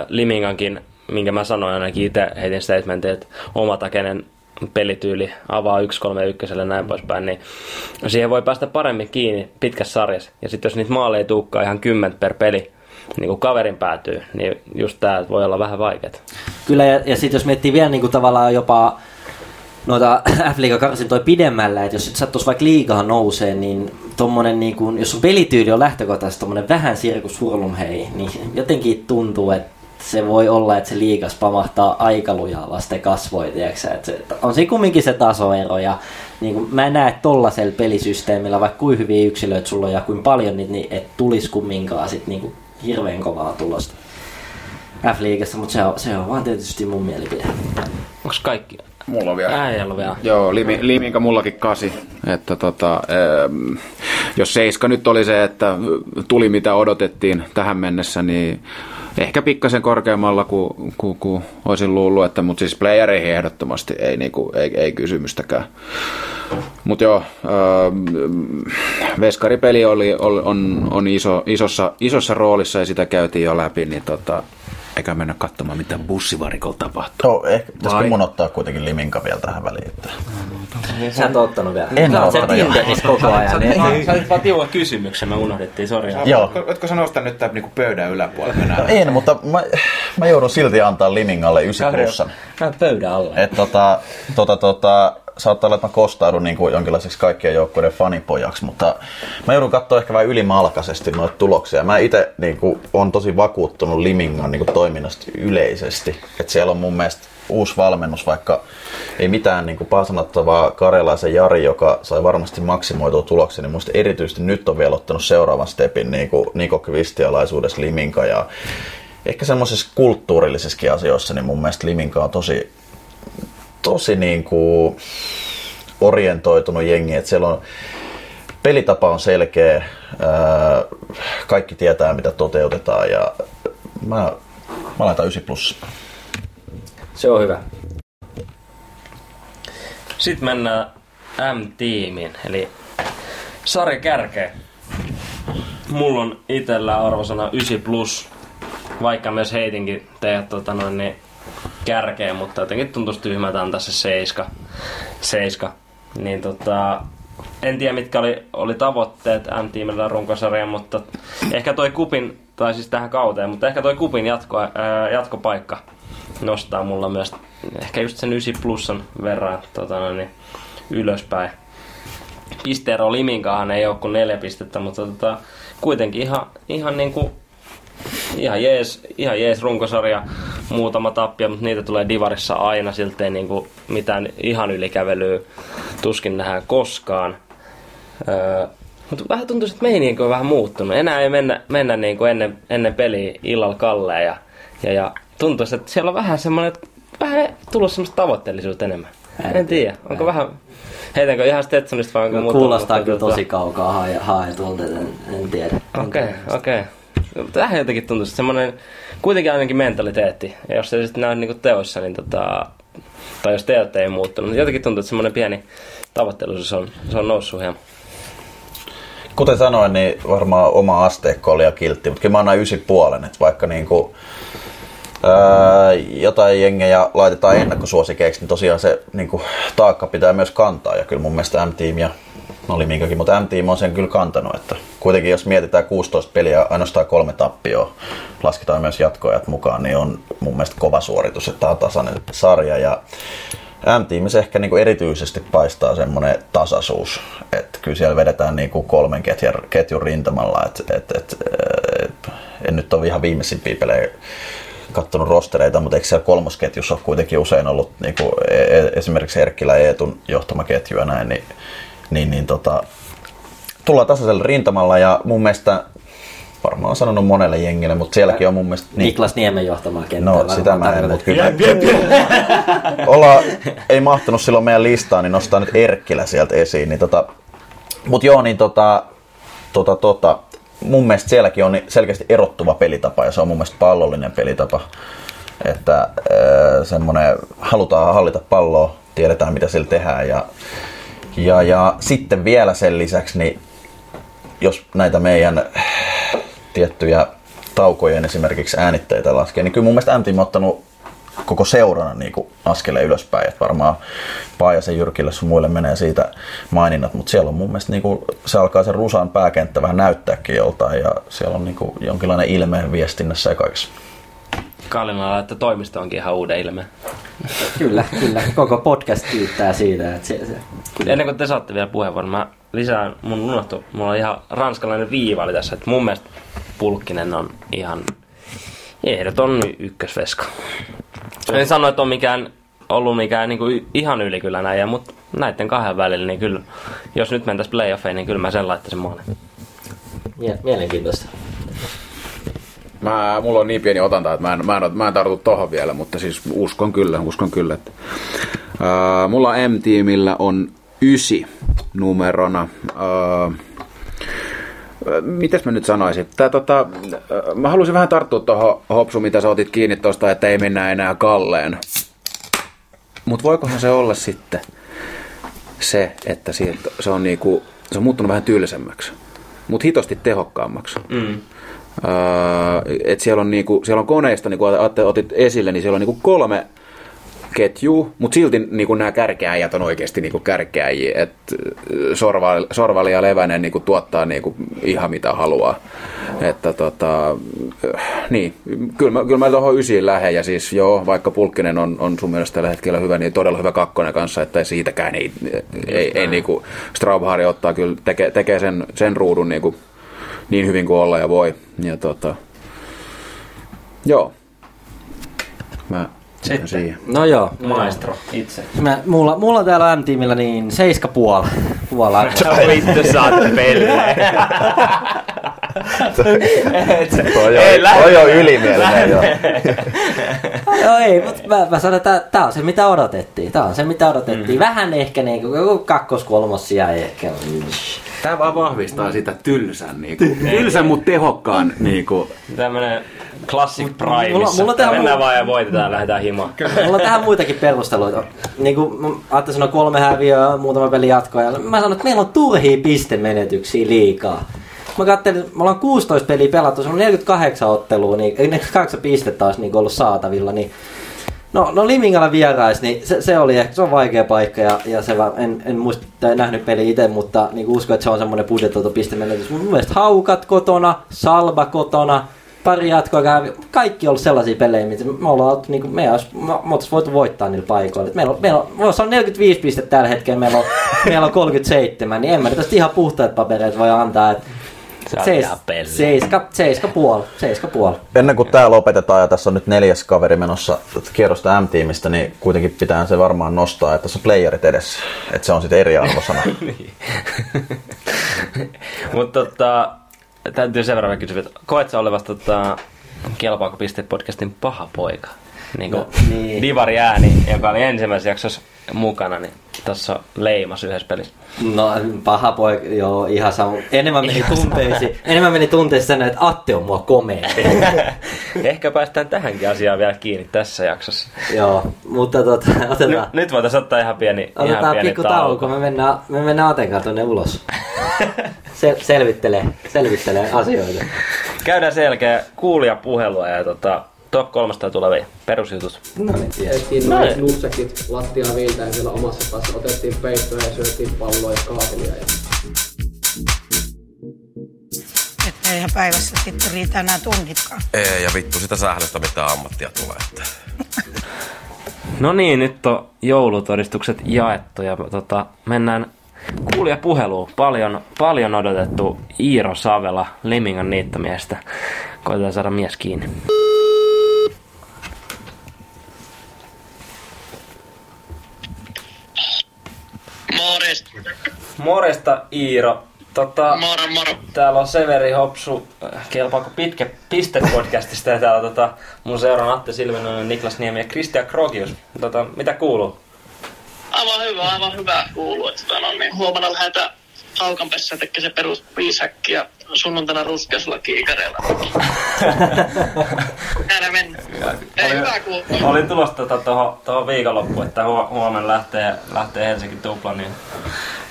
Limingankin, minkä mä sanoin ainakin itse heitin statementin, että omatakeinen pelityyli avaa 1-3-1 ja näin poispäin, niin siihen voi päästä paremmin kiinni pitkässä sarjassa. Ja sitten jos niitä maaleja tuukkaa ihan 10 per peli, niin kuin kaverin päätyy, niin just tämä voi olla vähän vaikeaa. Kyllä, ja, ja sitten jos miettii vielä niin kuin tavallaan jopa noita f karsintoja pidemmällä, että jos sit sattuisi vaikka liigaa nousee, niin tommonen niin kuin, jos sun pelityyli on lähtökohtaisesti tommonen vähän sirkus hurlum hei, niin jotenkin tuntuu, että se voi olla, että se liikas pamahtaa aika lujaa lasten kasvoja, tiedätkö sä, että se, on siinä kumminkin se tasoero ja niin kuin, mä en näe tollasella pelisysteemillä, vaikka kuin hyviä yksilöitä sulla on ja kuin paljon, niin, niin et tulisi kumminkaan sit niin kuin hirveän kovaa tulosta F-liigassa, mutta se on, se on vaan tietysti mun mielipide. Onko kaikki? Mulla on vielä. Äijällä vielä. Joo, limi, liminka mullakin kasi. Että tota, ähm, jos seiska nyt oli se, että tuli mitä odotettiin tähän mennessä, niin ehkä pikkasen korkeammalla kuin, kuin, kuin olisin luullut, että, mutta siis playereihin ehdottomasti ei, niinku, ei, ei kysymystäkään. Mutta joo, ähm, veskaripeli oli, on, on iso, isossa, isossa roolissa ja sitä käytiin jo läpi, niin tota, eikä mennä katsomaan mitä bussivarikolla tapahtuu. No, ehkä pitäisikö mun ottaa kuitenkin Liminka vielä tähän väliin. Että... Sä et oo ottanut vielä. En Sä sen ottanut, joo. Tinderissä koko ajan. Niin, Sä olit vaan tiukan kysymyksen, me unohdettiin, sori. Joo. Voitko sä nostaa nyt tämän niinku pöydän yläpuolelle? No en, mutta mä, mä joudun silti antaa Limingalle 9 plussan. Näet pöydän alla. Et tota, tota, tota, saattaa olla, että mä kostaudun niin kuin jonkinlaiseksi kaikkien joukkueiden fanipojaksi, mutta mä joudun katsoa ehkä vähän ylimalkaisesti noita tuloksia. Mä itse niin on tosi vakuuttunut Limingan niin kuin, toiminnasta yleisesti. Et siellä on mun mielestä uusi valmennus, vaikka ei mitään niin kuin paasanattavaa Karjalaisen Jari, joka sai varmasti maksimoitua tuloksia, niin musta erityisesti nyt on vielä ottanut seuraavan stepin niin kuin Niko Kvistialaisuudessa Liminka ja ehkä semmoisissa kulttuurillisissakin asioissa, niin mun mielestä Liminka on tosi, tosi niin kuin orientoitunut jengi, että siellä on pelitapa on selkeä, ää, kaikki tietää mitä toteutetaan ja mä, mä laitan 9 plus. Se on hyvä. Sitten mennään M-tiimiin, eli Sari Kärke. Mulla on itellä arvosana 9 plus, vaikka myös heitinkin teidät tota noin, niin kärkeen, mutta jotenkin tuntuisi tyhmältä antaa se seiska. seiska. Niin tota, en tiedä mitkä oli, oli tavoitteet M-tiimillä runkosarjan, mutta ehkä toi kupin, tai siis tähän kauteen, mutta ehkä toi kupin jatko, ää, jatkopaikka nostaa mulla myös ehkä just sen 9 plussan verran tota niin ylöspäin. Pisteero Liminkahan ei ole kuin neljä pistettä, mutta tota, kuitenkin ihan, ihan niinku ihan jees, ihan jees runkosarja, muutama tappia, mutta niitä tulee divarissa aina, silti ei niinku mitään ihan ylikävelyä tuskin nähdään koskaan. Öö, mutta vähän tuntuu, että meininki on vähän muuttunut. Enää ei mennä, mennä niinku ennen, ennen peliä illalla kalleen ja, ja, ja tuntuu, että siellä on vähän semmoinen, että vähän tullut semmoista tavoitteellisuutta enemmän. En, en tiedä, onko vähän, heitänkö ihan Stetsonista vai onko No, muuta? kuulostaa mutta kyllä tota- tosi kaukaa hae- haetulta, en, en tiedä. Okei, tiedä. okei. Tähän jotenkin tuntuu, että semmoinen kuitenkin ainakin mentaliteetti. Ja jos se sitten näy niinku teoissa, niin tota, tai jos teot ei muuttunut, niin jotenkin tuntuu, että semmoinen pieni tavoitteellisuus on, se on noussut hieman. Kuten sanoin, niin varmaan oma asteikko oli ja kiltti, mutta kyllä mä annan ysi puolen, että vaikka niinku, ää, jotain jengejä laitetaan ennakkosuosikeiksi, niin tosiaan se niinku, taakka pitää myös kantaa. Ja kyllä mun mielestä M-Team ja oli minkäkin, mutta M-Team on sen kyllä kantanut. Että kuitenkin jos mietitään 16 peliä, ainoastaan kolme tappioa, lasketaan myös jatkoajat mukaan, niin on mun mielestä kova suoritus, että tämä on tasainen sarja. Ja M-tiimissä ehkä niinku erityisesti paistaa semmoinen tasaisuus, että kyllä siellä vedetään niinku kolmen ketjun, ketjun rintamalla, että et, et, et, en nyt ole ihan viimeisimpiä pelejä katsonut rostereita, mutta eikö siellä kolmosketjussa ole kuitenkin usein ollut niinku, e- e- esimerkiksi Erkkilä ja Eetun johtama ketju ja näin, niin, niin, niin tota, tullaan tasaisella rintamalla ja mun mielestä varmaan olen sanonut monelle jengille, mutta sielläkin on mun mielestä... Niin, Niklas Niemen johtama kenttä. No varmaan sitä mä en, mutta kyllä olla, ei mahtunut silloin meidän listaan, niin nostaa nyt Erkkilä sieltä esiin. Niin tota, mut joo, niin tota, tota, tota, mun mielestä sielläkin on selkeästi erottuva pelitapa ja se on mun mielestä pallollinen pelitapa. Että äh, semmonen, halutaan hallita palloa, tiedetään mitä sillä tehdään ja, ja, ja sitten vielä sen lisäksi, niin jos näitä meidän tiettyjä taukojen esimerkiksi äänitteitä laskee, niin kyllä mun mielestä MTM on ottanut koko seurana niin kuin askeleen ylöspäin. Että varmaan Paajasen Jyrkille sun muille menee siitä maininnat, mutta siellä on mun mielestä niin kuin, se alkaa sen Rusan pääkenttä vähän näyttääkin joltain ja siellä on niin kuin, jonkinlainen ilme viestinnässä ja kaikessa. Kallinalla, että toimisto onkin ihan uuden ilmeen. Kyllä, kyllä. Koko podcast kiittää siitä, että se, se kyllä. Ennen kuin te saatte vielä puheenvuoron, mä lisään, mun unohtu, mulla on ihan ranskalainen viiva oli tässä, että mun mielestä Pulkkinen on ihan, Ehdoton ykkösveska. En sano, että on mikään ollut mikään niin kuin ihan yli kyllä näin, mutta näiden kahden välillä, niin kyllä, jos nyt mentäisiin playoffeihin, niin kyllä mä sen laittaisin maaliin. Mie- mielenkiintoista. Mä, mulla on niin pieni otanta, että mä en, mä en, mä en tartu tohon vielä, mutta siis uskon kyllä, uskon kyllä. Että, ää, mulla M-tiimillä on ysi numerona. Ää, mitäs mä nyt sanoisin? Tää, tota, mä halusin vähän tarttua tuohon Hopsu, mitä sä otit kiinni tuosta, että ei mennä enää kalleen. Mutta voikohan se olla sitten se, että siitä, se, on niinku, se on muuttunut vähän tylsemmäksi, mutta hitosti tehokkaammaksi. Mm. Öö, et siellä on, niinku, siellä on koneista, niin kuin otit esille, niin siellä on niinku kolme ketjua, mutta silti niinku nämä kärkeäjät on oikeasti niinku kärkeäjiä. Et Sorvali, Sorvali ja Levänen niinku tuottaa niinku ihan mitä haluaa. Että tota, niin, kyllä mä, kyllä mä tuohon ysiin lähden ja siis joo, vaikka Pulkkinen on, on sun mielestä tällä hetkellä hyvä, niin todella hyvä kakkonen kanssa, että siitäkään ei, ei, ei niinku, Straubhari ottaa kyllä, tekee, tekee sen, sen ruudun niinku, niin hyvin kuin olla ja voi. Ja tota, joo. Mä Sitten. siihen. No joo. Maestro itse. Mä, mulla, mulla on täällä M-tiimillä niin seiska puola. puola. Vittu sä oot Toi on, toi on ylimielinen jo. Joo ei, mutta mä, mä sanon, että tää on se mitä odotettiin. Tää on se mitä odotettiin. Mm. Vähän ehkä niinku joku kakkos ehkä. Mm. Tämä vaan vahvistaa sitä tylsän, niinku, tylsän mutta tehokkaan. Niinku. Tämmönen classic prime, mulla- mulla tähän mennään mu- vaan ja voitetaan ja lähdetään himaan. Mulla on tähän muitakin perusteluita. Niin kuin Atte sanoi kolme häviöä, muutama peli jatkoa. Ja mä sanon, että meillä on turhia pistemenetyksiä liikaa. Mä katselin, me ollaan 16 peliä pelattu, se on 48 ottelua, niin 48 pistettä taas niin ollut saatavilla. Niin No, no Limingalla vierais, niin se, se, oli ehkä, se on vaikea paikka ja, ja se vaan, en, en muista, tai nähnyt peli itse, mutta niin uskon, että se on semmoinen budjetoitu pistemenetys. Mun mielestä Haukat kotona, Salba kotona, pari jatkoa. Kaikki on ollut sellaisia pelejä, mitä me ollaan oltu, niin kuin, me olisi, me, me oltaisiin voitu voittaa niillä paikoilla. Meillä on, meillä on, meillä on 45 pistettä tällä hetkellä, meillä on, meillä on 37, niin en mä nyt ihan puhtaat papereet voi antaa. Et Sä oot seis, seiska, seiska puoli, seiska puoli. Ennen kuin tämä lopetetaan ja tässä on nyt neljäs kaveri menossa kierrosta M-tiimistä, niin kuitenkin pitää se varmaan nostaa, että tässä on playerit edessä. Että se on sitten eri arvosana. Mutta tota, täytyy sen verran kysyä, että koet sä olevasta tota, Kelpaako piste podcastin paha poika? Niin kuin No, niin. Divari ääni, joka oli ensimmäisessä jaksossa mukana, niin tässä leimas yhdessä pelissä. No paha poika, joo ihan sama. Enemmän meni tunteisiin, enemmän meni tunteisiin sen, että Atte on mua komea. Ehkä päästään tähänkin asiaan vielä kiinni tässä jaksossa. joo, mutta tota, Nyt, otetaan, nyt voitaisiin ottaa ihan pieni, ihan otetaan pieni pikku tauko, me mennään, me mennään Aten kanssa tuonne ulos. Sel, selvittelee, selvittelee asioita. Käydään selkeä kuulijapuhelua ja tota, top 300 tulevia perusjutut. No niin. Tehtiin Näin. noin nussekit lattiaa viiltäen siellä omassa päässä. Otettiin peittoja ja syötiin palloa ja kahvia. Ja... Että eihän päivässä sitten riitä enää tunnitkaan. Ei, ja vittu sitä sählöstä mitä ammattia tulee. Että. No niin, nyt on joulutodistukset jaettu ja tota, mennään kuulijapuheluun. Paljon, paljon odotettu Iiro Savela Limingan niittomiestä. Koitetaan saada mies kiinni. Morjesta. Moresta Iiro. Tota, Moro, moro. täällä on Severi Hopsu, äh, kelpaako pitkä piste podcastista ja täällä tota, mun seuraan Atte Silvenoinen, Niklas Niemi ja Kristian Krogius. Tota, mitä kuuluu? Aivan hyvä, aivan hyvä kuuluu. Että no, niin huomenna lähdetään Haukanpessä tekee se perus viisäkki ja sunnuntaina ruskeasulla kiikareilla. Täällä mennä. Ei hyvä kuuluu. Olin tulossa tota, tohon, tohon viikonloppuun, että huo, huomenna lähtee, lähtee Helsinki tupla, niin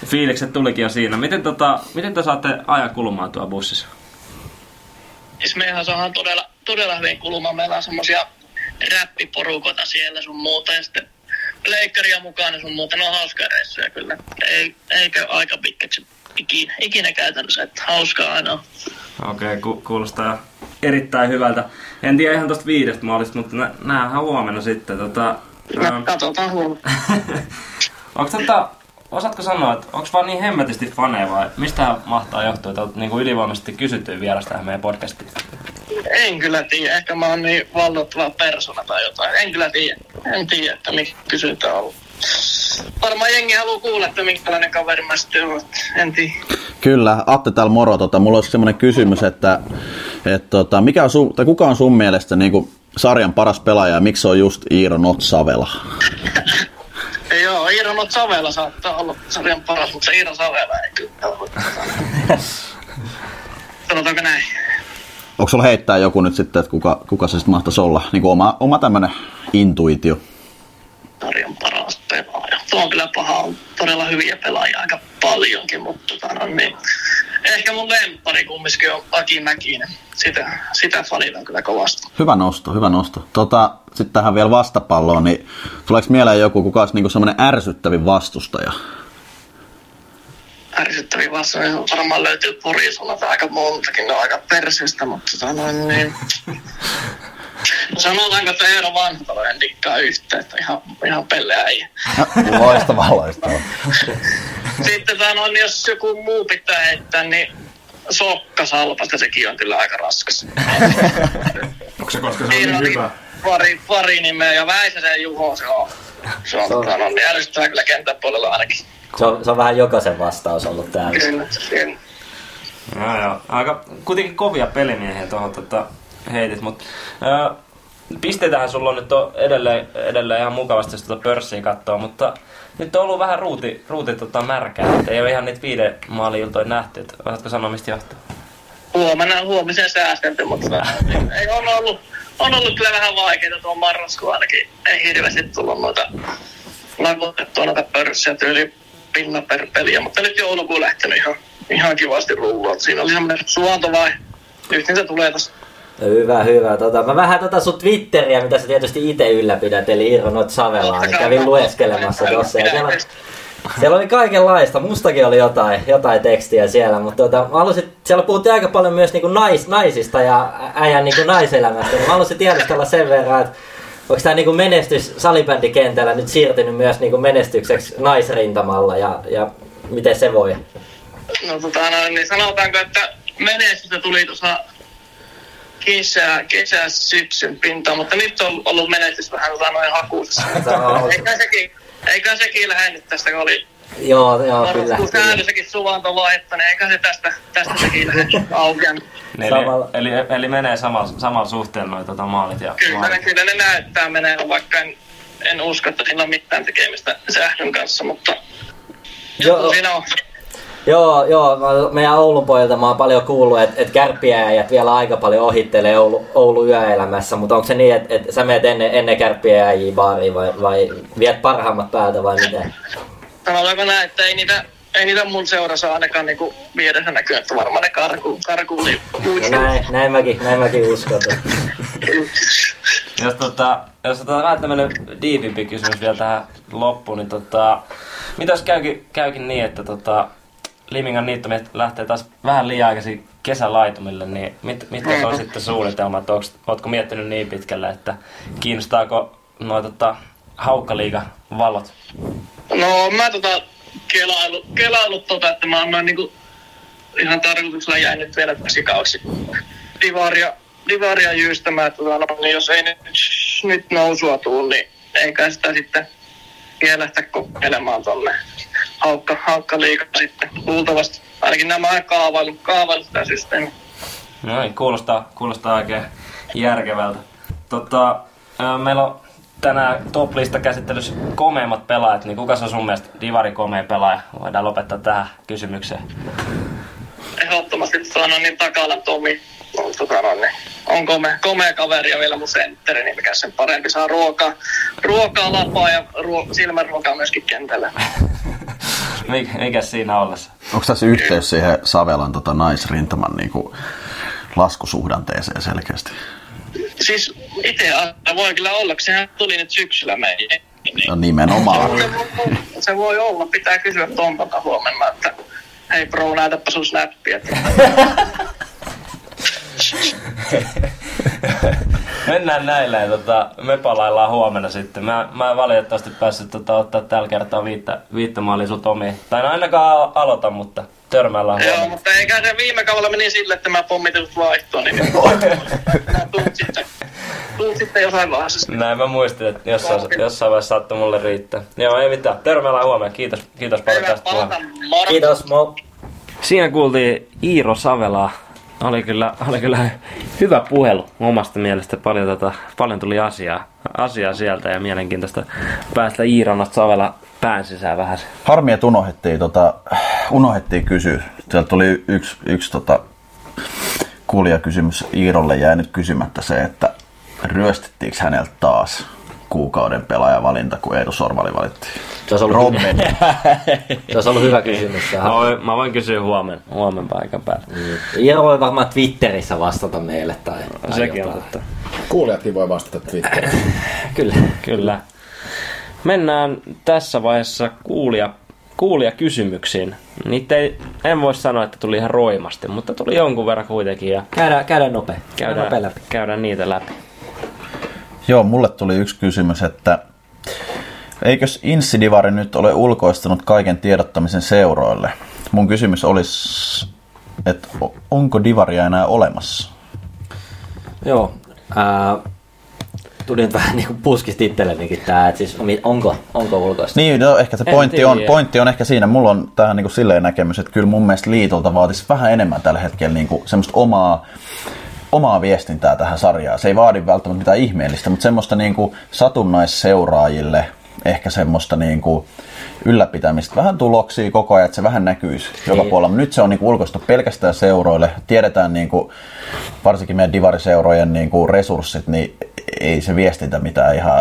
fiilikset tulikin jo siinä. Miten, tota, miten te saatte ajan kulumaan tuolla bussissa? Siis mehän saadaan todella, todella hyvin kulumaan. Meillä on semmosia räppiporukoita siellä sun muuta ja sitten leikkaria mukana sun muuta. Ne on hauskaa reissuja kyllä. Ei, eikö aika pitkäksi ikinä, ikinä käytännössä, että hauskaa aina on. Okei, okay, ku, kuulostaa erittäin hyvältä. En tiedä ihan tosta viidestä maalista, mutta nä, näähän huomenna sitten. Tota, No, katsotaan huomenna. onko tota, osaatko sanoa, että onko vaan niin hemmetisti faneja vai mistä mahtaa johtua, että olet niinku ylivoimaisesti kysytty vieras tähän meidän podcastiin? En kyllä tiedä. Ehkä mä oon niin vallottava persona tai jotain. En kyllä tiedä. En tiedä, että mikä kysyntä on ollut. Varmaan jengi haluaa kuulla, että minkälainen kaveri mä sitten oon. En tiedä. Kyllä, Atte täällä moro. Tota, mulla olisi semmoinen kysymys, että et, tota, mikä on sun, tai kuka on sun mielestä niin kuin, sarjan paras pelaaja ja miksi se on just Iiro Not Savela? Joo, Iiro Not Savela saattaa olla sarjan paras, mutta se Iiro Savela ei kyllä ole. Sanotaanko näin? Onko sulla heittää joku nyt sitten, että kuka, kuka se sitten mahtaisi olla? Niin kuin oma, oma tämmöinen intuitio. sarjan paras pelaaja. Tuo on kyllä paha, on todella hyviä pelaajia aika paljonkin, mutta tota, no, niin. Ehkä mun lemppari kumminkin on Aki Mäkinen. Sitä, sitä fanitan kyllä kovasti. Hyvä nosto, hyvä nosto. Tota, sitten tähän vielä vastapalloon, niin tuleeko mieleen joku, kuka olisi niinku semmoinen ärsyttävin vastustaja? Ärsyttäviä vastoja varmaan löytyy Porisolta aika montakin, ne on aika perseistä, mutta tota, no, niin. Sanotaanko, että Eero Vanhatalo en dikkaa yhtään, että ihan, ihan pelle äijä. Loistavaa, loistavaa. Sitten sanon, jos joku muu pitää heittää, niin Sokka Salpasta, sekin on kyllä aika raskas. Onko se, koska se on niin hyvä? pari, pari nimeä ja Väisäsen Juho se on. Se on, tota, no, niin ärsyttävää kyllä kentän puolella ainakin. Se on, se on vähän jokaisen vastaus ollut täällä. Kyllä, kyllä. Joo, joo. Aika kuitenkin kovia pelimiehiä tuohon tota, heitit, mutta pisteitähän sulla on nyt on edelleen, edelleen ihan mukavasti, jos tuota pörssiä katsoo, mutta nyt on ollut vähän ruuti, ruuti tota märkää, että ei ole ihan niitä viiden maali-iltoja nähty. Et osaatko sanoa, mistä johtuu? Huomenna huomisen säästelty, mutta ei on ollut, on ollut kyllä vähän vaikeaa tuon marraskuun ainakin. Ei hirveästi tullut noita nakutettua noita pörssiä tyyli pinna per peliä, mutta nyt joulukuun on lähtenyt ihan, ihan kivasti rullua. Siinä oli semmoinen vai se tulee tässä. Hyvä, hyvä. Tota, mä vähän tota sun Twitteriä, mitä sä tietysti itse ylläpidät, eli Iiro Not Savelaa, niin kävin lueskelemassa tossa. Ja siellä, siellä oli kaikenlaista. Mustakin oli jotain, jotain tekstiä siellä, mutta tota, mä halusin, siellä puhuttiin aika paljon myös niinku nais, naisista ja äijän niinku naiselämästä. Niin mä halusin tiedustella sen verran, että onko tämä niinku menestys salibändikentällä nyt siirtynyt myös niinku menestykseksi naisrintamalla ja, ja miten se voi? No tota, niin sanotaanko, että menestystä tuli tuossa kesä, kesä syksyn pintaan, mutta nyt on ollut menestys vähän tota noin hakuisessa. eikä sekin, eikä sekin lähde nyt tästä, kun oli Joo, joo, kyllä. kyllä. säännössäkin suvanto vaihetta, niin eikä se tästä, tästä sekin lähde aukean. Eli, Samalla- eli, eli menee samalla, samalla suhteella noin tota maalit ja Kyllä, ne, maalit. kyllä ne näyttää menee, vaikka en, en usko, että sillä on mitään tekemistä sähdyn kanssa, mutta Joo. siinä on. Joo, joo, meidän Oulun pojilta mä oon paljon kuullut, että et kärppiäjät vielä aika paljon ohittelee Oulu, Oulun yöelämässä, mutta onko se niin, että et sä meet ennen, ennen kärppiäjiä baariin vai, vai viet parhaimmat päältä vai miten? Sanotaanko näin, että ei niitä, ei niitä mun seurassa ainakaan niinku vieressä näkyy, että varmaan ne karkuun, karkuun No näin, näin, mäkin, näin mäkin uskon. Jos, tota, jos tota, vähän tämmönen diipimpi kysymys vielä tähän loppuun, niin tota, mitä jos käykin, käykin niin, että tota, Limingan niittomiehet lähtee taas vähän liian aikaisin kesälaitumille, niin mit, mitkä se on sitten suunnitelmat? Onks, ootko miettinyt niin pitkälle, että kiinnostaako noin tota, haukkaliiga valot? No mä tota kelailu, kelailu tota, että mä annoin niinku ihan tarkoituksella jäin nyt vielä täksi kausi divaria, divaria jyystämään, että tota, no, niin jos ei nyt, nyt nousua tuu, niin eikä sitä sitten vielä lähteä kokeilemaan tonne haukka, haukka liikaa sitten luultavasti. Ainakin nämä on kaavailu, kaavailu sitä systeemiä. No niin, kuulostaa, kuulostaa oikein järkevältä. Tota, meillä on tänään top-lista käsittelyssä komeimmat pelaajat, niin kuka se on sun mielestä Divari komein pelaaja? Voidaan lopettaa tähän kysymykseen. Ehdottomasti sanon niin Takalan Tomi on, tota, no, niin, on komea, komea kaveri ja vielä mun sentteri, niin mikä sen parempi saa ruokaa, ruokaa lapaa ja ruo, silmänruokaa myöskin kentällä. Mikä, mikä siinä ollessa? Onko tässä yhteys siihen Savelan tota, naisrintaman niinku, laskusuhdanteeseen selkeästi? Siis itse voi kyllä olla, kun sehän tuli nyt syksyllä meihin. No nimenomaan. Se voi olla, pitää kysyä Tompalta huomenna, että hei bro, näytäpä sun snappia. Mennään näillä ja tota, me palaillaan huomenna sitten. Mä, mä en valitettavasti päässyt tota, ottaa tällä kertaa viittä, viittä maalia omiin. Tai no ainakaan aloita, mutta törmäillään Joo, huomenna. mutta eikä se viime kaudella meni sille, että mä pommitin vaihtoon, niin tuut sitten, tuut sitten jossain vaiheessa. Näin mä muistin, että jossain, jossain vaiheessa saattoi mulle riittää. Joo, ei mitään. Törmäillään huomenna. Kiitos, kiitos paljon tästä. Kiitos, mo. Siinä kuultiin Iiro Savelaa. Oli kyllä, oli kyllä hyvä puhelu omasta mielestä. Paljon, tota, paljon tuli asiaa, asiaa sieltä ja mielenkiintoista päästä Iiron Savela pään sisään vähän. Harmi, että unohdettiin, tota, unohdettiin kysyä. Sieltä tuli yksi, yksi tota, kuulijakysymys Iirolle jäi nyt kysymättä se, että ryöstettiinkö häneltä taas kuukauden pelaajavalinta, kun Eetu Sorvali valittiin. Se olisi ollut, Robben. se olisi ollut hyvä kysymys. Mä voin, mä voin kysyä huomenna, huomenna paikan päällä. Iiro voi varmaan Twitterissä vastata meille tai, tai Sekin on totta. Kuulijatkin voi vastata Twitteriin. Kyllä. Kyllä. Mennään tässä vaiheessa kuulija, kuulija kysymyksiin. Niitä ei, en voi sanoa, että tuli ihan roimasti, mutta tuli jonkun verran kuitenkin. Ja Käydään, käydään nopea. käydään, nopea läpi. käydään niitä läpi. Joo, mulle tuli yksi kysymys, että eikös Insidivari nyt ole ulkoistanut kaiken tiedottamisen seuroille? Mun kysymys olisi, että onko Divaria enää olemassa? Joo. Ää, tuli nyt vähän niinku puskista itsellenikin tää, että siis onko, onko ulkoista? Niin, no, ehkä se pointti on, pointti on ehkä siinä. Mulla on tähän niin silleen näkemys, että kyllä mun mielestä liitolta vaatisi vähän enemmän tällä hetkellä niin kuin semmoista omaa, omaa viestintää tähän sarjaan. Se ei vaadi välttämättä mitään ihmeellistä, mutta semmoista niin kuin satunnaisseuraajille ehkä semmoista niin kuin ylläpitämistä. Vähän tuloksia koko ajan, että se vähän näkyisi joka Niin. puolella. Nyt se on niin kuin ulkoistu pelkästään seuroille. Tiedetään niin kuin, varsinkin meidän divariseurojen niin kuin resurssit, niin ei se viestintä mitään ihan,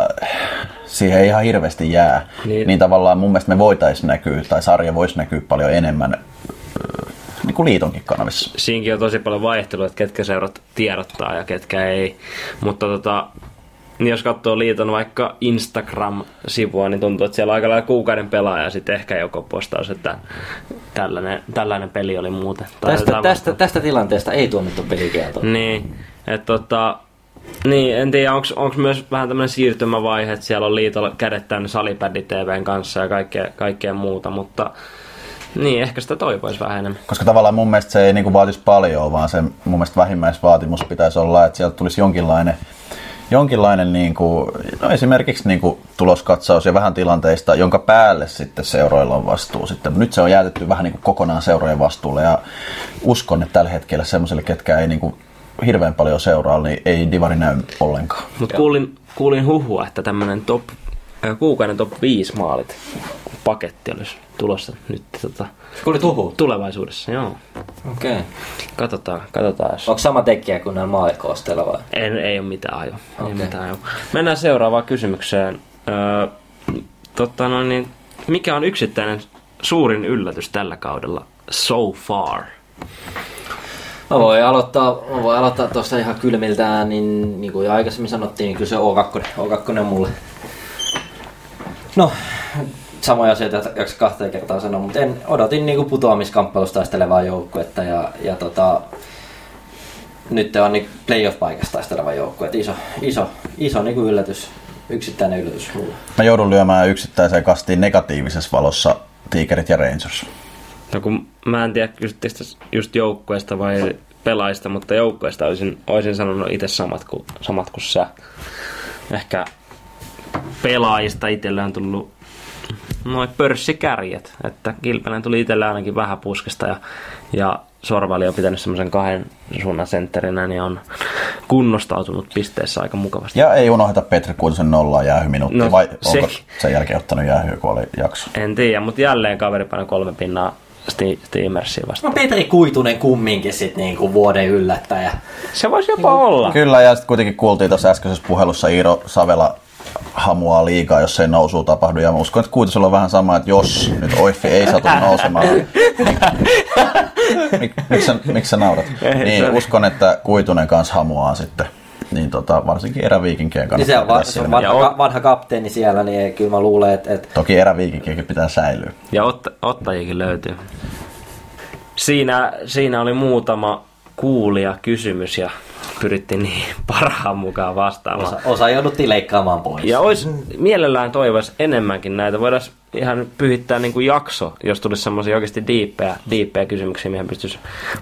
siihen ihan hirveästi jää. Niin. Niin, tavallaan mun mielestä me voitaisiin näkyä, tai sarja voisi näkyä paljon enemmän ö, niin kuin liitonkin kanavissa. Siinkin on tosi paljon vaihtelua, että ketkä seurat tiedottaa ja ketkä ei. Mutta tota, niin jos katsoo liiton vaikka Instagram-sivua, niin tuntuu, että siellä on aika lailla kuukauden pelaaja ja sitten ehkä joku postaus, että tällainen, tällainen peli oli muuten. Tai Tästä, tästä, tästä tilanteesta ei tuomittu pelikieltoa. Niin, että tota, niin, en tiedä, onko myös vähän tämmöinen siirtymävaihe, että siellä on liitolla kädet täynnä salipädi TVn kanssa ja kaikkea, kaikkea muuta, mutta niin, ehkä sitä toivoisi vähän enemmän. Koska tavallaan mun mielestä se ei niin kuin vaatisi paljon, vaan se mun mielestä vähimmäisvaatimus pitäisi olla, että sieltä tulisi jonkinlainen, jonkinlainen niin kuin, no esimerkiksi niin kuin tuloskatsaus ja vähän tilanteista, jonka päälle sitten seuroilla on vastuu. Sitten. Nyt se on jäätetty vähän niin kuin kokonaan seurojen vastuulle ja uskon, että tällä hetkellä semmoiselle, ketkä ei niin kuin hirveän paljon seuraa, niin ei divari näy ollenkaan. Mutta kuulin, kuulin huhua, että tämmöinen top, kuukauden top 5 maalit paketti olisi tulossa nyt tota, Kuulit huhu? tulevaisuudessa, joo. Okei. Okay. Katsotaan, katsotaan. Jos... Onko sama tekijä kuin näillä maalikoosteilla vai? Ei, ei ole mitään ajo. Ei Okei. mitään ajo. Mennään seuraavaan kysymykseen. Öö, totta no niin, mikä on yksittäinen suurin yllätys tällä kaudella so far? Mä voin aloittaa, mä voin aloittaa tuosta ihan kylmiltään, niin, niin kuin jo aikaisemmin sanottiin, niin kyllä se O2, O2 on mulle. No, samoja asioita jaksa kahteen kertaan sanoa, mutta en, odotin niin kuin putoamiskamppailusta taistelevaa joukkuetta ja, ja tota, nyt on niin playoff-paikasta taisteleva joukkue. Iso, iso, iso niin kuin yllätys, yksittäinen yllätys mulle. Mä joudun lyömään yksittäiseen kastiin negatiivisessa valossa Tigerit ja Rangers. No kun mä en tiedä tästä just joukkueesta vai pelaajista, mutta joukkueesta olisin, olisin sanonut itse samat kuin, samat kuin sä. Ehkä pelaajista itsellä on tullut noin pörssikärjet, että Kilpenen tuli itsellä ainakin vähän puskesta ja, ja Sorvali on pitänyt semmoisen kahden suunnan sentterinä, niin on kunnostautunut pisteessä aika mukavasti. Ja ei unohda Petri Kuutosen nollaa jäähyminuuttia, No, no, vai se- onko sen jälkeen ottanut jäähyä, kun oli jakso? En tiedä, mutta jälleen kaveri painoi kolme pinnaa Steamersia vastaan. No Petri Kuitunen kumminkin sit niinku vuoden yllättäjä. Se voisi jopa olla. Kyllä, ja sitten kuitenkin kuultiin tuossa äskeisessä puhelussa Iiro Savela hamuaa liikaa, jos ei nousua tapahdu. Ja mä uskon, että Kuitosella on vähän sama, että jos nyt Oiffi ei satu nousemaan. Mik, miksi, sä, miksi sä naurat? Niin, uskon, että Kuitunen kanssa hamuaa sitten. Niin tota, varsinkin eräviikinkien Niin se on, va- se on vanha, ka- vanha kapteeni siellä, niin kyllä mä luulen, että, että Toki eräviikinkiäkin pitää säilyä. Ja ot, ottajikin löytyy. Siinä, siinä oli muutama kuulija kysymys ja pyrittiin niin parhaan mukaan vastaamaan. Osa, osa jouduttiin leikkaamaan pois. Ja olisi mielellään toivoisi enemmänkin näitä. Voidaan ihan pyhittää niin kuin jakso, jos tulisi semmoisia oikeasti diippejä, diippejä kysymyksiä, mihin pystyisi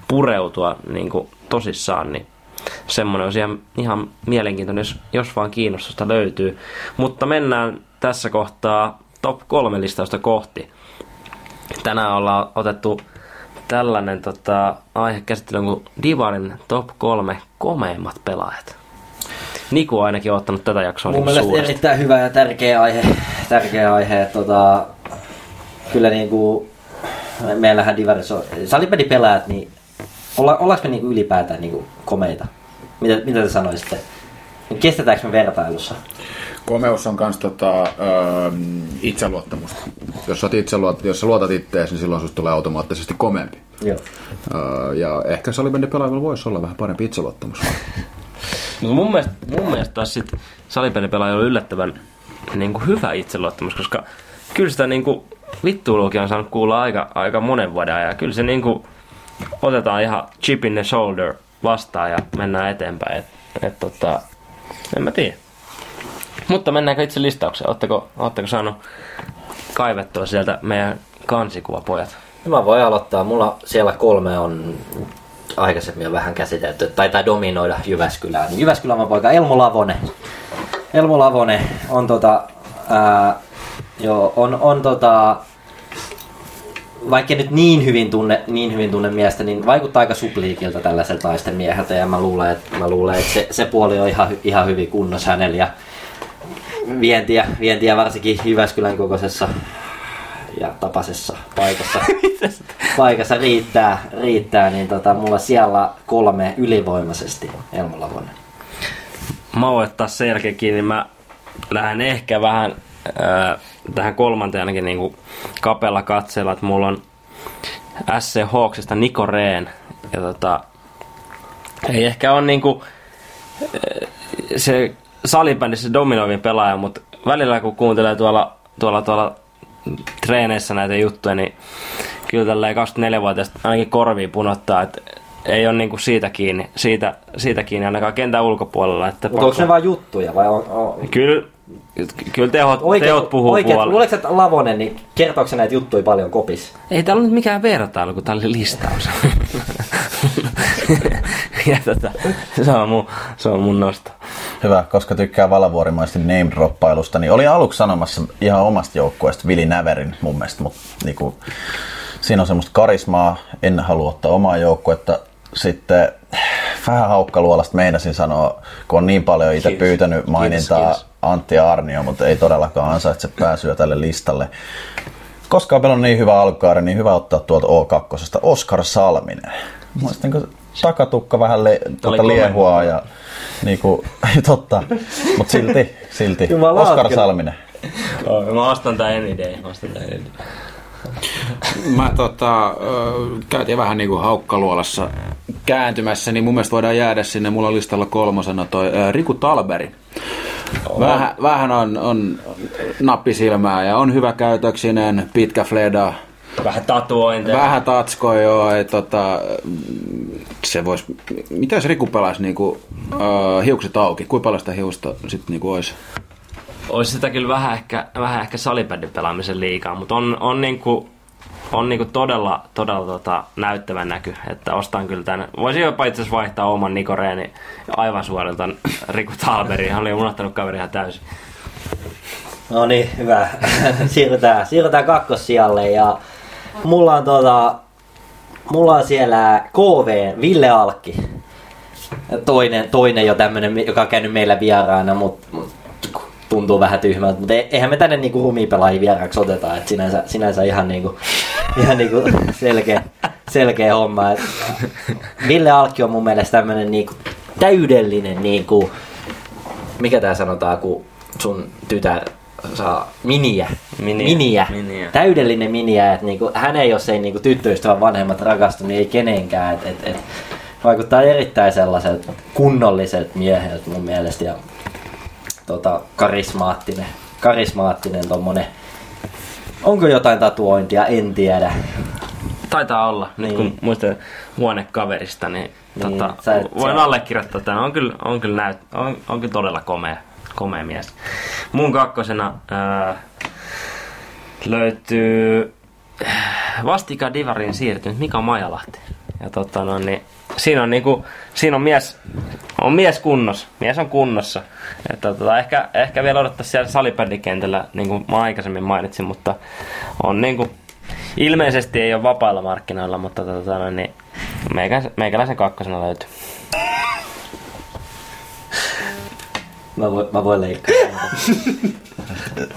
pureutua niin kuin tosissaan, niin semmoinen olisi ihan, ihan mielenkiintoinen, jos, jos vaan kiinnostusta löytyy. Mutta mennään tässä kohtaa top kolme listausta kohti. Tänään ollaan otettu tällainen tota, aihe käsittelyyn kuin Divarin top kolme komeimmat pelaajat. Niku on ainakin ottanut tätä jaksoa Mun niin mielestä suuresti. erittäin hyvä ja tärkeä aihe. Tärkeä aihe. Tota, kyllä niinku, meillähän Divarissa on salibändipelaajat, niin olla, ollaanko me niinku ylipäätään niinku komeita? Mitä, mitä te sanoisitte? Kestetäänkö me vertailussa? Komeus on myös tota, öö, itseluottamusta. Jos sä, itseluot, jos sä luotat ittees, niin silloin susta tulee automaattisesti komeampi. Joo. Öö, ja ehkä salibändipelaajilla voisi olla vähän parempi itseluottamus. Mutta mun mielestä, mun mielestä taas sit salipelipelaajilla on yllättävän niin kuin hyvä itseluottamus, koska kyllä sitä niin kuin vittuiluakin on saanut kuulla aika, aika monen vuoden ajan. Kyllä se niin kuin otetaan ihan chip in the shoulder vastaan ja mennään eteenpäin. Et, et tota, en mä tiedä. Mutta mennäänkö itse listaukseen? Oletteko, oletteko saanut kaivettua sieltä meidän kansikuvapojat? Mä voin aloittaa. Mulla siellä kolme on aikaisemmin jo vähän käsitelty. Taitaa dominoida Jyväskylää. Niin Jyväskylän poika Elmo Lavonen. Elmo Lavonen on tota... Ää, joo, on, on tota... Vaikka nyt niin hyvin tunne, niin hyvin tunne miestä, niin vaikuttaa aika supliikilta tällaiset naisten mieheltä. Ja mä luulen, että, mä luulen, että se, se, puoli on ihan, ihan hyvin kunnossa hänellä. Ja vientiä, vientiä varsinkin Jyväskylän kokoisessa ja tapasessa paikassa, paikassa riittää, riittää, niin tota, mulla siellä kolme ylivoimaisesti Elmo Lavonen. mä voin ottaa sen jälkeen kiinni. Mä lähden ehkä vähän ää, tähän kolmanteen ainakin niin kapella katseella, että mulla on SC Hawksista Niko Rehn. Ja tota, ei ehkä ole niinku ää, se salibändissä dominoivin pelaaja, mutta välillä kun kuuntelee tuolla, tuolla, tuolla treeneissä näitä juttuja, niin kyllä tälleen 24-vuotiaasta ainakin korviin punottaa, että ei ole niinku siitä kiinni, siitä, siitä kiinni ainakaan kentän ulkopuolella. Että Mutta onko ne vaan juttuja vai on, on... Kyllä, kyllä teot, Oikeet, teot puhuu oikeet, puolella. luuleeko, että Lavonen, niin kertooko se näitä juttuja paljon kopis? Ei täällä ole nyt mikään vertailu, kun tää oli listaus. ja tota, se on mun, se on mun nosto. Hyvä, koska tykkää valavuorimaisesti name droppailusta, niin oli aluksi sanomassa ihan omasta joukkueesta Vili Näverin mun mielestä, mutta niinku, siinä on semmoista karismaa, en halua ottaa omaa joukkuetta. Sitten vähän haukkaluolasta meinasin sanoa, kun on niin paljon itse Kiitos. pyytänyt mainintaa Kiitos, kiitos. Antti Arnio, mutta ei todellakaan ansaitse pääsyä tälle listalle. Koska on pelannut niin hyvä alkukaari, niin hyvä ottaa tuolta O2. Oskar Salminen. Mielestäni takatukka vähän le, tuota liehua ja niinku, totta, mutta silti, silti. Jumala, Oskar. Salminen. Mä ostan tää any day. Mä ostan tää any day. Mä tota, ö, käytiin vähän niinku haukkaluolassa kääntymässä, niin mun mielestä voidaan jäädä sinne. Mulla on listalla kolmosena toi ö, Riku Talberi. Vähän, vähän on, on nappisilmää ja on hyvä käytöksinen, pitkä fleda, Vähän tatuointeja. vähän tatsko joo, et, tota, se vois, mitä jos Riku pelaisi niinku, ö, hiukset auki, kuinka paljon sitä hiusta sitten niinku olisi? Olisi sitä kyllä vähän ehkä, vähän ehkä salibändin pelaamisen liikaa, mutta on, on niinku, on niinku todella, todella tota, näyttävä näky, että ostan kyllä tänne. Voisin jopa itse asiassa vaihtaa oman Niko Rehnin aivan suorilta Riku Talberiin. Oli unohtanut kaveri ihan täysin. No niin, hyvä. siirrytään, siirrytään kakkossijalle ja mulla on tota, mulla on siellä KV Ville Alkki. Toinen, toinen jo tämmönen, joka on käynyt meillä vieraana, mutta mut tuntuu vähän tyhmältä, mutta eihän me tänne niinku rumipelaajia vieraaksi oteta, että sinänsä, sinänsä ihan niinku, ihan niinku selkeä, selkeä homma. Et Ville Alkki on mun mielestä tämmönen niinku täydellinen niinku, mikä tää sanotaan, kun sun tytär saa miniä. Miniä. Miniä. Miniä. Täydellinen miniä, että niinku, hän ei, jos ei niinku tyttöystävän vanhemmat rakastu, niin ei kenenkään. Et, et, et, vaikuttaa erittäin sellaiselta kunnolliselta mieheltä mun mielestä ja tota, karismaattinen, karismaattinen tommonen. Onko jotain tatuointia? En tiedä. Taitaa olla. Nyt Niin. kun muistan huonekaverista, niin, Niin, tota, voin allekirjoittaa tämän. On kyllä, on kyllä, näyt, on, on kyllä todella komea, komea mies. Mun kakkosena ää, löytyy vastika Divariin siirtynyt Mika Majalahti. Ja tota, no, niin, siinä on, niinku, siinä on mies, on mies kunnossa. Mies on kunnossa. Että, tota, ehkä, ehkä vielä odottaisi siellä salibändikentällä, niin kuin mä aikaisemmin mainitsin, mutta on niinku, ilmeisesti ei ole vapailla markkinoilla, mutta tota, no, niin, meikä, meikäläisen kakkosena löytyy. Mä voin, mä voin leikkaa.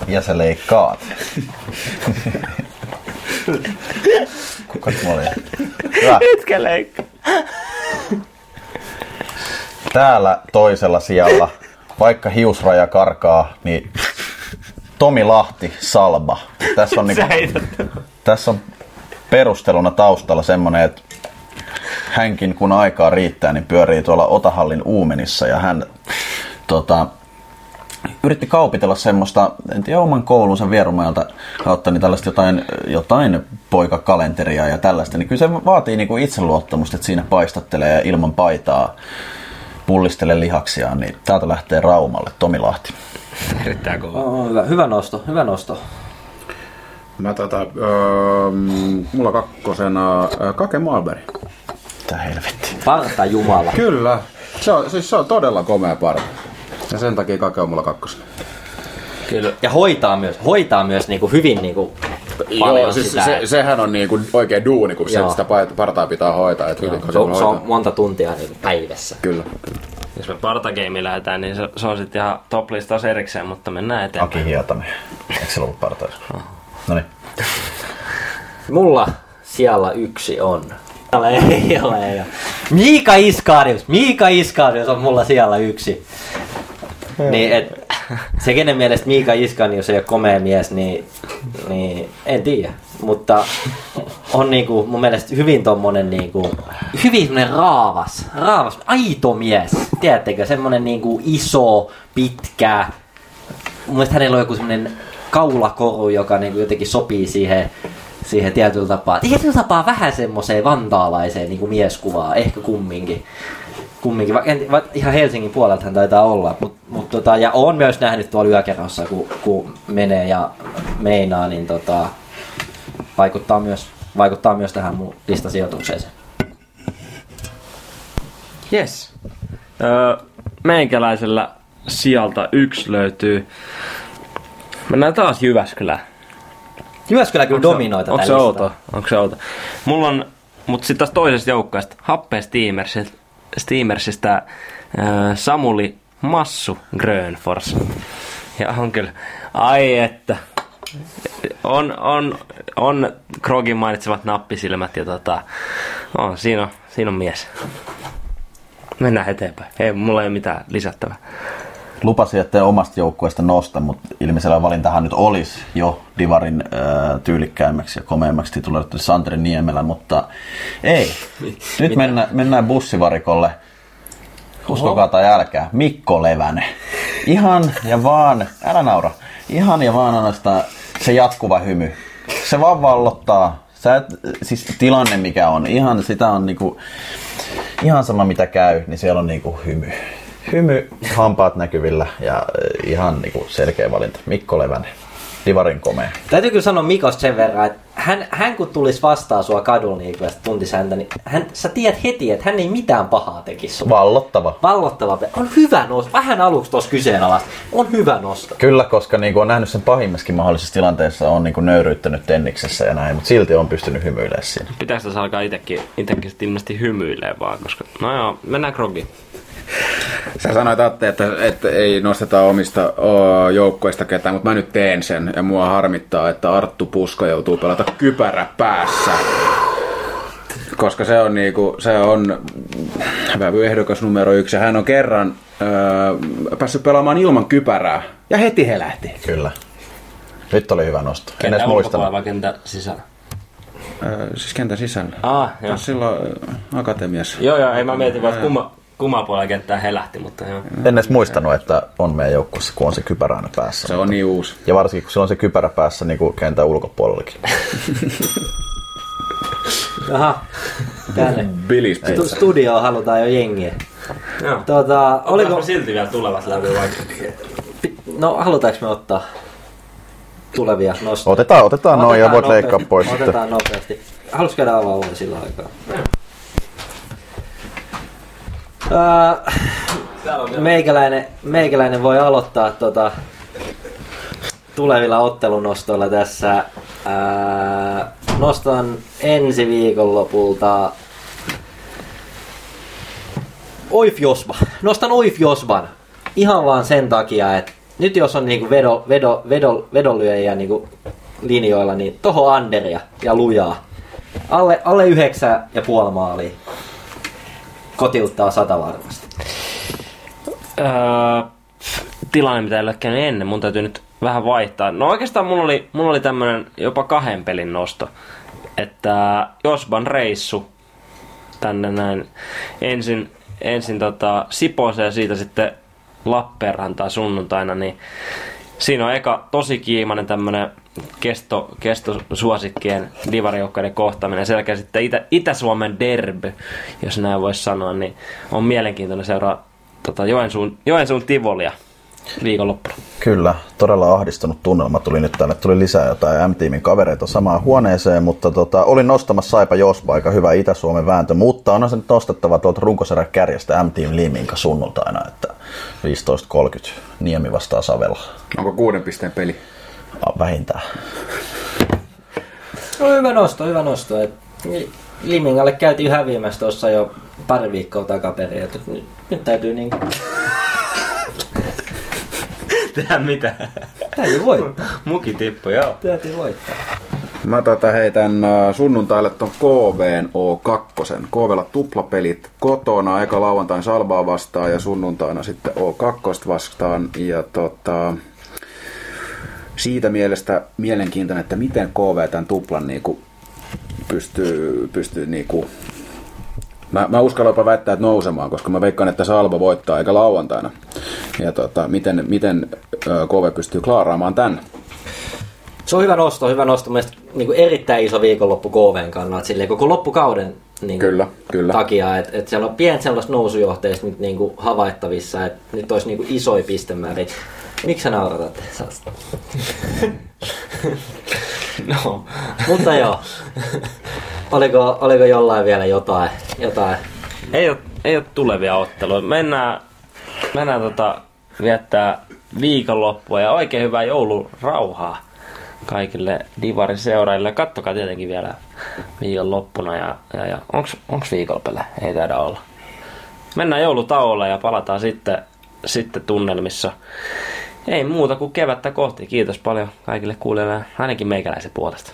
Ja sä leikkaat. Kuka tuo oli? Hyvä. Etkä leikkaa. Täällä toisella sijalla, vaikka hiusraja karkaa, niin Tomi Lahti, Salba. Tässä on, niinku, tässä on perusteluna taustalla semmonen, että hänkin kun aikaa riittää, niin pyörii tuolla Otahallin Uumenissa ja hän tota, yritti kaupitella semmoista, en tiedä oman koulunsa vierumailta kautta, niin tällaista jotain, jotain poikakalenteria ja tällaista, niin kyllä se vaatii niinku itseluottamusta, että siinä paistattelee ilman paitaa, pullistelee lihaksiaan, niin täältä lähtee Raumalle Tomi Lahti. Erittäin kova. Oh, hyvä, hyvä nosto, hyvä nosto. Mä tota, öö, mulla kakkosena öö, Kake Malberg. Tää helvetti. Parta Jumala. Kyllä. Se on, siis se on todella komea parta. Ja sen takia Kake on mulla kakkosena. Kyllä. Ja hoitaa myös, hoitaa myös niinku hyvin niinku paljon Joo, siis sitä. se, sehän on niinku oikein duuni, kun se, Joo. sitä pa- partaa pitää hoitaa. Et hyvin, kun se, on, se on monta tuntia niinku päivässä. Kyllä. Jos me partageimiin lähdetään, niin se, se on sitten ihan top listaus erikseen, mutta mennään eteenpäin. Aki Hietanen. Eikö se ollut partaus? No niin. Mulla siellä yksi on. Ei ole, ei ole. Miika Iskarius. Miika Iskarius on mulla siellä yksi. Niin, et, se kenen mielestä Miika Iskarius ei ole komea mies, niin, niin en tiedä. Mutta on niinku mun mielestä hyvin tommonen niinku, hyvin semmonen raavas, raavas, aito mies. Tiedättekö, semmonen niinku iso, pitkä, mun mielestä hänellä on joku semmoinen kaulakoru, joka niin jotenkin sopii siihen, siihen tietyllä tapaa. Tietyllä tapaa vähän semmoiseen vantaalaiseen niin kuin mieskuvaan, ehkä kumminkin. Kumminkin. Va, en, va, ihan Helsingin puolelta hän taitaa olla. Mut, mut, tota, ja on myös nähnyt tuolla yökerhossa, kun, kun menee ja meinaa, niin tota, vaikuttaa, myös, vaikuttaa myös tähän mun listasijoitukseen. Yes. Öö, meikäläisellä sieltä yksi löytyy. Mennään taas Jyväskylään. Jyväskylä kyllä Onko se- dominoi Onko tätä se listaa. outo? Onko se outo? Mulla on, mutta sitten taas toisesta joukkueesta, Happe Steamersista, Steamersista äh, Samuli Massu Grönfors. Ja on kyllä, ai että. On, on, on Krogin mainitsemat nappisilmät ja tota, on, siinä, on, siinä on mies. Mennään eteenpäin. Ei, mulla ei ole mitään lisättävää. Lupasin, että omasta joukkueesta nosta, mutta ilmeisellä valintahan nyt olisi jo Divarin äh, tyylikkäimmäksi ja komeimmaksi tituloitu Santeri Niemelä, mutta ei. Nyt mennään, mennään bussivarikolle. Uskokaa tai älkää. Mikko Levänen. Ihan ja vaan, älä naura, ihan ja vaan ainoastaan se jatkuva hymy. Se vaan vallottaa. Sä et, siis tilanne mikä on, ihan sitä on niinku, ihan sama mitä käy, niin siellä on niinku hymy. Hymy, hampaat näkyvillä ja äh, ihan niinku selkeä valinta. Mikko Levänen, Divarin komea. Täytyy kyllä sanoa Mikos sen verran, että hän, hän kun tulisi vastaan sua kadulla niin kun sä tuntis häntä, niin hän, sä tiedät heti, että hän ei mitään pahaa tekisi sulle. Vallottava. Vallottava. On hyvä nosto. Vähän aluksi tuossa kyseenalaista. On hyvä nosto. Kyllä, koska niinku on nähnyt sen pahimmaskin mahdollisessa tilanteessa, on niinku nöyryyttänyt tenniksessä ja näin, mutta silti on pystynyt hymyilemään siinä. Pitäis tässä alkaa itekin sit ilmeisesti hymyilee vaan, koska... No joo, mennään Krogiin. Sä sanoit Atte, että, että ei nosteta omista o, joukkoista ketään, mutta mä nyt teen sen. Ja mua harmittaa, että Arttu Puska joutuu pelata kypärä päässä. Koska se on, niinku, se on vävyehdokas numero yksi. Ja hän on kerran öö, päässyt pelaamaan ilman kypärää. Ja heti he lähti. Kyllä. Nyt oli hyvä nosto. En edes muistanut. vai kentän sisällä? Öö, siis kentän sisällä. Ah, joo. Silloin akatemiassa. Joo, joo, ei mä mietin vaan, että kumma, kumman puolella kenttää he lähti, mutta joo. En edes muistanut, että on meidän joukkueessa, kun on se kypärä aina päässä. Se on niin uusi. Ja varsinkin, kun se on se kypärä päässä niin kuin kentän ulkopuolellakin. Aha, tänne. Bilis Stu- studioon halutaan jo jengiä. Joo. Tota, Oliko me silti vielä tulevat läpi vaikka? No halutaanko me ottaa tulevia nostoja? Otetaan, otetaan noin ja voit nopeasti. leikkaa pois sitten. Otetaan nopeasti. Haluatko käydä avaamaan sillä aikaa? Öö, meikäläinen, meikäläinen voi aloittaa tota, tulevilla ottelunostoilla tässä. Öö, nostan ensi viikonlopulta Oif Josba. Nostan Oif Josban. Ihan vaan sen takia, että nyt jos on niinku vedo, vedo, vedo, vedonlyöjiä niinku linjoilla, niin toho Anderia ja lujaa. Alle, alle yhdeksän ja puoli maalia. Kotiuttaa sata varmasti. Öö, tilanne, mitä ei ole käynyt ennen, mun täytyy nyt vähän vaihtaa. No oikeastaan mulla oli, mulla oli tämmönen jopa kahden pelin nosto. Että Josban reissu tänne näin ensin, ensin tota Sipooseen ja siitä sitten Lappeenrantaan sunnuntaina, niin siinä on eka tosi kiimainen tämmönen kesto, kestosuosikkien divarijoukkoiden kohtaaminen. Sen jälkeen sitten Itä, Itä-Suomen derby, jos näin voisi sanoa, niin on mielenkiintoinen seuraa tota Joensuun, Joensuun Tivolia viikonloppuna. Kyllä, todella ahdistunut tunnelma tuli nyt tänne. Tuli lisää jotain M-tiimin kavereita samaan huoneeseen, mutta tota, olin nostamassa Saipa Jospa, aika hyvä Itä-Suomen vääntö, mutta onhan se nyt nostettava tuolta runkosarjan kärjestä M-tiim Liminka sunnuntaina, että 15.30 Niemi vastaa Savella. Onko kuuden pisteen peli? Vähintään. No hyvä nosto, hyvä nosto. Et Limingalle käytiin häviämässä tuossa jo pari viikkoa takaperin. Nyt, nyt täytyy niinku... Tehdä mitä? Täytyy voittaa. Muki tippu, joo. Täytyy voittaa. Mä tota heitän äh, sunnuntaille ton KVn O2. KVlla tuplapelit kotona, eka lauantain Salbaa vastaan ja sunnuntaina sitten O2 vastaan. Ja tota, siitä mielestä mielenkiintoinen, että miten KV tämän tuplan niinku pystyy, pystyy niinku Mä, mä uskallan jopa väittää, että nousemaan, koska mä veikkaan, että Salba voittaa eikä lauantaina. Ja tota, miten, miten KV pystyy klaaraamaan tämän? Se on hyvä nosto, hyvä nosto. Mielestäni niin erittäin iso viikonloppu KVn kannalta, silleen koko loppukauden niin Kyllä, kyllä. takia, että et siellä on pientä sellaista nousujohteista nyt niin kuin havaittavissa, että nyt olisi niin kuin isoja pistemääriä. Miksi sä nauratat? No. Mutta joo. Oliko, oliko jollain vielä jotain? jotain? Ei ole, ei ole tulevia otteluja. Mennään, mennään tota, viettää viikonloppua ja oikein hyvää joulurauhaa kaikille Divarin seuraajille. Kattokaa tietenkin vielä viikonloppuna. Ja, ja, ja onks, onks viikonloppele? Ei taida olla. Mennään joulutauolle ja palataan sitten, sitten tunnelmissa. Ei muuta kuin kevättä kohti. Kiitos paljon kaikille kuulijoille, ainakin meikäläisen puolesta.